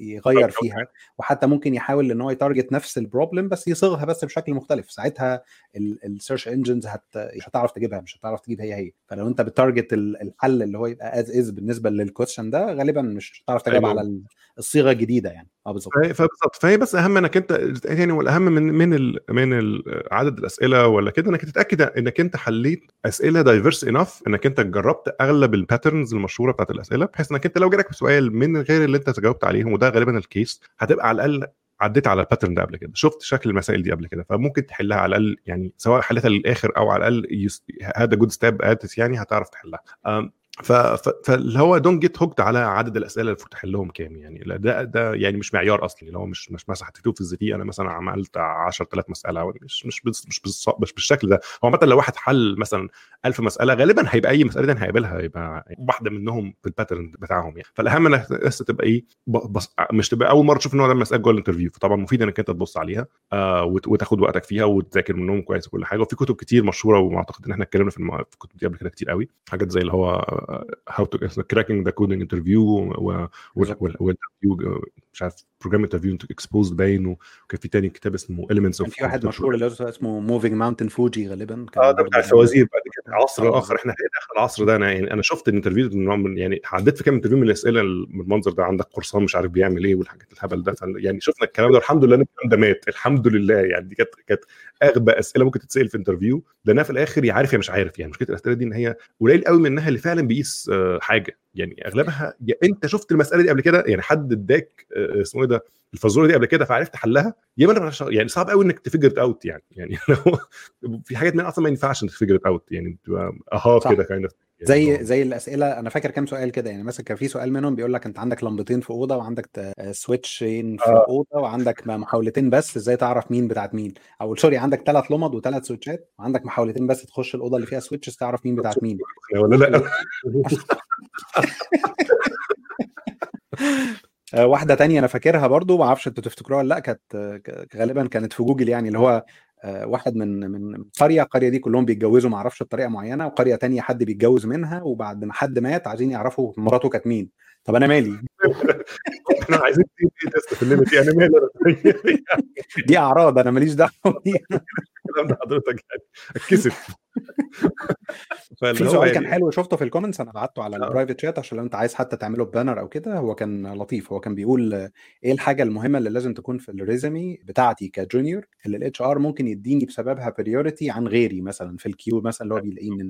يغير فيها. وحتى ممكن يحاول إن هو ي target نفس ال problem بس يصيغها بس بشكل مختلف. ساعتها ال search engines هت... مش هتعرف تجيبها مش هتعرف تجيب هي هي فلو انت ب target ال- الحل اللي هو يبقى as is بالنسبة لل question ده غالبا مش هتعرف تجاوب أيوة. على ال- الصيغة الجديدة يعني. آه بالظبط. فبالظبط. فهي بس أهم إنك أنت يعني والأهم من من ال من ال عدد الأسئلة ولا كده إنك تتأكد إنك أنت حليت أسئلة diverse enough إنك أنت جربت أغلب ال patterns المشهورة بتاعت الأسئلة بحيث إنك أنت لو جالك سؤال من غير اللي أنت جاوبت عليهم وده غالبا ال case هتبقى على الأقل عديت على ال pattern ده قبل كده. شفت شكل المسائل دي قبل كده فممكن تحلها على الأقل يعني سواء حلتها للآخر أو على الأقل has a good step at it يعني هتعرف تحلها. فاللي هو don't get hooked على عدد الأسئلة اللي المفروض تحلهم كام يعني. ده ده يعني مش معيار أصلي. اللي هو مش مش مثلا في الزي أنا مثلا عملت 10000 مسألة. مش مش مش مش بالشكل ده. هو مثلا لو واحد حل مثلا 1000 مسألة غالبا هيبقى أي مسألة تانية هيقابلها يبقى واحدة منهم في ال pattern بتاعهم يعني. فالأهم إنك بس تبقى إيه بص مش تبقى أول مرة تشوف النوع ده من المسائل جوه ال interview فطبعا مفيد إنك أنت تبص عليها آه وت- وتاخد وقتك فيها وتذاكر منهم كويس وكل حاجة. وفي كتب كتير مشهورة وأعتقد إن إحنا اتكلمنا في, الم... في الكتب دي قبل كده كتير قوي. حاجات زي اللي هو how to Cracking the Coding Interview. وال interview مش عارف program interview exposed باين وكان في تاني كتاب اسمه elements كان of في واحد مشهور اللي هو اسمه Moving Mount Fuji غالبا آه ده بتاع الفوازير بعد كده عصر آه، آخر إحنا آخر العصر ده أنا يعني أنا شفت ال interview من نوع من يعني عديت في كام interview من الأسئلة من المنظر ده عندك قرصان مش عارف بيعمل إيه والحاجات الهبل ده يعني شفنا الكلام ده الحمد لله إن الكلام ده مات الحمد لله يعني دي كانت كانت أغبى أسئلة ممكن تتسأل في interview لانها في الآخر يا عارف يا مش عارف يعني مشكلة الأسئلة دي إن هي قليل قوي منها اللي فعلا بيقيس آه، حاجة يعني أغلبها يا أنت شفت المسألة دي قبل كده يعني حد اداك آه، اسمه إيه ده الفازوره دي قبل كده فعرفت حلها يا اما يعني صعب قوي إنك ت figure out يعني يعني في حاجات من أصلا ما ينفعش إنك ت figure out يعني بتبقى أها. كده of يعني زي زي الأسئلة أنا فاكر كام سؤال كده يعني مثلا كان في سؤال منهم بيقول لك أنت عندك لمبتين في أوضة وعندك سويتشين في آه. أوضة وعندك محاولتين بس إزاي تعرف مين بتاعت مين أو sorry عندك ثلاث لمض وثلاث سويتشات وعندك محاولتين بس تخش الأوضة اللي فيها switches تعرف مين بتاعت مين ولا لا آه، واحدة تانية أنا فاكرها برضو ما أعرفش أنتوا تفتكروها ولا لأ كانت آه، غالبا كانت في جوجل يعني اللي هو آه، واحد من من قرية القرية دي كلهم بيتجوزوا ما أعرفش بطريقه معينة وقرية تانية حد بيتجوز منها وبعد ما حد مات عايزين يعرفوا مراته كانت مين. طب أنا مالي إحنا عايزين دي test في ال limit يعني مالي أنا؟ دي أعراض أنا ماليش دعوة بيها. الكلام ده حضرتك يعني اتكسف في سؤال يعني- كان حلو شفته في ال comments أنا بعته على آه. ال private chat عشان لو أنت عايز حتى تعمله banner أو كده هو كان لطيف هو كان بيقول آه، إيه الحاجة المهمة اللي لازم تكون في ال resume بتاعتي ك junior اللي ال HR ممكن يديني بسببها priority عن غيري مثلا في ال queue مثلا اللي هو بيلاقيه من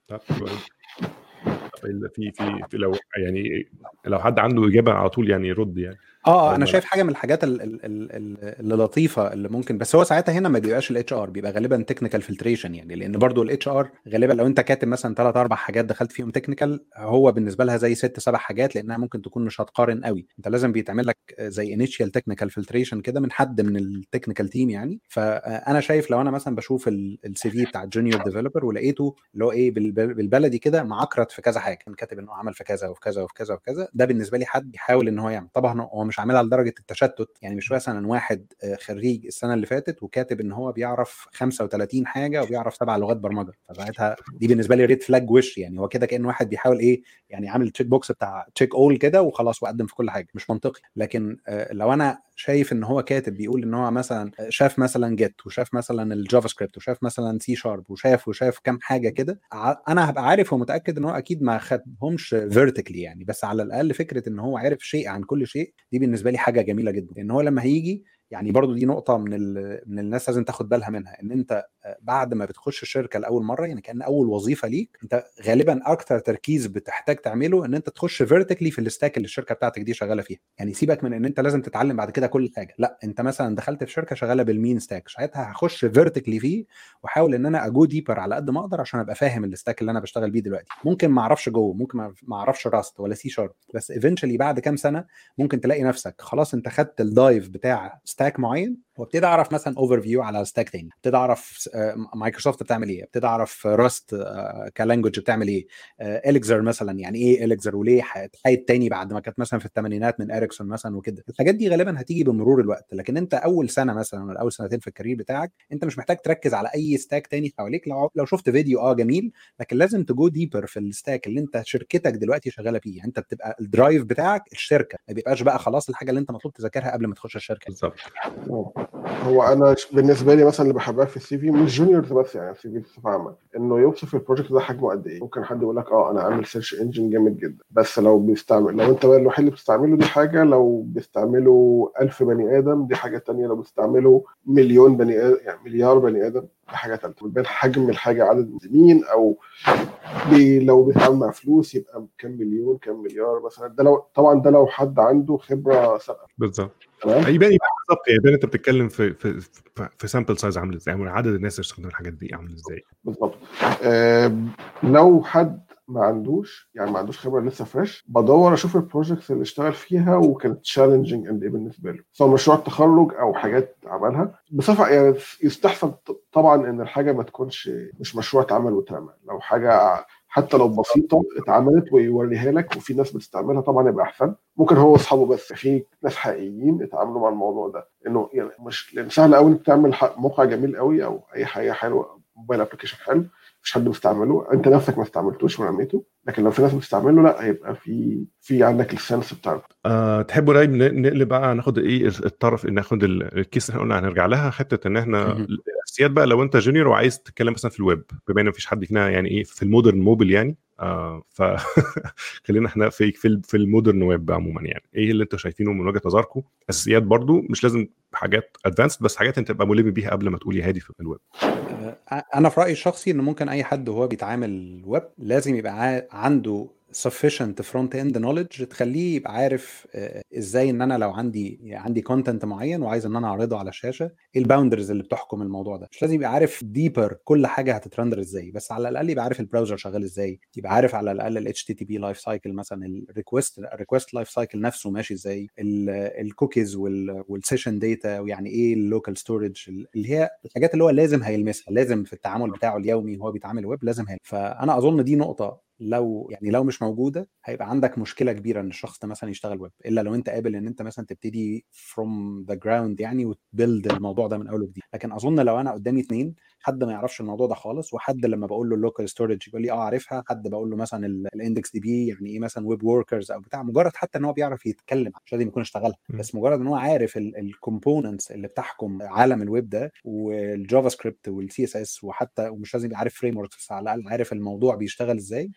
في في في لو يعني لو حد عنده إجابة على طول يعني يرد يعني. آه طيب، أنا. شايف حاجة من الحاجات ال- ال- ال- ال- اللي لطيفة اللي ممكن بس هو ساعتها هنا ما بيبقاش ال HR بيبقى غالبا technical filtration يعني لأن برضو ال HR غالبا لو أنت كاتب مثلا ثلاث أربع حاجات دخلت فيهم technical هو بالنسبة لها زي ست سبع حاجات لأنها ممكن تكون مش هتقارن قوي. أنت لازم بيتعمل لك زي initial technical filtration كده من حد من ال technical team يعني. فأنا شايف لو أنا مثلا بشوف ال CV بتاع ال junior developer ولقيته اللي هو إيه بالب- بالبلدي كده معكرت في كذا حاجة كان كاتب إن هو عمل في كذا وفي كذا وفي كذا وفي كذا ده بالنسبة لي حد يحاول إن هو يعمل. طبعا هو مش عاملها لدرجة التشتت. يعني مش مثلا واحد آه، خريج السنة اللي فاتت وكاتب إن هو بيعرف 35 حاجة وبيعرف سبع لغات برمجة. فساعتها دي بالنسبة لي red flag وش. يعني هو كده كأن واحد بيحاول إيه يعني عامل check box بتاع check all كده وخلاص وقدم في كل حاجة. مش منطقي. لكن آه، لو أنا شايف إن هو كاتب بيقول إن هو مثلا شاف مثلا Git وشاف مثلا ال JavaScript وشاف مثلا C Sharp وشاف وشاف كام حاجة كده أنا هبقى عارف ومتأكد إن هو أكيد ما خدهمش vertically يعني. بس على الأقل فكرة إن هو عارف شيء عن كل شيء دي بالنسبة لي حاجة جميلة جدا لأن هو لما هيجي يعني برضو دي نقطة من ال... من الناس لازم تاخد بالها منها إن أنت بعد ما بتخش الشركة لأول مرة يعني كأن أول وظيفة ليك أنت غالبا أكتر تركيز بتحتاج تعمله إن أنت تخش vertically في ال stack اللي الشركة بتاعتك دي شغالة فيها. يعني سيبك من إن أنت لازم تتعلم بعد كده كل حاجة. لأ أنت مثلا دخلت في شركة شغالة بال MEAN stack ساعتها هخش vertically فيه وأحاول إن أنا ا go deeper على قد ما أقدر عشان أبقى فاهم ال stack اللي أنا بشتغل بيه دلوقتي. ممكن ما أعرفش جو ممكن ما- أعرفش Rust ولا C Sharp بس eventually بعد كام سنة ممكن تلاقي نفسك خلاص أنت خدت ال dive بتاع stack معين وابتدي أعرف مثلا overview على stack تاني. ابتدي أعرف مايكروسوفت بتعمل إيه؟ ابتدي اعرف Rust ك language بتعمل إيه؟ Elixir مثلا يعني إيه Elixir وليه حيد تاني بعد ما كانت مثلا في الثمانينات من اريكسون مثلا وكده. الحاجات دي غالبا هتيجي بمرور الوقت. لكن أنت أول سنة مثلا ولا أول سنتين في ال career بتاعك أنت مش محتاج تركز على أي stack تاني حواليك. لو لو شفت فيديو آه جميل. لكن لازم ت go deeper في ال stack اللي أنت شركتك دلوقتي شغالة فيه يعني أنت بتبقى ال drive بتاعك الشركة. ما بيبقاش بقى خلاص الحاجة اللي أنت مطلوب تذاكرها قبل ما تخش الشركة. بالظبط. هو أنا بالنسبة لي مثلا اللي بحبها في ال CV مش juniors بس يعني في بصفه عامه انه يوصف ال project ده حجمه قد إيه. ممكن حد يقول لك آه أنا عامل search engine جامد جدا. بس لو بيستعمل لو أنت بقى الوحيد اللي بتستعمله دي حاجة لو بيستعمله ألف بني آدم دي حاجة تانية. لو بيستعمله مليون بني آدم يعني مليار بني آدم حاجة ثالثه بين حجم الحاجة عدد المستعملين أو بي لو بيتعامل مع فلوس يبقى كام مليون كام مليار مثلا؟ ده لو طبعا ده لو حد عنده خبرة سابقة. بالظبط. يبان بالظبط يبان انت بتتكلم في في في, sample size عامل إزاي؟ يعني عدد الناس اللي بتستخدم الحاجات دي عامل إزاي؟ بالظبط. آم، لو حد ما عندوش يعني ما عندوش خبرة لسه fresh بدور أشوف ال projects اللي اشتغل فيها وكانت challenging قد إيه بالنسبة له. سواء مشروع التخرج أو حاجات عملها. بصفة يعني يستحسن طبعا إن الحاجة ما تكونش مش مشروع اتعمل واترمى. لو حاجة حتى لو بسيطة اتعملت ويوريها لك وفي ناس بتستعملها طبعا يبقى أحسن. ممكن هو وأصحابه بس. في ناس حقيقيين اتعاملوا مع الموضوع ده. إنه يعني مش سهل قوي إنك تعمل موقع جميل قوي أو أي حاجة حلوة mobile application حلو. مش حد بيستعمله. انت نفسك ما استعملتوش ورميته لكن لو في ناس بتستعمله لا هيبقى في في عندك ال sense بتاعته. أه تحبوا رايب نقلب بقى ناخد إيه الطرف ناخد ال- ال case اللي إحنا قلنا هنرجع لها حتة إن إحنا. الأساسيات بقى لو أنت جونيور وعايز تتكلم مثلا في الويب بما ان مفيش حد فينا يعني إيه في ال modern mobile يعني آه ف خلينا إحنا في في, في ال modern web عموما يعني. إيه اللي أنتوا شايفينه من وجهة نظركم؟ أساسيات برضو مش لازم حاجات advanced بس حاجات أنت تبقى ملم بيها قبل ما تقول يا هادي في الويب. أنا في رأيي الشخصي إن ممكن أي حد وهو بيتعامل ويب لازم يبقى عنده sufficient front end knowledge تخليه يبقى عارف آه، إزاي إن أنا لو عندي عندي content معين وعايز إن أنا أعرضه على الشاشه إيه ال boundaries اللي بتحكم الموضوع ده؟ مش لازم يبقى عارف deeper كل حاجة هت render إزاي بس على الأقل يبقى عارف ال browser شغال إزاي يبقى عارف على الأقل ال HTTP life cycle مثلا ال request ال request life cycle نفسه ماشي إزاي ال cookies وال session data ويعني إيه ال local storage اللي هي الحاجات اللي هو لازم هيلمسها لازم في التعامل بتاعه اليومي وهو بيتعامل ويب لازم هيلمسها فأنا أظن دي نقطة لو يعني لو مش موجودة هيبقى عندك مشكلة كبيرة إن الشخص ده مثلا يشتغل ويب إلا لو أنت قابل إن أنت مثلا تبتدي from the ground يعني وت build الموضوع ده من أول وجديد. لكن أظن لو أنا قدامي اثنين حد ما يعرفش الموضوع ده خالص وحد لما بقول له ال local storage يقول لي آه عارفها حد بقول له مثلا ال IndexedDB يعني إيه مثلا web workers أو بتاع مجرد حتى إن هو بيعرف يتكلم مش لازم يكون اشتغلها. بس مجرد إن هو عارف ال components اللي بتحكم عالم الويب ده وال JavaScript وال CSS وحتى ومش لازم يبقى عارف frameworks على الأقل عارف الموضوع بيشتغل إزاي.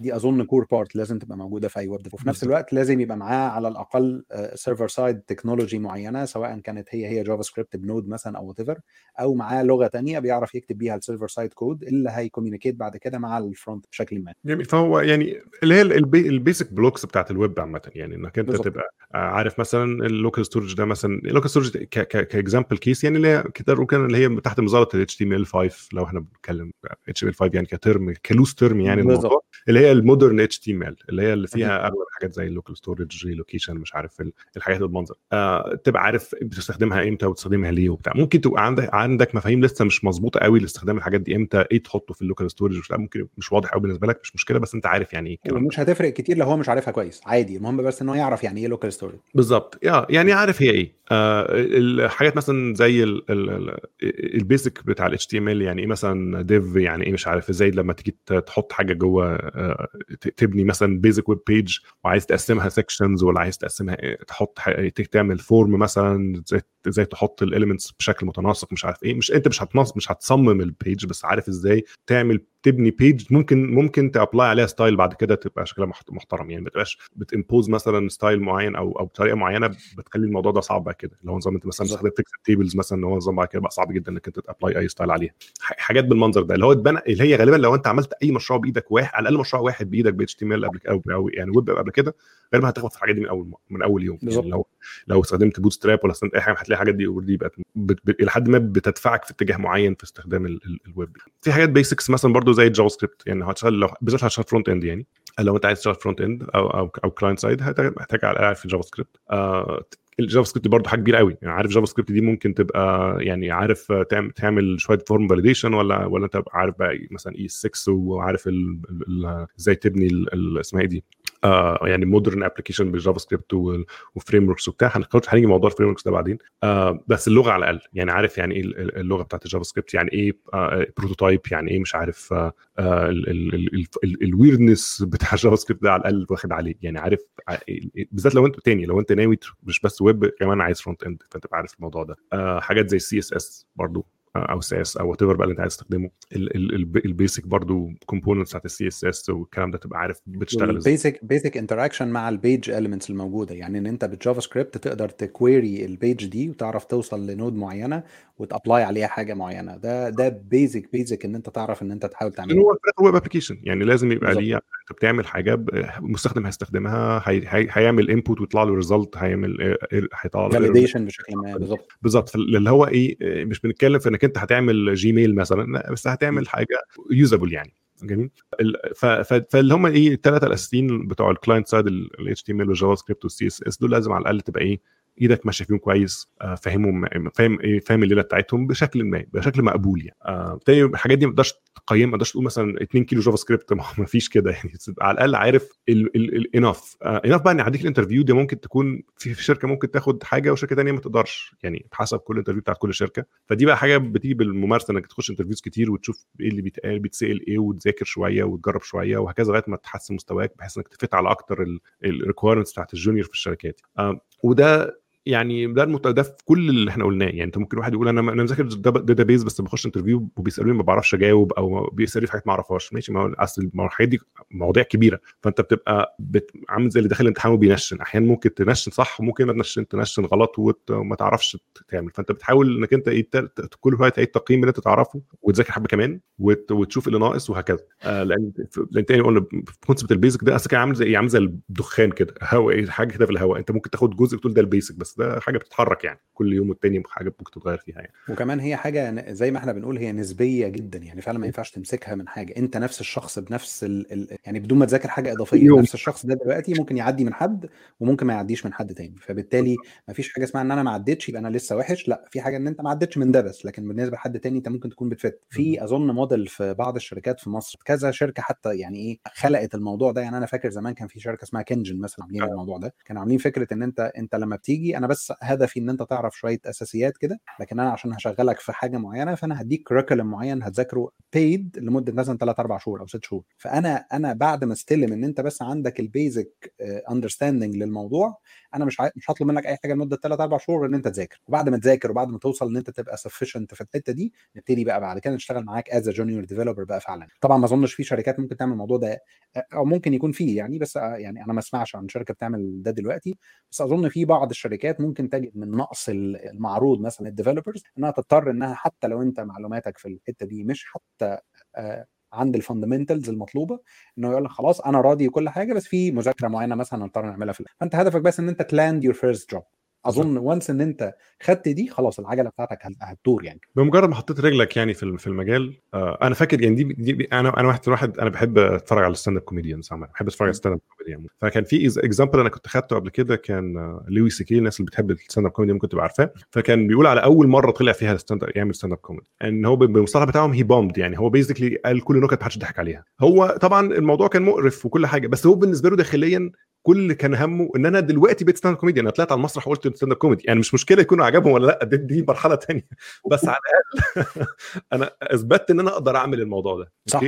دي أظن core part لازم تبقى موجودة في أي ويب وفي نفس. الوقت لازم يبقى معاه على الأقل server side technology معينة سواء كانت هي هي JavaScript ب Node مثلا أو what أو معاه لغة تانية بيعرف يكتب بيها ال server side code اللي هي communicate بعد كده مع ال front بشكل ما جميل فهو يعني اللي هي البي- ال basic blocks بتاعت الويب عامة يعني إنك أنت بالظبط. تبقى عارف مثلا ال local storage ده مثلا ال local storage ك example case يعني اللي هي كده ممكن اللي هي تحت مظله ال HTML5 لو إحنا بنتكلم HTML5 يعني ك term loose term يعني بالظبط. الموضوع اللي هي ال modern HTML اللي هي اللي فيها أغلب حاجات زي ال local storage geolocation مش عارف ال- الحاجات المنظر آه تبقى عارف بتستخدمها إمتى وتستخدمها ليه وبتاع. ممكن تبقى عندك عندك مفاهيم لسه مش مظبوطة قوي لاستخدام الحاجات دي إمتى إيه تحطه في ال local storage ممكن مش واضح قوي بالنسبة لك مش مشكلة بس أنت عارف يعني إيه الكلام. ومش هتفرق كتير لو هو مش عارفها كويس. عادي المهم بس إن هو يعرف يعني إيه local storage بالظبط. يعني عارف هي إيه. آه الحاجات مثلا زي ال basic بتاع ال HTML يعني إيه مثلا div يعني إيه مش عارف. إزاي لما تيجي تحط حاجة جوه تبني مثلا basic web page وعايز تقسمها sections ولا عايز تقسمها إيه، تحط تعمل form مثلا إزاي تحط ال elements بشكل متناسق مش عارف إيه مش أنت مش هتنص مش هتصمم ال page بس عارف إزاي تعمل تبني page ممكن ممكن ت apply عليها style بعد كده تبقى شكلها محت- محترم يعني ما تبقاش بت impose مثلا style معين أو أو بطريقه معينة بتخلي الموضوع ده صعب بعد كده اللي هو نظام أنت مثلا. استخدمت fixed tables مثلا ان هو نظام بعد كده بقى صعب جدا إنك أنت ت apply أي style عليها حاجات بالمنظر ده اللي هو اتبنى اللي هي غالبا لو أنت عملت أي مشروع بإيدك واحد على الأقل مشروع واحد بإيدك ب HTML قبل أو أو يعني ويب قبل كده غالبا هتخبط في الحاجات دي من أول من أول يوم. يعني لو لو استخدمت Bootstrap ولا استخدمت أي حاجة هتلاقي الحاجات دي already بقت. إلى حد ما بتدفعك في اتجاه معين في استخدام ال... ال... الويب في حاجات basics مثلا برضو زي ال JavaScript يعني هتشتغل لو بالذات هتشتغل front end يعني. لو انت عايز تشتغل front end أو أو, أو client side محتاج على الأقل في ال JavaScript آه ال JavaScript برضه حاجة كبيرة قوي. يعني عارف JavaScript دي ممكن تبقى يعني عارف تعمل تعمل شوية form validation ولا ولا انت عارف بقى مثلا ES6 وعارف إزاي تبني اسمها إيه دي؟ آه يعني modern application بال JavaScript و frameworks وبتاع. هنخش هنيجي موضوع ال frameworks ده بعدين. آه بس اللغة على الأقل. يعني عارف يعني إيه ال- اللغة بتاعت ال JavaScript يعني إيه آه prototype يعني إيه مش عارف آه ال weirdness بتاع ال JavaScript ده على الأقل واخد عليه. يعني عارف ع- بالذات لو أنت تاني لو أنت ناوي مش بس ويب كمان عايز front end فأنت عارف الموضوع ده. آه حاجات زي ال CSS برضه أو CSS أو whatever بقى اللي أنت عايز تستخدمه. ال basic برضه components بتاعت ال CSS والكلام ده تبقى عارف بتشتغل إزاي. ال basic basic interaction مع ال page elements الموجودة. يعني إن أنت بال JavaScript تقدر ت query ال page دي وتعرف توصل ل node معينة وت apply عليها حاجة معينة. ده ده basic basic إن أنت تعرف إن أنت تحاول تعمله هو web application يعني لازم يبقى. ليه أنت بتعمل حاجة المستخدم هيستخدمها هي هي هيعمل input ويطلع له result هيعمل هيطلع له. validation بشكل ما بالظبط. بالظبط. فاللي هو إيه مش بنتكلم في انك انت هتعمل جيميل مثلا لا بس هتعمل حاجة usable يعني جميل؟ فاللي هم إيه الثلاثه الأساسيين بتوع ال client side ال ال وال JavaScript وال CSS دول لازم على الأقل تبقى إيه إيدك ماشية فيهم كويس آه، فاهمهم فاهم إيه فاهم الليلة بتاعتهم بشكل ما بشكل مقبول يعني. آه تاني الحاجات دي ما تقدرش تقيم ما تقدرش تقول مثلا 2 كيلو JavaScript ما فيش كده يعني. على الأقل عارف ال enough enough بقى إن يعديك ال interview دي ممكن تكون في شركة ممكن تاخد حاجة وشركة ثانية ما تقدرش يعني حسب كل interview بتاعت كل شركة. فدي بقى حاجة بتيجي بالممارسة إنك تخش interviews كتير وتشوف إيه اللي بيتقال بيتسال إيه وتذاكر شوية وتجرب شوية وهكذا لغاية ما تحسن مستواك بحيث إنك ت fit على أكتر ال requirements بتاعت ال junior في الشركات. آه، وده يعني ده المت... ده في كل اللي إحنا قلناه. يعني أنت ممكن واحد يقول أنا أنا مذاكر database بس بخش interview وبيسألوني ما بعرفش أجاوب أو بيسألوني في حاجات ما أعرفهاش. ماشي ما هو أصل الحاجات دي مواضيع كبيرة. فأنت بتبقى بت... عامل زي اللي داخل الامتحان وبينشن. أحيانا ممكن تنشن صح وممكن ما تنشن تنشن غلط. وما تعرفش تعمل. فأنت بتحاول إنك أنت إيه كل شوية تعيد تقييم اللي أنت تعرفه وتذاكر حبة كمان وت... وتشوف اللي ناقص وهكذا. آه لأن لأن تاني قلنا concept ال basic ده أصلا كان عامل زي إيه؟ عامل زي الدخان كده. هواء إيه حاجة كده في الهواء أنت ممكن تاخد جزء تقول ده ال basic بس. ده حاجة بتتحرك يعني كل يوم والتاني حاجة ممكن تتغير فيها يعني. وكمان هي حاجة زي ما إحنا بنقول هي نسبية جدا يعني فعلا ما ينفعش تمسكها من حاجة. انت نفس الشخص بنفس ال... ال... يعني بدون ما تذاكر حاجة إضافية يوم. نفس الشخص ده دلوقتي ممكن يعدي من حد وممكن ما يعديش من حد تاني. فبالتالي ما فيش حاجة اسمها إن أنا ما عدتش يبقى أنا لسه وحش لا في حاجة إن أنت ما عدتش من ده بس. لكن بالنسبة لحد تاني أنت ممكن تكون بت fit. في أظن موديل في بعض الشركات في مصر كذا شركة حتى يعني إيه خلقت الموضوع ده. يعني أنا فاكر زمان كان في شركة اسمها كنجن مثلا عاملين آه. الموضوع ده. كانوا عاملين فكرة إن أنت أنت لما بتيجي أنا بس هدفي إن أنت تعرف شوية أساسيات كده لكن أنا عشان هشغلك في حاجة معينة فأنا هديك curriculum معين هتذاكره بيد لمدة مثلا 3 4 شهور أو 6 شهور. فأنا أنا بعد ما استلم إن أنت بس عندك ال basic understanding للموضوع أنا مش. مش هطلب منك أي حاجة لمدة 3 4 شهور إن أنت تذاكر. وبعد ما تذاكر وبعد ما توصل إن أنت تبقى sufficient في الحتة دي نبتدي بقى بعد كده نشتغل معاك as junior developer بقى فعلا. طبعا ما أظنش في شركات ممكن تعمل الموضوع ده أو ممكن يكون فيه يعني بس يعني أنا ما أسمعش عن شركة بتعمل ده دلوقتي. بس أظن في بعض الشركات ممكن تجد من نقص المعروض مثلا ال developers إنها تضطر إنها حتى لو أنت معلوماتك في الحتة دي مش حتى آه عند ال fundamentals المطلوبة إنه يقول لك خلاص أنا راضي وكل حاجة بس في مذاكرة معينة مثلا نضطر نعملها في فأنت هدفك بس إن أنت ت land your first job أظن once إن أنت خدت دي خلاص العجلة بتاعتك هتدور يعني. بمجرد ما حطيت رجلك يعني في في المجال آه أنا فاكر يعني دي, دي, أنا أنا واحد واحد أنا بحب أتفرج على ال stand-up comedians عامة بحب أتفرج على ال stand-up comedian فكان في example أنا كنت خدته قبل كده كان آه لوي سي كي الناس اللي بتحب ال stand-up comedy ممكن تبقى عارفاه. فكان بيقول على أول مرة طلع فيها stand يعمل stand-up comedy إن هو بالمصطلح بتاعهم هي bombed يعني هو basically قال كل نكت محدش ضحك عليها. هو طبعا الموضوع كان مقرف وكل حاجة بس هو بالنسبة له داخليا كل اللي كان همه إن أنا دلوقتي بقيت stand-up comedy أنا طلعت على المسرح وقلت stand-up comedy يعني مش مشكلة يكونوا عجبهم ولا لأ دي, دي مرحلة ثانية بس على الأقل أنا إثبتت إن أنا أقدر أعمل الموضوع ده. صح.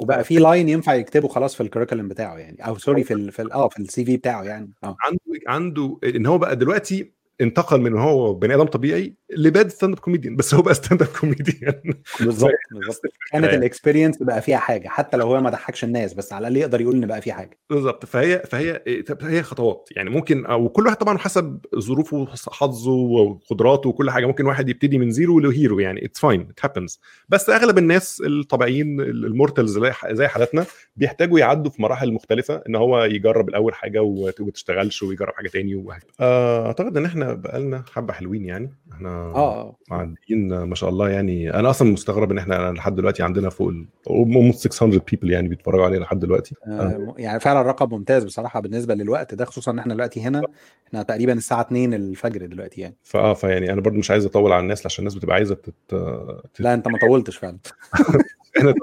وبقى في line ينفع يكتبه خلاص في ال curriculum بتاعه يعني أو sorry في ال في آه في ال CV بتاعه يعني. آه. عنده عنده إن هو بقى دلوقتي انتقل من هو بني آدم طبيعي ل bad stand-up comedian بس هو بقى stand-up comedian بالظبط بالظبط. كانت. ال experience بقى فيها حاجة حتى لو هو ما ضحكش الناس بس على الأقل يقدر يقول إن بقى فيه حاجة. بالظبط. فهي فهي هي خطوات. يعني ممكن وكل واحد طبعا حسب ظروفه حظه وقدراته وكل حاجة. ممكن واحد يبتدي من zero ل hero يعني it's fine it happens بس أغلب الناس الطبيعيين ال mortals زي حالتنا بيحتاجوا يعدوا في مراحل مختلفة إن هو يجرب الأول حاجة وما تشتغلش ويجرب حاجة تاني وهكذا. آه، أعتقد إن إحنا بقالنا حبة حلوين يعني. إحنا آه معديين ما شاء الله يعني. أنا أصلا مستغرب إن إحنا لحد دلوقتي عندنا فوق almost 600 بيبل يعني بيتفرجوا علينا لحد دلوقتي. آه يعني فعلا رقم ممتاز بصراحة بالنسبة للوقت ده خصوصا إن إحنا دلوقتي هنا إحنا تقريبا الساعة 2 الفجر دلوقتي يعني. فآه فيعني أنا برضو مش عايز أطول على الناس عشان الناس بتبقى عايزة تت... تت... لا أنت ما طولتش فعلا. إحنا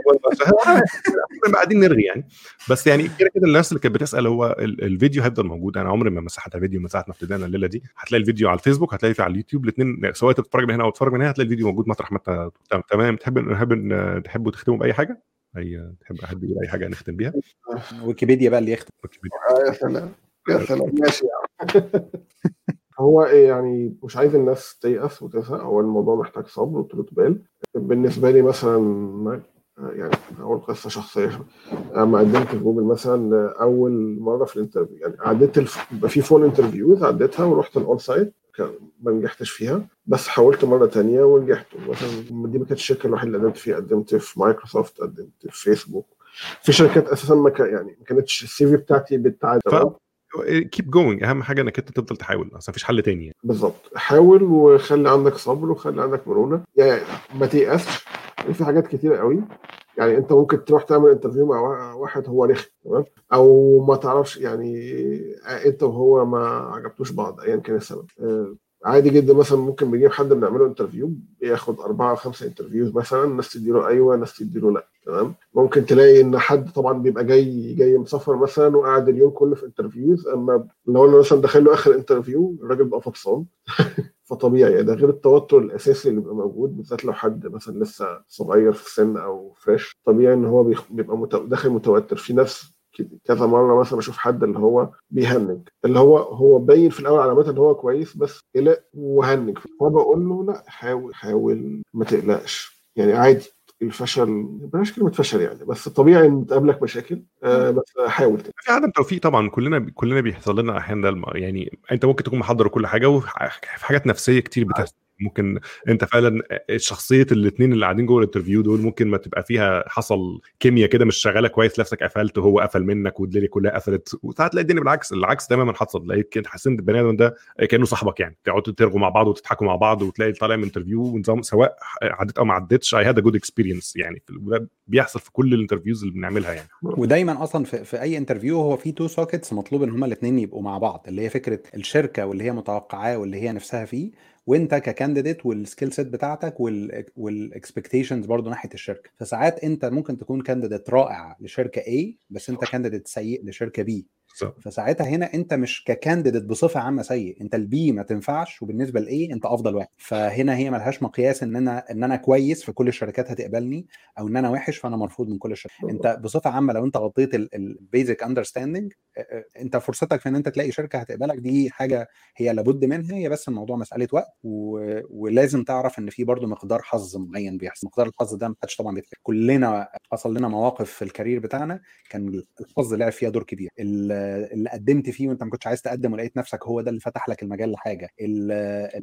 طولنا قاعدين نرغي يعني. بس يعني كده كده الناس اللي كانت بتسأل هو الفيديو هيفضل موجود. أنا عمري ما مسحت فيديو من ساعة ما ابتدينا الليلة دي. هتلاقي الفيديو على الفيسبوك هتلاقي على اليوتيوب. الاثنين سواء أنت بتتفرج من هنا أو تتفرج من هنا هتلاقي الفيديو موجود. مطرح ما أنت تمام. تحب نحب تحبوا تختموا بأي حاجة؟ أي تحب حد يقول أي حاجة نختم بيها؟ ويكيبيديا بقى اللي يختم. ويكيبيديا. آه يا سلام. يا سلام. ماشي يعني هو إيه يعني مش عايز الناس تيأس وتزهق. هو الموضوع محتاج صبر وطولة بال. بالنسبة لي مثلا يعني أول قصة شخصية. لما قدمت في جوجل مثلا أول مرة في ال interview. يعني عديت الف... في phone interviews عديتها ورحت ال on-site ما نجحتش فيها. بس حاولت مرة تانية ونجحت. مثلا دي ما كانتش الشركة الوحيدة اللي قدمت فيها. قدمت في مايكروسوفت قدمت في فيسبوك في شركات أساسا ما كان يعني ما كانتش ال CV بتاعتي بتاعت keep going أهم حاجة إنك أنت تفضل تحاول. اصل مفيش حل تاني يعني. بالظبط. حاول وخلي عندك صبر وخلي عندك مرونة. يعني ما تيأسش. في حاجات كتيرة قوي. يعني انت ممكن تروح تعمل interview مع واحد هو رخم تمام؟ أو ما تعرفش يعني انت وهو ما عجبتوش بعض ايا كان السبب. عادي جدا مثلا ممكن بيجيب حد بنعمله interview بياخد أربعة أو خمسة interviews مثلا ناس تديله أيوه ناس تديله لأ تمام؟ ممكن تلاقي إن حد طبعا بيبقى جاي جاي مسافر مثلا وقاعد اليوم كله في interviews أما لو أنا مثلا داخل له آخر interview الراجل بقى فطسان فطبيعي. ده غير التوتر الأساسي اللي بيبقى موجود بالذات لو حد مثلا لسه صغير في السن أو fresh. طبيعي إن هو بيبقى. داخل متوتر. في نفس كذا مرة مثلا بشوف حد اللي هو بيهنج اللي هو هو باين في الأول علامات إن هو كويس بس قلق وهنج. فبقول له لأ حاول حاول ما تقلقش. يعني عادي. الفشل بلاش كلمة فشل يعني بس طبيعي إن تقابلك مشاكل آه بس حاول في عدم توفيق طبعا كلنا كلنا بيحصل لنا أحيانا ده يعني أنت ممكن تكون محضر كل حاجة وفي حاجات نفسية كتير بتحصل. ممكن انت فعلا شخصية الاثنين اللي قاعدين جوه ال interview دول ممكن ما تبقى فيها حصل كيمياء كده مش شغالة كويس نفسك قفلت وهو قفل منك والدنيا كلها قفلت وساعات تلاقي الدنيا بالعكس العكس تماما حصل. كده حسيت البني آدم ده كأنه صاحبك يعني. تقعدوا ترغوا مع بعض وتضحكوا مع بعض وتلاقي طالع من interview ونظام سواء عديت أو ما عدتش I had good experience يعني. ده بيحصل في كل ال interviews اللي بنعملها يعني. ودايما أصلا في, في أي interview هو في two sockets مطلوب إن هما الاثنين يبقوا مع بعض. اللي هي فكرة الشركة واللي هي متوقعاه واللي هي نفسها فيه وانت ك candidate وال skill set بتاعتك وال expectations برضه ناحية الشركة. فساعات انت ممكن تكون candidate رائع لشركة A بس انت candidate سيء لشركة B. فساعتها هنا انت مش ك candidate بصفة عامة سيء انت ال B ما تنفعش وبالنسبة ل A انت أفضل واحد. فهنا هي ملهاش مقياس إن أنا إن أنا كويس فكل الشركات هتقبلني أو إن أنا وحش فأنا مرفوض من كل الشركات. انت بصفة عامة لو انت غطيت ال basic understanding انت فرصتك في إن أنت تلاقي شركة هتقبلك دي حاجة هي لابد منها هي بس الموضوع مسألة وقت و... ولازم تعرف إن في برضه مقدار حظ معين بيحصل. مقدار الحظ ده ما حدش طبعا بيتكلم كلنا حصل لنا مواقف في ال career بتاعنا كان الحظ لعب فيها دور كبير. اللي قدمت فيه وانت ما كنتش عايز تقدم ولقيت نفسك هو ده اللي فتح لك المجال لحاجة.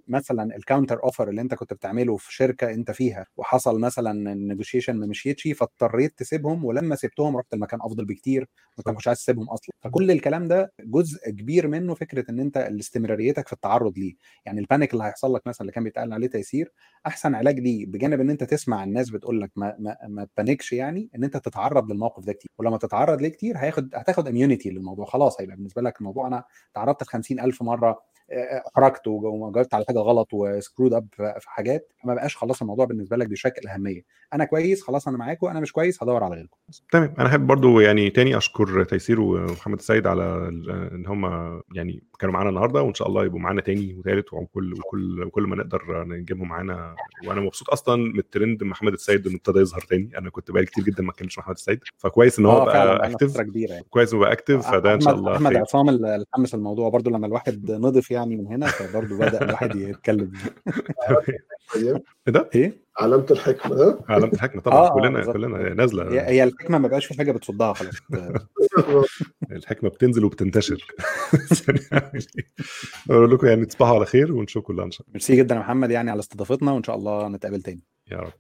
مثلا ال counter offer اللي انت كنت بتعمله في شركة انت فيها وحصل مثلا النيجوشيشن ما مشيتش فاضطريت تسيبهم ولما سبتهم رحت المكان أفضل بكتير وانت ما كنتش عايز تسيبهم أصلا. فكل الكلام ده جزء كبير منه فكرة إن انت استمراريتك في التعرض ليه. يعني ال panic اللي هيحصل لك مثلا اللي كان بيتقال عليه تيسير أحسن علاج ليه بجانب إن انت تسمع الناس بتقول لك ما ما, ما ت panic ش يعني إن انت تتعرض للموقف ده كتير. ولما تتعرض ليه كتير هياخد هتاخد immunity للموضوع خلاص هيبقى بالنسبة لك الموضوع أنا تعرضت ل 50000 مرة احرجت وجاوبت على حاجة غلط و screwed up في حاجات ما بقاش خلاص الموضوع بالنسبة لك بيشكل أهمية. أنا كويس خلاص أنا معاكم أنا مش كويس هدور على غيركم. تمام. أنا احب برضو يعني تاني أشكر تيسير ومحمد السيد على إن هم يعني كانوا معانا النهارده وإن شاء الله يبقوا معانا تاني وثالث وكل وكل وكل ما نقدر نجيبهم معانا. وأنا مبسوط أصلا من الترند محمد السيد إنه ابتدى يظهر تاني. أنا كنت بقالي كتير جدا ما اتكلمش مع محمد السيد. فكويس إن هو بقى active كبيرة يعني. كويس إنه بقى active فده إن شاء الله أحمد عصام اللي حمس الموضوع برضو لما الواحد نضف يعني يعني من هنا فبرضه بدأ الواحد يتكلم. طيب. إيه ده؟ إيه؟ علامة الحكمة ها؟ علامة الحكمة طبعا آه، آه، كلنا بالظبط. كلنا هي نازلة. هي الحكمة ما بقاش في حاجة بتصدها خلاص. الحكمة بتنزل وبتنتشر. أقول لكم يعني تصبحوا على خير ونشوفكم كلها إن شاء الله. ميرسي جدا يا محمد يعني على استضافتنا وإن شاء الله نتقابل تاني. يا رب.